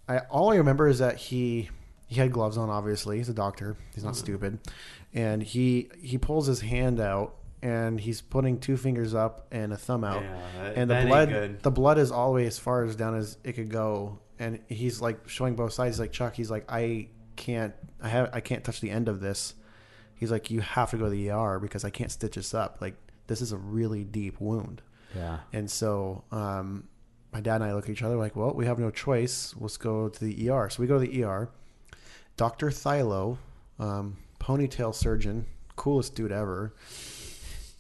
I all I remember is that he he had gloves on. Obviously, he's a doctor. He's not stupid, and he he pulls his hand out and he's putting two fingers up and a thumb out, Yeah, that- and the blood the blood is all the way as far as down as it could go, and he's like showing both sides. He's like Chuck. He's like I can't I have I can't touch the end of this. He's like you have to go to the ER because I can't stitch this up. Like this is a really deep wound. Yeah. And so um, my dad and I look at each other like, well, we have no choice. Let's go to the ER. So we go to the ER. Dr. Thilo, um, ponytail surgeon, coolest dude ever.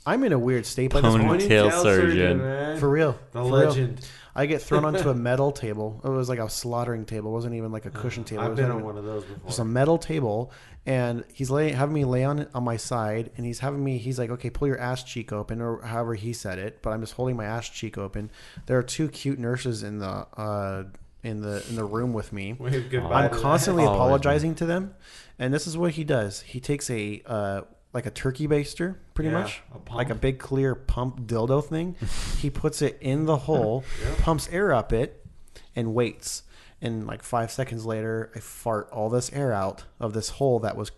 I'm in a weird state by this Pony- point. Tail surgeon. man. For real. The For real. legend. I get thrown onto a (laughs) metal table. It was like a slaughtering table. It wasn't even like a cushion table. It I've was been on a- one of those before. There's a metal table, and he's laying, having me lay on it on my side, and he's having me. He's like, "Okay, pull your ass cheek open," or however he said it. But I'm just holding my ass cheek open. There are two cute nurses in the uh, in the in the room with me. Wave I'm constantly Always, apologizing to them, and this is what he does. He takes a uh, like a turkey baster, pretty Yeah, much, a like a big clear pump dildo thing. he puts it in the hole, (laughs) Yeah. pumps air up it, and waits. and like five seconds later, I fart all this air out of this hole that was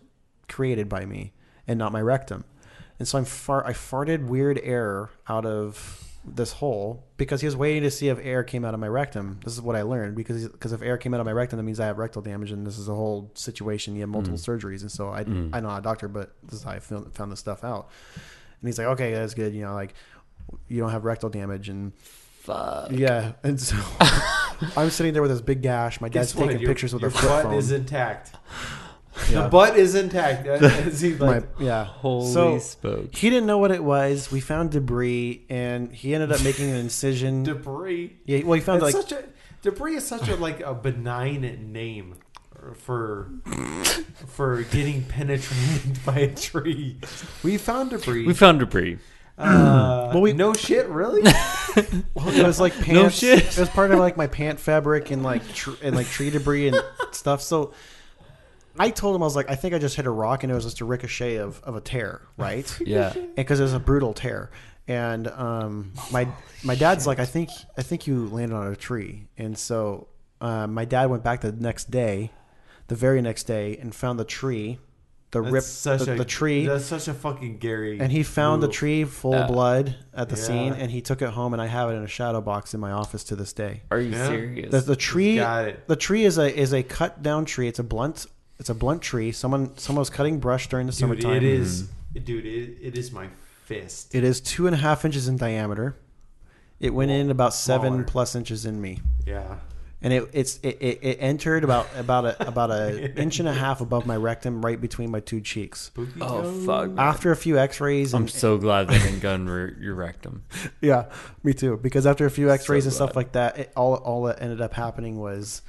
created by me and not my rectum. And so I'm fart. I farted weird air out of this hole because he was waiting to see if air came out of my rectum. This is what I learned because because if air came out of my rectum, that means I have rectal damage, and this is a whole situation. You have multiple mm. surgeries, and so I mm. I'm not a doctor, but this is how I found, found this stuff out. And he's like, okay, that's good. You know, like you don't have rectal damage, and Fuck. yeah, and so (laughs) I'm sitting there with this big gash. My dad's Guess taking pictures with your a flip butt phone. is intact. Yeah. (laughs) The butt is intact. (laughs) (laughs) Is he My, yeah. Holy so smokes. he didn't know what it was. We found debris, and he ended up making an incision. debris? yeah, well, he found It's like such a debris is such a like a benign name for for getting penetrated by a tree. We found debris. We found debris. uh, (clears throat) Well, we- no shit, really. Well, it was like pants. No shit. It was part of like my pant fabric and like tr- and like tree debris and stuff. So I told him I was like, I think I just hit a rock and it was just a ricochet of, of a tear, right? (laughs) Yeah. because it was a brutal tear. And um, my my dad's like, I think I think you landed on a tree. And so uh, my dad went back the next day, the very next day, and found the tree, the That's rip, such the, a the tree. That's such a fucking Gary. And he found the tree full Yeah. of blood at the Yeah. scene, and he took it home, and I have it in a shadow box in my office to this day. Are you Yeah. serious? The, the tree, got it. the tree is a is a cut down tree. It's a blunt, it's a blunt tree. Someone someone was cutting brush during the Dude, summertime. it is, mm-hmm. dude. It, it is my fist. It is two and a half inches in diameter. It went in about seven Smaller. plus inches in me, yeah. and it it's it, it, it entered about about a about a (laughs) inch and a half above my rectum, right between my two cheeks. Spooky oh Joe. fuck. After a few X-rays, and I'm so glad they didn't gun re- your rectum. (laughs) Yeah, me too. Because after a few X-rays and stuff glad. like that, it, all all that ended up happening was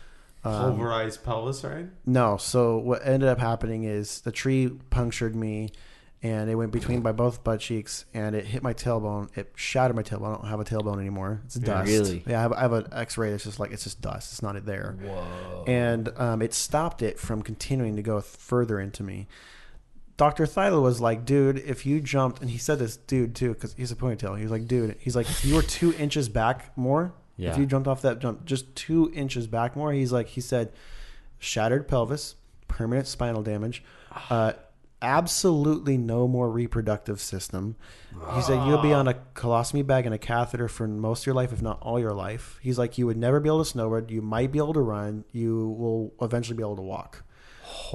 um, Pulverized pelvis, right? no. So what ended up happening is the tree punctured me, and it went between my both butt cheeks, and it hit my tailbone. It shattered my tailbone. I don't have a tailbone anymore. It's dust. Really? Yeah, I have, I have an X-ray that's just like it's just dust. It's not there. Whoa. And um, it stopped it from continuing to go further into me. Dr. Thyla was like, dude, if you jumped, and he said this, dude, too, because he's a ponytail. He was like, dude, he's like, if you were two inches back more, Yeah. if you jumped off that jump just two inches back more, he's like, he said, shattered pelvis, permanent spinal damage, uh, absolutely no more reproductive system. He said, you'll be on a colostomy bag and a catheter for most of your life, if not all your life. He's like, you would never be able to snowboard. You might be able to run. You will eventually be able to walk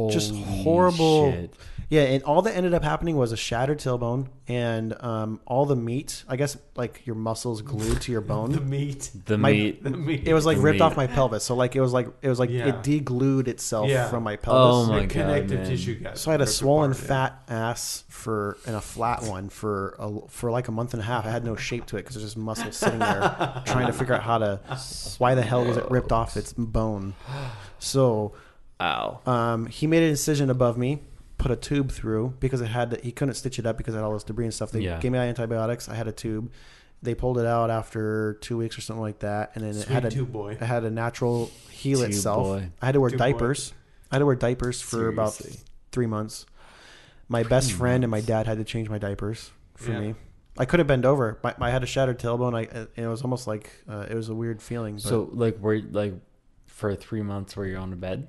just horrible. shit. Yeah, and all that ended up happening was a shattered tailbone and um, all the meat. I guess like your muscles glued to your bone. (laughs) The bone. meat. The My- meat. The meat. It was like The ripped meat. off my pelvis. So like it was like it was like Yeah. it deglued itself Yeah. from my pelvis. Oh pelvis. my the God, connective man. tissue got so I had a swollen apart, yeah. fat ass for and a flat one for a, for like a month and a half. I had no shape to it because there's just muscle sitting there (laughs) trying to figure out how to. Why the hell was it ripped off its bone? So Ow. Um, he made an incision above me, put a tube through because it had to, he couldn't stitch it up because it had all this debris and stuff. They Yeah. gave me antibiotics. I had a tube. They pulled it out after two weeks or something like that, and then it had a tube boy. it had a natural heal Tube itself. boy. I had to wear Tube boy. diapers. I had to wear diapers for about three months. My best Three friend and my dad had to change my diapers for Yeah. me. I could have bent over. My, I had a shattered tailbone. I and it was almost like uh, it was a weird feeling. But So like were like for three months where you're on a bed?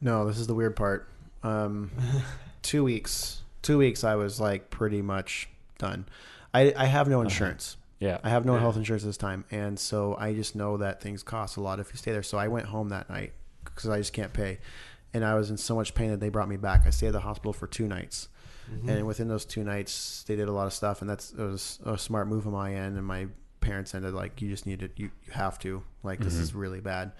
No, this is the weird part. Um, (laughs) two weeks. Two weeks. I was like pretty much done. I I have no uh-huh. insurance. Yeah. I have no Yeah. health insurance this time, and so I just know that things cost a lot if you stay there. So I went home that night because I just can't pay, and I was in so much pain that they brought me back. I stayed at the hospital for two nights, mm-hmm. and within those two nights, they did a lot of stuff, and that's it was a smart move on my end, and my parents ended like you just need to you, you have to like this is mm-hmm. really bad,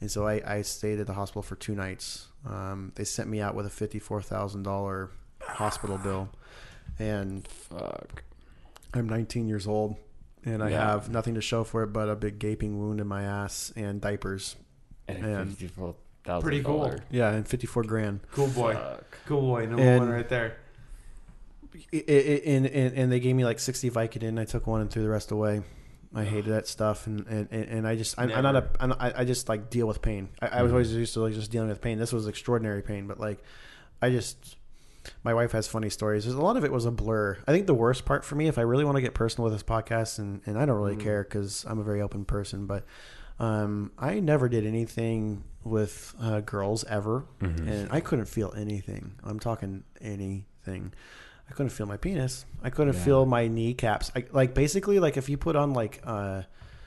and so I, I stayed at the hospital for two nights. Um, they sent me out with a fifty four thousand dollar hospital (sighs) bill, and Fuck. I'm 19 years old, and I Yeah. have nothing to show for it but a big gaping wound in my ass and diapers. And And- fifty-four thousand. Pretty cool. Yeah, and 54 grand. Cool boy. Fuck. Cool boy. Number And- one right there. I- I- and, and and they gave me like 60 Vicodin. I took one and threw the rest away. I hated that stuff, and and, and I just I'm, I'm not a. I'm I I just like deal with pain. I, I was always used to like just dealing with pain. This was extraordinary pain, but like I just my wife has funny stories. There's a lot of it was a blur. I think the worst part for me, if I really want to get personal with this podcast, and and I don't really care because I'm a very open person, but Um, I never did anything with uh, girls ever, Mm-hmm. and I couldn't feel anything. I'm talking anything. I couldn't feel my penis. I couldn't Yeah. feel my kneecaps. I, like basically, like if you put on like uh,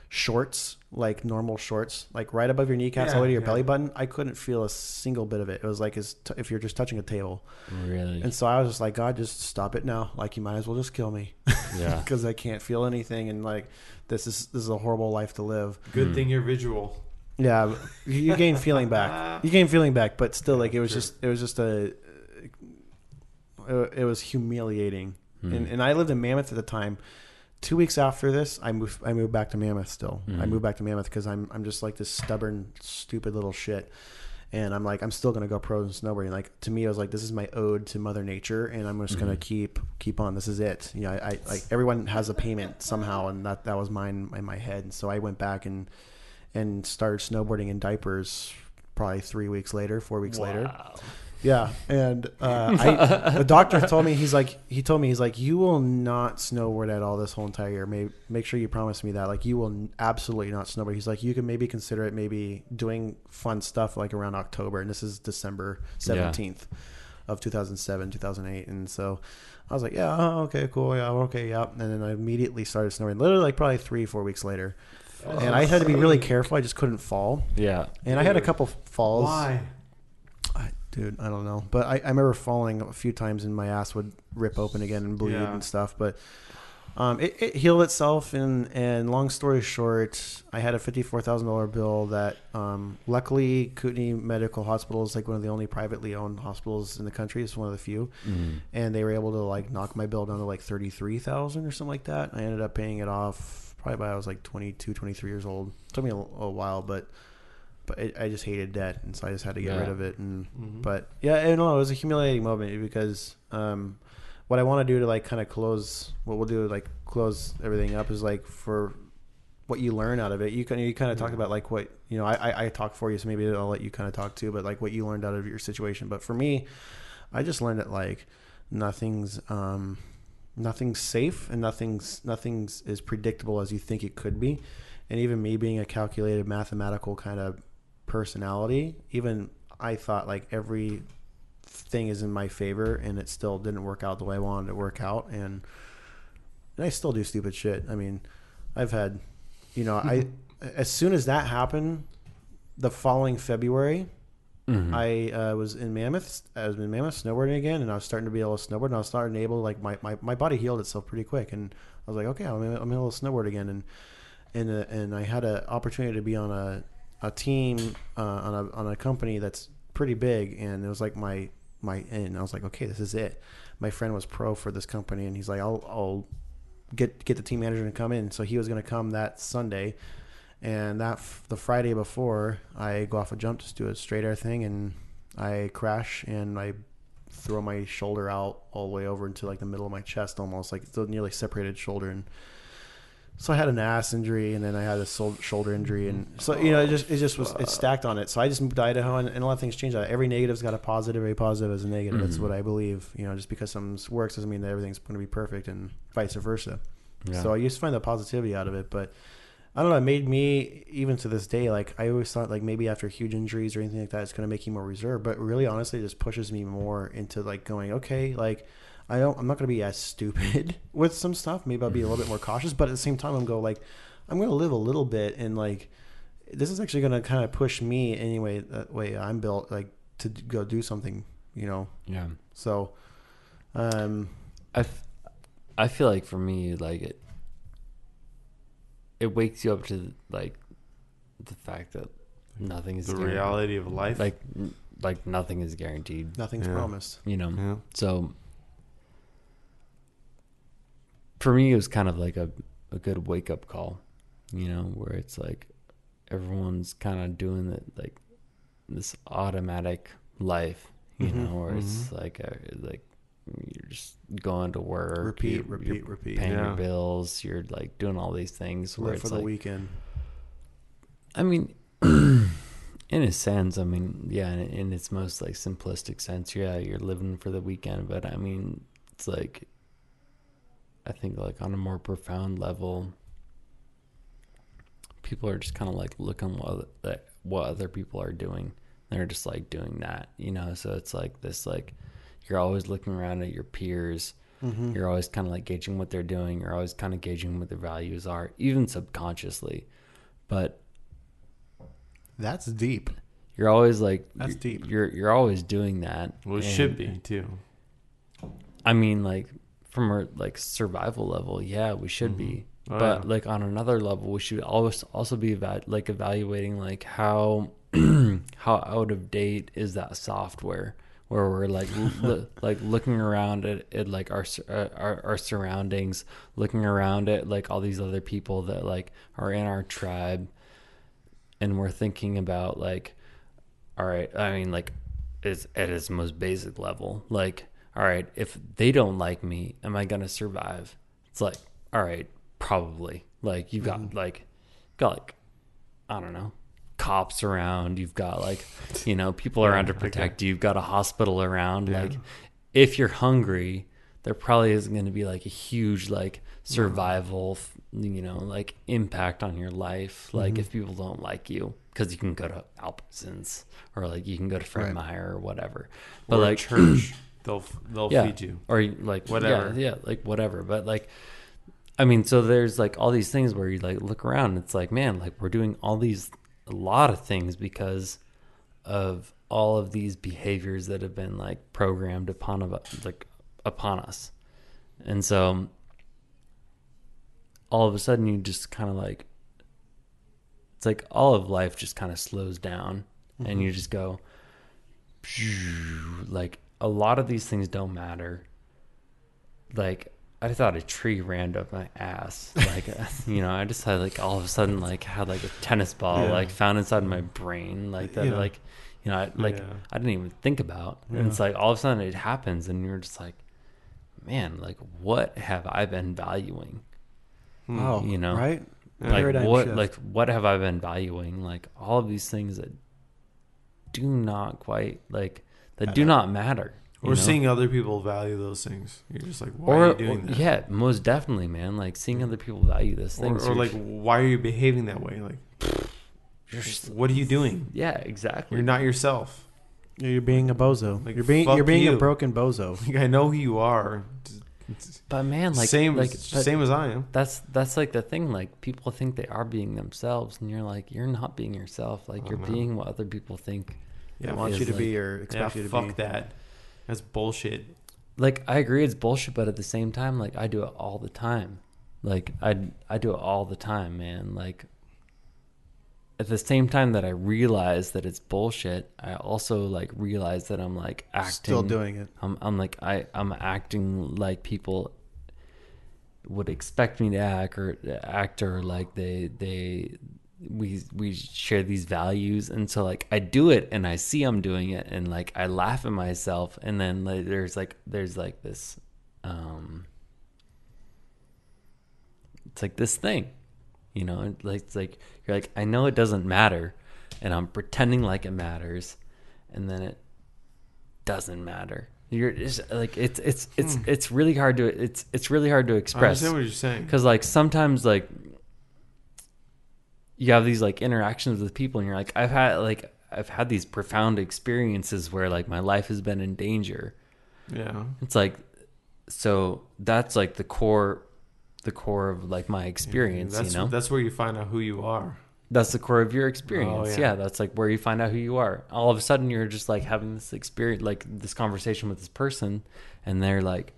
shorts, like normal shorts, like right above your kneecaps, all the way to your Yeah, belly button, I couldn't feel a single bit of it. It was like as t- if you're just touching a table. Really? And so I was just like, God, just stop it now. Like you might as well just kill me yeah. (laughs) because I can't feel anything, and like this is this is a horrible life to live. Good thing you're visual. Yeah, you you gain feeling back. (laughs) You gain feeling back, but still, like it was Sure. just it was just a it, it was humiliating. Hmm. And, and I lived in Mammoth at the time. Two weeks after this, I moved. I moved back to Mammoth. Still, I Mhm. moved back to Mammoth because I'm I'm just like this stubborn, stupid little shit. And I'm like, I'm still gonna go pro in snowboarding. Like to me, I was like, this is my ode to Mother Nature, and I'm just gonna keep keep on. This is it. You know, I, I like everyone has a payment somehow, and that that was mine in my head. And so I went back and and started snowboarding in diapers. Probably three weeks later, four weeks later. Wow. Yeah, and uh, I, (laughs) the doctor told me he's like he told me he's like you will not snowboard at all this whole entire year. Make make sure you promise me that like you will absolutely not snowboard. He's like you can maybe consider it maybe doing fun stuff like around October, and this is December seventeenth of two thousand seven, two thousand eight, and so I was like yeah oh, okay cool yeah okay yeah, and then I immediately started snowboarding. Literally like probably three four weeks later, and I had to be really careful. I just couldn't fall, Yeah. and I had a couple falls. Why? I, dude, I don't know, but I, I remember falling a few times and my ass would rip open again and bleed Yeah. and stuff. But um, it, it healed itself, and and long story short, I had a fifty four thousand dollar bill that um, luckily Kootenai Medical Hospital is like one of the only privately owned hospitals in the country. It's one of the few, Mm. and they were able to like knock my bill down to like thirty three thousand or something like that. I ended up paying it off probably by I was like 22, 23 years old. It took me a, a while, but but it, I just hated debt, and so I just had to get Yeah. rid of it. And Mhm. but yeah, I know. It was a humiliating moment because um, what I want to do to like kind of close what we'll do like close everything up is like for what you learn out of it. You can you kind of talk about like what you know. I, I I talk for you, so maybe I'll let you kind of talk too. But like what you learned out of your situation. But for me, I just learned that like nothing's um nothing's safe and nothing's nothing's as predictable as you think it could be. And even me being a calculated mathematical kind of personality, even I thought like every thing is in my favor and it still didn't work out the way I wanted it to work out and, and I still do stupid shit. I mean, I've had you know, I as soon as that happened the following February, Mhm. I uh, was in Mammoth. I was in Mammoth snowboarding again, and I was starting to be able to snowboard. And I was starting to able like my, my, my body healed itself pretty quick, and I was like, okay, I'm, I'm able to snowboard again, and and uh, and I had an opportunity to be on a a team uh, on a on a company that's pretty big, and it was like my my and I was like, okay, this is it. My friend was pro for this company, and he's like, I'll I'll get get the team manager to come in. So he was going to come that Sunday, and that f- the Friday before, I go off a jump to do a straight air thing, and I crash and I throw my shoulder out all the way over into like the middle of my chest, almost like a nearly separated shoulder, and so I had an ass injury, and then I had a shoulder injury, and so you know it just it just was it stacked on it. So I just moved to Idaho, and, and a lot of things changed. Every negative's got a positive, every positive is a negative. That's Mhm. what I believe. You know, just because something works doesn't mean that everything's going to be perfect, and vice versa. Yeah. So I used to find the positivity out of it, but I don't know. It made me even to this day like I always thought like maybe after huge injuries or anything like that, it's going to make you more reserved. But really, honestly, it just pushes me more into like going okay, like I don't. I'm not going to be as stupid (laughs) with some stuff. Maybe I'll be a little bit more cautious, but at the same time, I'm go like I'm going to live a little bit and like this is actually going to kind of push me anyway. That way I'm built like to go do something, you know. yeah. So, um, I, f- I feel like for me, like it, it wakes you up to like the fact that nothing is The guaranteed. reality of life. Like, like nothing is guaranteed. nothing's Yeah. promised. You know. yeah. So for me, it was kind of like a, a good wake up call, you know, where it's like everyone's kind of doing the, like this automatic life, you Mhm, know, where it's like a, like you're just going to work, Repeat, you're- repeat, you're repeat. paying Yeah. your bills, you're like doing all these things where Live for the like, weekend. I mean, (clears throat) in a sense, I mean, yeah, in, in its most like simplistic sense, yeah, you're living for the weekend. But I mean, it's like, I think like on a more profound level, people are just kind of like looking what what other people are doing. They're just like doing that, you know. So it's like this like you're always looking around at your peers. Mm-hmm. You're always kind of like gauging what they're doing. You're always kind of gauging what their values are, even subconsciously. But That's deep. you're always like That's deep. You're you're always doing that. Well, it And- should be too. I mean, like from a like survival level, yeah, we should be. Oh, but yeah. like on another level, we should always also be eva- like evaluating like how (clears throat) how out of date is that software where we're like (laughs) like looking around at, at like our, uh, our our surroundings, looking around at like all these other people that like are in our tribe, and we're thinking about like, all right, I mean like, is at its most basic level, like, all right, if they don't like me, am I gonna survive? It's like, all right, probably. Like you've got mm-hmm. like, got like, I don't know, cops around. You've got like, you know, people around to protect you. You've got a hospital around. Yeah. Like, if you're hungry, there probably isn't going to be like a huge like survival, you know, like impact on your life. Like mm-hmm. if people don't like you, because you can go to Albertsons or like you can go to Fred Right. Meyer or whatever. But Or like church, (clears throat) they'll they'll yeah, feed you. or like Whatever. Yeah, yeah, like whatever. But like, I mean, so there's like all these things where you like look around. And it's like, man, like we're doing all these a lot of things because of all of these behaviors that have been like programmed upon of like upon us, and so all of a sudden you just kind of like it's like all of life just kind of slows down and mm-hmm. you just go like a lot of these things don't matter like i thought a tree ran up my ass like (laughs) you know i just had like all of a sudden like had like a tennis ball Yeah. like found inside my brain like that Yeah. like you know I, like Yeah. i didn't even think about and it's like all of a sudden it happens and you're just like man like what have i been valuing Oh, You know, right? like Paradigm what shift. like what have i been valuing like all of these things that do not quite like that do not matter you Or know? seeing other people value those things. You're just like, why or, are you doing or- that? yeah most definitely man like seeing other people value this Or, thing or like, why are you behaving that way? Like, (sighs) you're just, what are you doing? yeah exactly You're not yourself. You're being a bozo. Like, you're being fuck you're being you. a broken bozo. (laughs) Like, I know who you are. but man like same, like as, same as I am. that's that's like the thing like people think they are being themselves and you're like you're not being yourself like Oh, you're no. being what other people think They Yeah, want is you to like- be or yeah, expect you to fuck be. that. That's bullshit. like I agree it's bullshit, but at the same time, like I do it all the time. Like I I do it all the time, man. Like at the same time that I realize that it's bullshit, I also like realize that I'm like acting Still doing it. I'm I'm like I I'm acting like people would expect me to act or act or like they they we we share these values. And so like I do it and I see I'm doing it and like I laugh at myself. And then like there's like there's like this um it's like this thing you know like it's like you're like I know it doesn't matter and I'm pretending like it matters and then it doesn't matter. You're just like it's it's it's it's really hard to it's it's really hard to I express understand what you're saying. because like sometimes like you have these like interactions with people and you're like i've had like i've had these profound experiences where like my life has been in danger Yeah. it's like so that's like the core the core of like my experience That's you know that's where you find out who you are. that's the core of your experience Oh, yeah. yeah. that's like where you find out who you are all of a sudden you're just like having this experience like this conversation with this person and they're like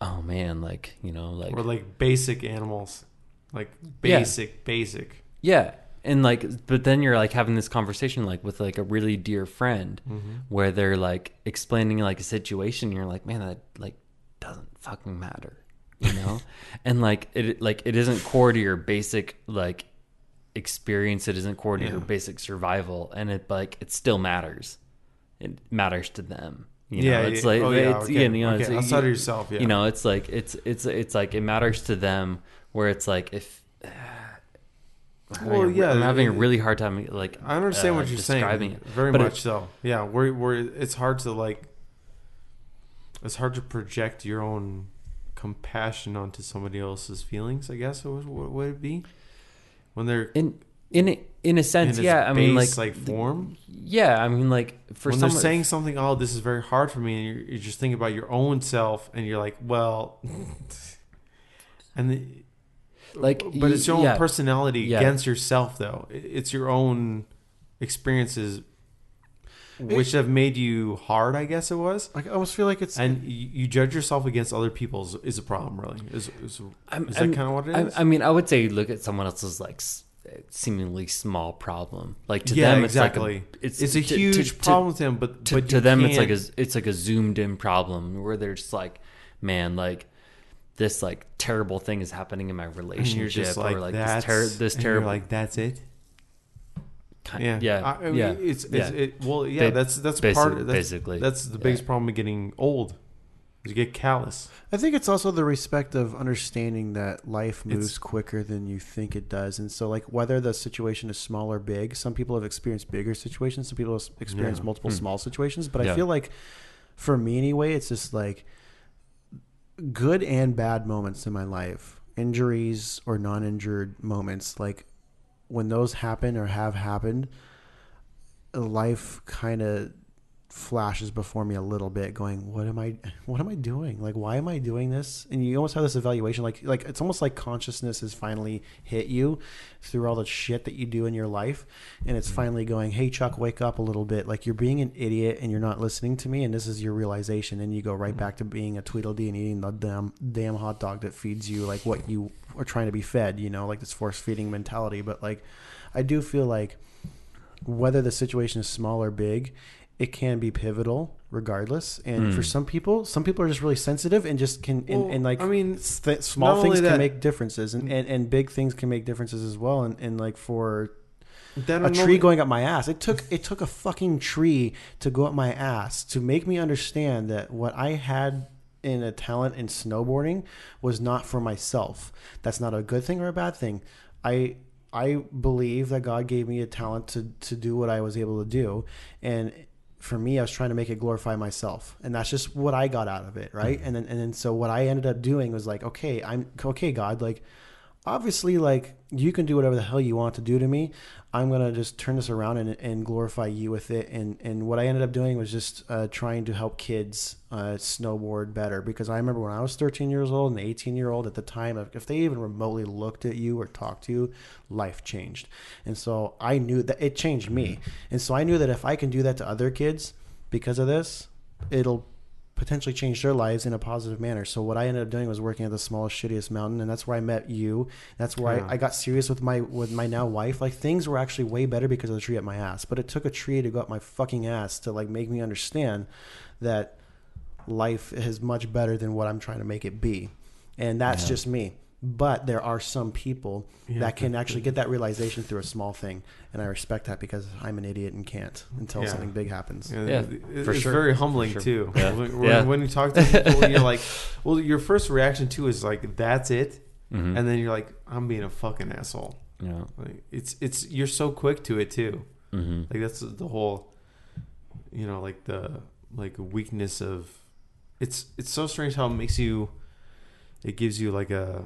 oh man like you know like Or like basic animals. Like Yeah. basic, basic. Yeah. And like but then you're like having this conversation like with like a really dear friend Mm-hmm. where they're like explaining like a situation and you're like, Man, that like doesn't fucking matter. You know? (laughs) and like it like it isn't core to your basic like experience, it isn't core to your basic survival and it like it still matters. It matters to them. You yeah, know, it's yeah. like oh, yeah, it's okay. you know, okay. it's outside of yourself. Yeah, you know it's like it's it's it's like it matters to them where it's like if Well, a- yeah, i'm having a really hard time like I understand uh, what you're saying. it. Very But it- much so. Yeah, where where it's hard to like. It's hard to project your own compassion onto somebody else's feelings. I guess what would it be? when they're in in a, in a sense, its yeah. I mean, like, like form. yeah. I mean, like for when they're saying something, oh, this is very hard for me, and you're, you're just thinking about your own self, and you're like, well, (laughs) and the, like, but it's your own yeah. personality Yeah. against yourself, though. It's your own experiences, which have made you hard. I guess it was, Like, I almost feel like it's and you, you judge yourself against other people's is a problem. Really, is is, I'm- is that kind of what it I. I mean, I would say look at someone else's like seemingly small problem. Like to yeah, them, exactly. it's it's, like a, a to- huge to- to- problem with them, but to, but to you them it's like a it's like a zoomed in problem where they're just like man like this like terrible thing is happening in my relationship just like, or like this, ter- this and you're terrible like that's it. kind, Yeah, yeah I, I mean, yeah It's, it's yeah. it. Well, yeah. Ba- that's that's basi- part. Of, that's, basically, that's the yeah. biggest problem of getting old. Is you get callous. I think it's also the respect of understanding that life moves It's- quicker than you think it does, and so like whether the situation is small or big, some people have experienced bigger situations, some people have experienced Yeah. multiple Hmm. small situations. But I feel like, for me anyway, it's just like good and bad moments in my life, injuries or non-injured moments, like when those happen or have happened, life kind of flashes before me a little bit going what am i (laughs) what am i doing? Like why am i doing this? And you almost have this evaluation like like it's almost like consciousness has finally hit you through all the shit that you do in your life. And it's mm. finally going hey chuck wake up a little bit. Like you're being an idiot and you're not listening to me and this is your realization. And you go right mm. back to being a tweedledee and eating the damn damn hot dog that feeds you like what you are trying to be fed you know like this force feeding mentality. But like i do feel like whether the situation is small or big, it can be pivotal regardless. And for hmm. some people, some people are just really sensitive and just can, and, Well, and like, I mean, th- small things only can make differences and, mm. and, and big things can make differences as well. And, and like for That a tree going up my ass, it took, it took a fucking tree to go up my ass to make me understand that what I had in a talent in snowboarding was not for myself. That's not a good thing or a bad thing. I I believe that God gave me a talent to to do what I was able to do, and for me, I was trying to make it glorify myself, and that's just what I got out of it, right? Mm. And then and then so what I ended up doing was like, okay, I'm okay, God, like obviously like you can do whatever the hell you want to do to me. I'm gonna just turn this around and, and glorify you with it. And and what i ended up doing was just uh, trying to help kids uh, snowboard better. Because i remember when i was 13 years old and 18 year old at the time if they even remotely looked at you or talked to you life changed. And so i knew that it changed me. And so i knew that if i can do that to other kids because of this it'll potentially change their lives in a positive manner. So what I ended up doing was working at the smallest, shittiest mountain, and that's where I met you. That's where Yeah. I, I got serious with my with my now wife. Like things were actually way better because of the tree up my ass. But it took a tree to go up my fucking ass to like make me understand that life is much better than what I'm trying to make it be, and that's just me. But there are some people Yeah, that can actually get that realization through a small thing, and I respect that because I'm an idiot and can't until Yeah. something big happens. Yeah, Yeah, it- for it's sure. very humbling For too. Yeah. When, Yeah. when you talk to people, you're (laughs) like, well, your first reaction too is like, "That's it," Mhm. and then you're like, "I'm being a fucking asshole." yeah Like it's it's you're so quick to it too. hmm Like that's the whole, you know, like the like weakness of. It's it's so strange how it makes you. It gives you like a.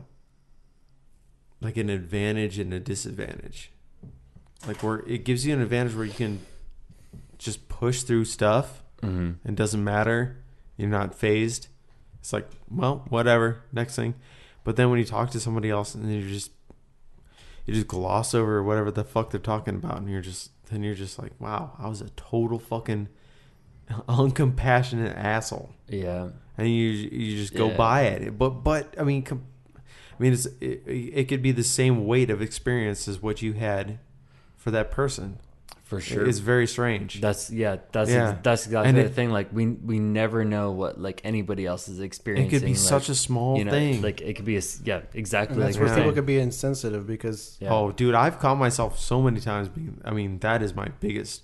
Like an advantage and a disadvantage, like where it gives you an advantage where you can. Just push through stuff hmm it doesn't matter. You're not phased. It's like, well, whatever. Next thing. But then when you talk to somebody else and you just you just gloss over whatever the fuck they're talking about and you're just then you're just like, wow, I was a total fucking (laughs) uncompassionate asshole. yeah And you you just go Yeah. by it. But but I mean com- mean it's it, it could be the same weight of experience as what you had for that person. for sure It's very strange. That's yeah. That's Yeah. that's exactly And the it- thing. Like we we never know what like anybody else is experiencing. it could be like, such a small you know, thing. Like it could be a s- yeah exactly. And that's like where you're people saying. could be insensitive because Yeah. Oh, dude, I've caught myself so many times being. I mean, that is my biggest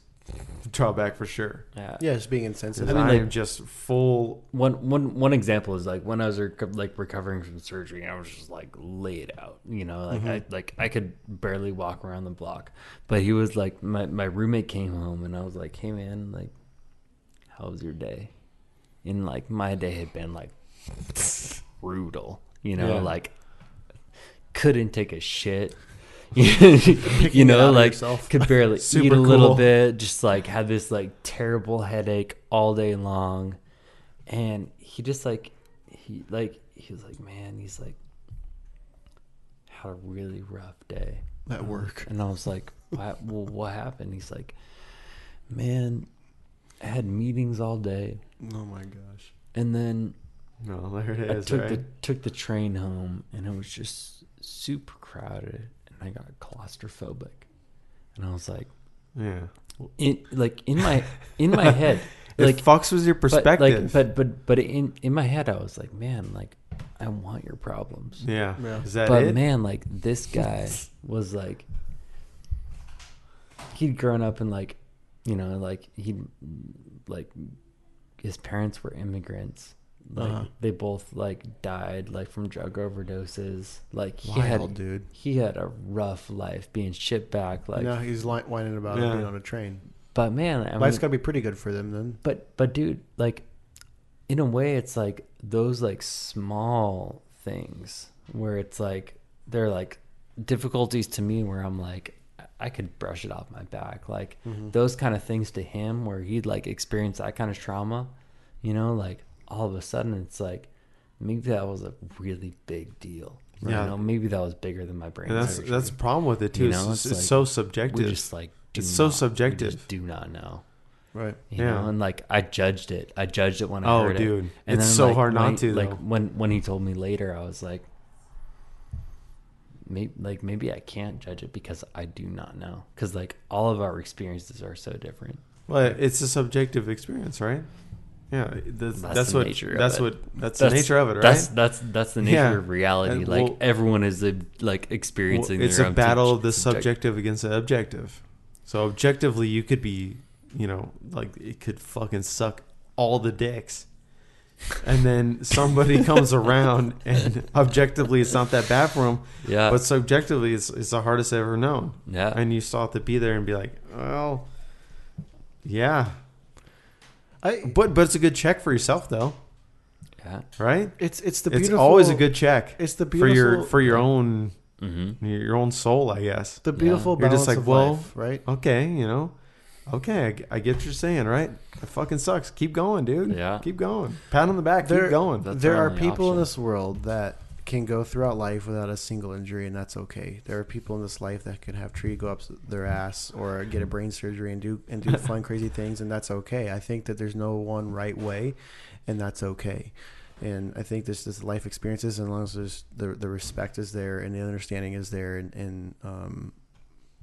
drawback for sure. yeah. yeah, just being insensitive. I I, mean, like- am just full. One one one example is like when I was reco- like recovering from surgery, I was just like laid out. You know, like mm-hmm. I like I could barely walk around the block. But he was like my my roommate came home and I was like, hey man, like, how was your day? And like my day had been like brutal. You know, Yeah. like couldn't take a shit. (laughs) you know, like could barely (laughs) eat Super a little cool. bit, just like had this like terrible headache all day long, and he just like he like he was like, man, he's like had a really rough day At um, work. and I was like, what, well, what happened? He's like, man, I had meetings all day, Oh my gosh. and then No, there it I is. took right? the took the train home, and it was just super crowded, and I got claustrophobic, and I was like, yeah. in like in my in my head, (laughs) It like Fox was your but, perspective. like, but but but in in my head, I was like, man, like I want your problems. yeah. Yeah. Is that but it? man, like this (laughs) guy was like he'd grown up in like you know, like he like his parents were immigrants. Like Uh-huh. they both like died like from drug overdoses. Like he Wild, had dude. he had a rough life being shipped back like now he's li- whining about Yeah. being on a train. but man, I Life's mean, got to be pretty good for them then. but but dude, like in a way it's like those like small things where it's like they're like difficulties to me where I'm like I could brush it off my back. Like those kind of things to him where he'd like experience that kind of trauma, you know, like all of a sudden it's like maybe that was a really big deal. Yeah. You know, maybe that was bigger than my brain. And that's surgery. that's the problem with it too. You it's know, it's, it's it's like, so we subjective. just like do It's so not- we subjective. just do not know. Right. You Yeah. know, and like I judged it. I judged it when I Oh, heard it. dude. And It's then, so like, hard not when- to, Like though. when when he told me later, I was like, maybe like maybe I can't judge it because I do not know. Because like all of our experiences are so different. Well, it's a subjective experience, right? Yeah, that's, That's that's, the what nature that's what that's, the nature of it, right? That's that's that's the nature Yeah. of reality. And like well- everyone is a, like Well, experiencing. it's their a own battle of the subject- subjective against the objective. So objectively, you could be, you know, like it could fucking suck all the dicks, and then somebody (laughs) comes around and objectively it's not that bad for them, Yeah, but subjectively it's it's the hardest I've ever known. yeah. And you still have to be there and be like, well, yeah, I. but but it's a good check for yourself though, yeah. right? It's it's the it's always a good check It's the beautiful for your for your own Mm-hmm. your own soul, I guess. the beautiful You're balance just like, of well, life, right? okay, you know, okay, I get what you're saying, right? It fucking sucks. Keep going, dude. Yeah. keep going. Pat on the back. There- keep going. There are only people in this world that can go throughout life without a single injury, and that's okay. There are people in this life that can have tree go up their ass or get a (laughs) brain surgery and do and do fun, crazy things, and that's okay. I think that there's no one right way, and that's okay. And I think this this life experiences, as long as there's the the respect is there and the understanding is there, and, and um,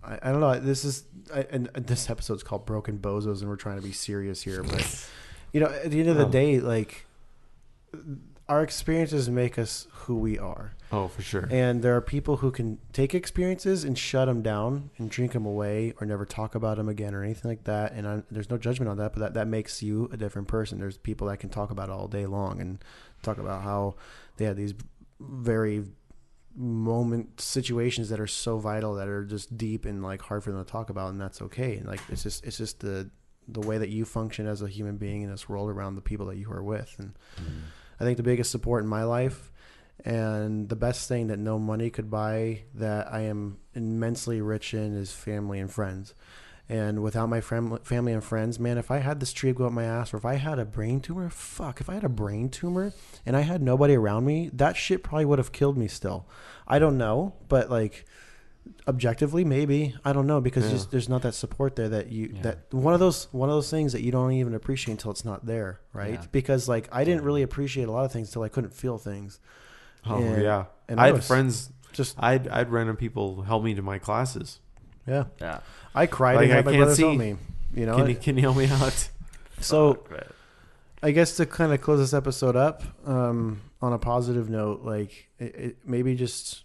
I, I don't know. This is I, and this episode's called Broken Bozos, and we're trying to be serious here, but you know, at the end of the Oh. day, like our experiences make us who we are. oh, for sure. And there are people who can take experiences and shut them down and drink them away or never talk about them again or anything like that. And I, there's no judgment on that, but that, that makes you a different person. There's people that can talk about it all day long and talk about how they had these very moment situations that are so vital that are just deep and like hard for them to talk about and that's okay and like it's just it's just the the way that you function as a human being in this world around the people that you are with and mm. I think the biggest support in my life and the best thing that no money could buy that I am immensely rich in is family and friends. And without my fam- family and friends, man, if I had this tree go up my ass or if I had a brain tumor, fuck, if I had a brain tumor and I had nobody around me, that shit probably would have killed me still. I don't know, but like objectively maybe i don't know because Yeah. just, there's not that support there that you Yeah. that one of those one of those things that you don't even appreciate until it's not there right Yeah. because like i didn't really appreciate a lot of things until i couldn't feel things oh and- yeah. and I I had friends. just I'd I'd random people help me to my classes. yeah Yeah. i cried Like, and I my can't brothers see. help me you know Can you can you help me out? (laughs) so I guess to kind of close this episode up um, on a positive note, like it, it, maybe just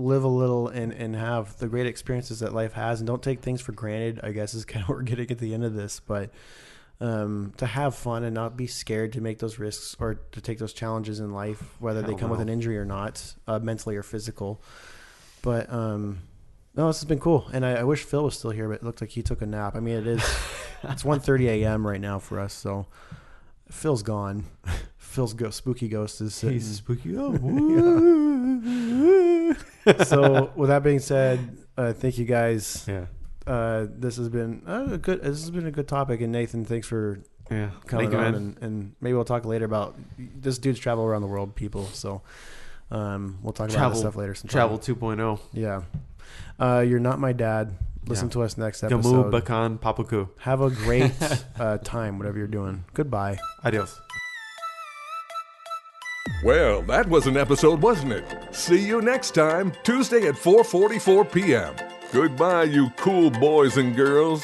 live a little and, and have the great experiences that life has, and don't take things for granted. I guess is (laughs) kind of what we're getting at the end of this, but um, to have fun and not be scared to make those risks or to take those challenges in life, whether they come with an injury or not, uh, mentally or physical. But um, no, this has been cool, and I, I wish Phil was still here, but it looked like he took a nap. I mean, it is (laughs) it's 1.30 a.m. right now for us, so Phil's gone. (laughs) Phil's go- spooky ghost is sitting. He's spooky. (laughs) Oh, so with that being said, uh, thank you guys. Yeah. Uh, this has been uh, a good. This has been a good topic. And Nathan, thanks for Yeah. coming on, and, and maybe we'll talk later about this dude's travel around the world, people. So um, we'll talk about Travel- this stuff later. Sometime. Travel 2.0. Yeah. Uh, you're not my dad. Listen Yeah. to us next Gamu episode. Bakan Papaku. Have a great (laughs) uh, time, whatever you're doing. Goodbye. Adios. Well, that was an episode, wasn't it? See you next time, Tuesday at 4:44 p.m. Goodbye, you cool boys and girls.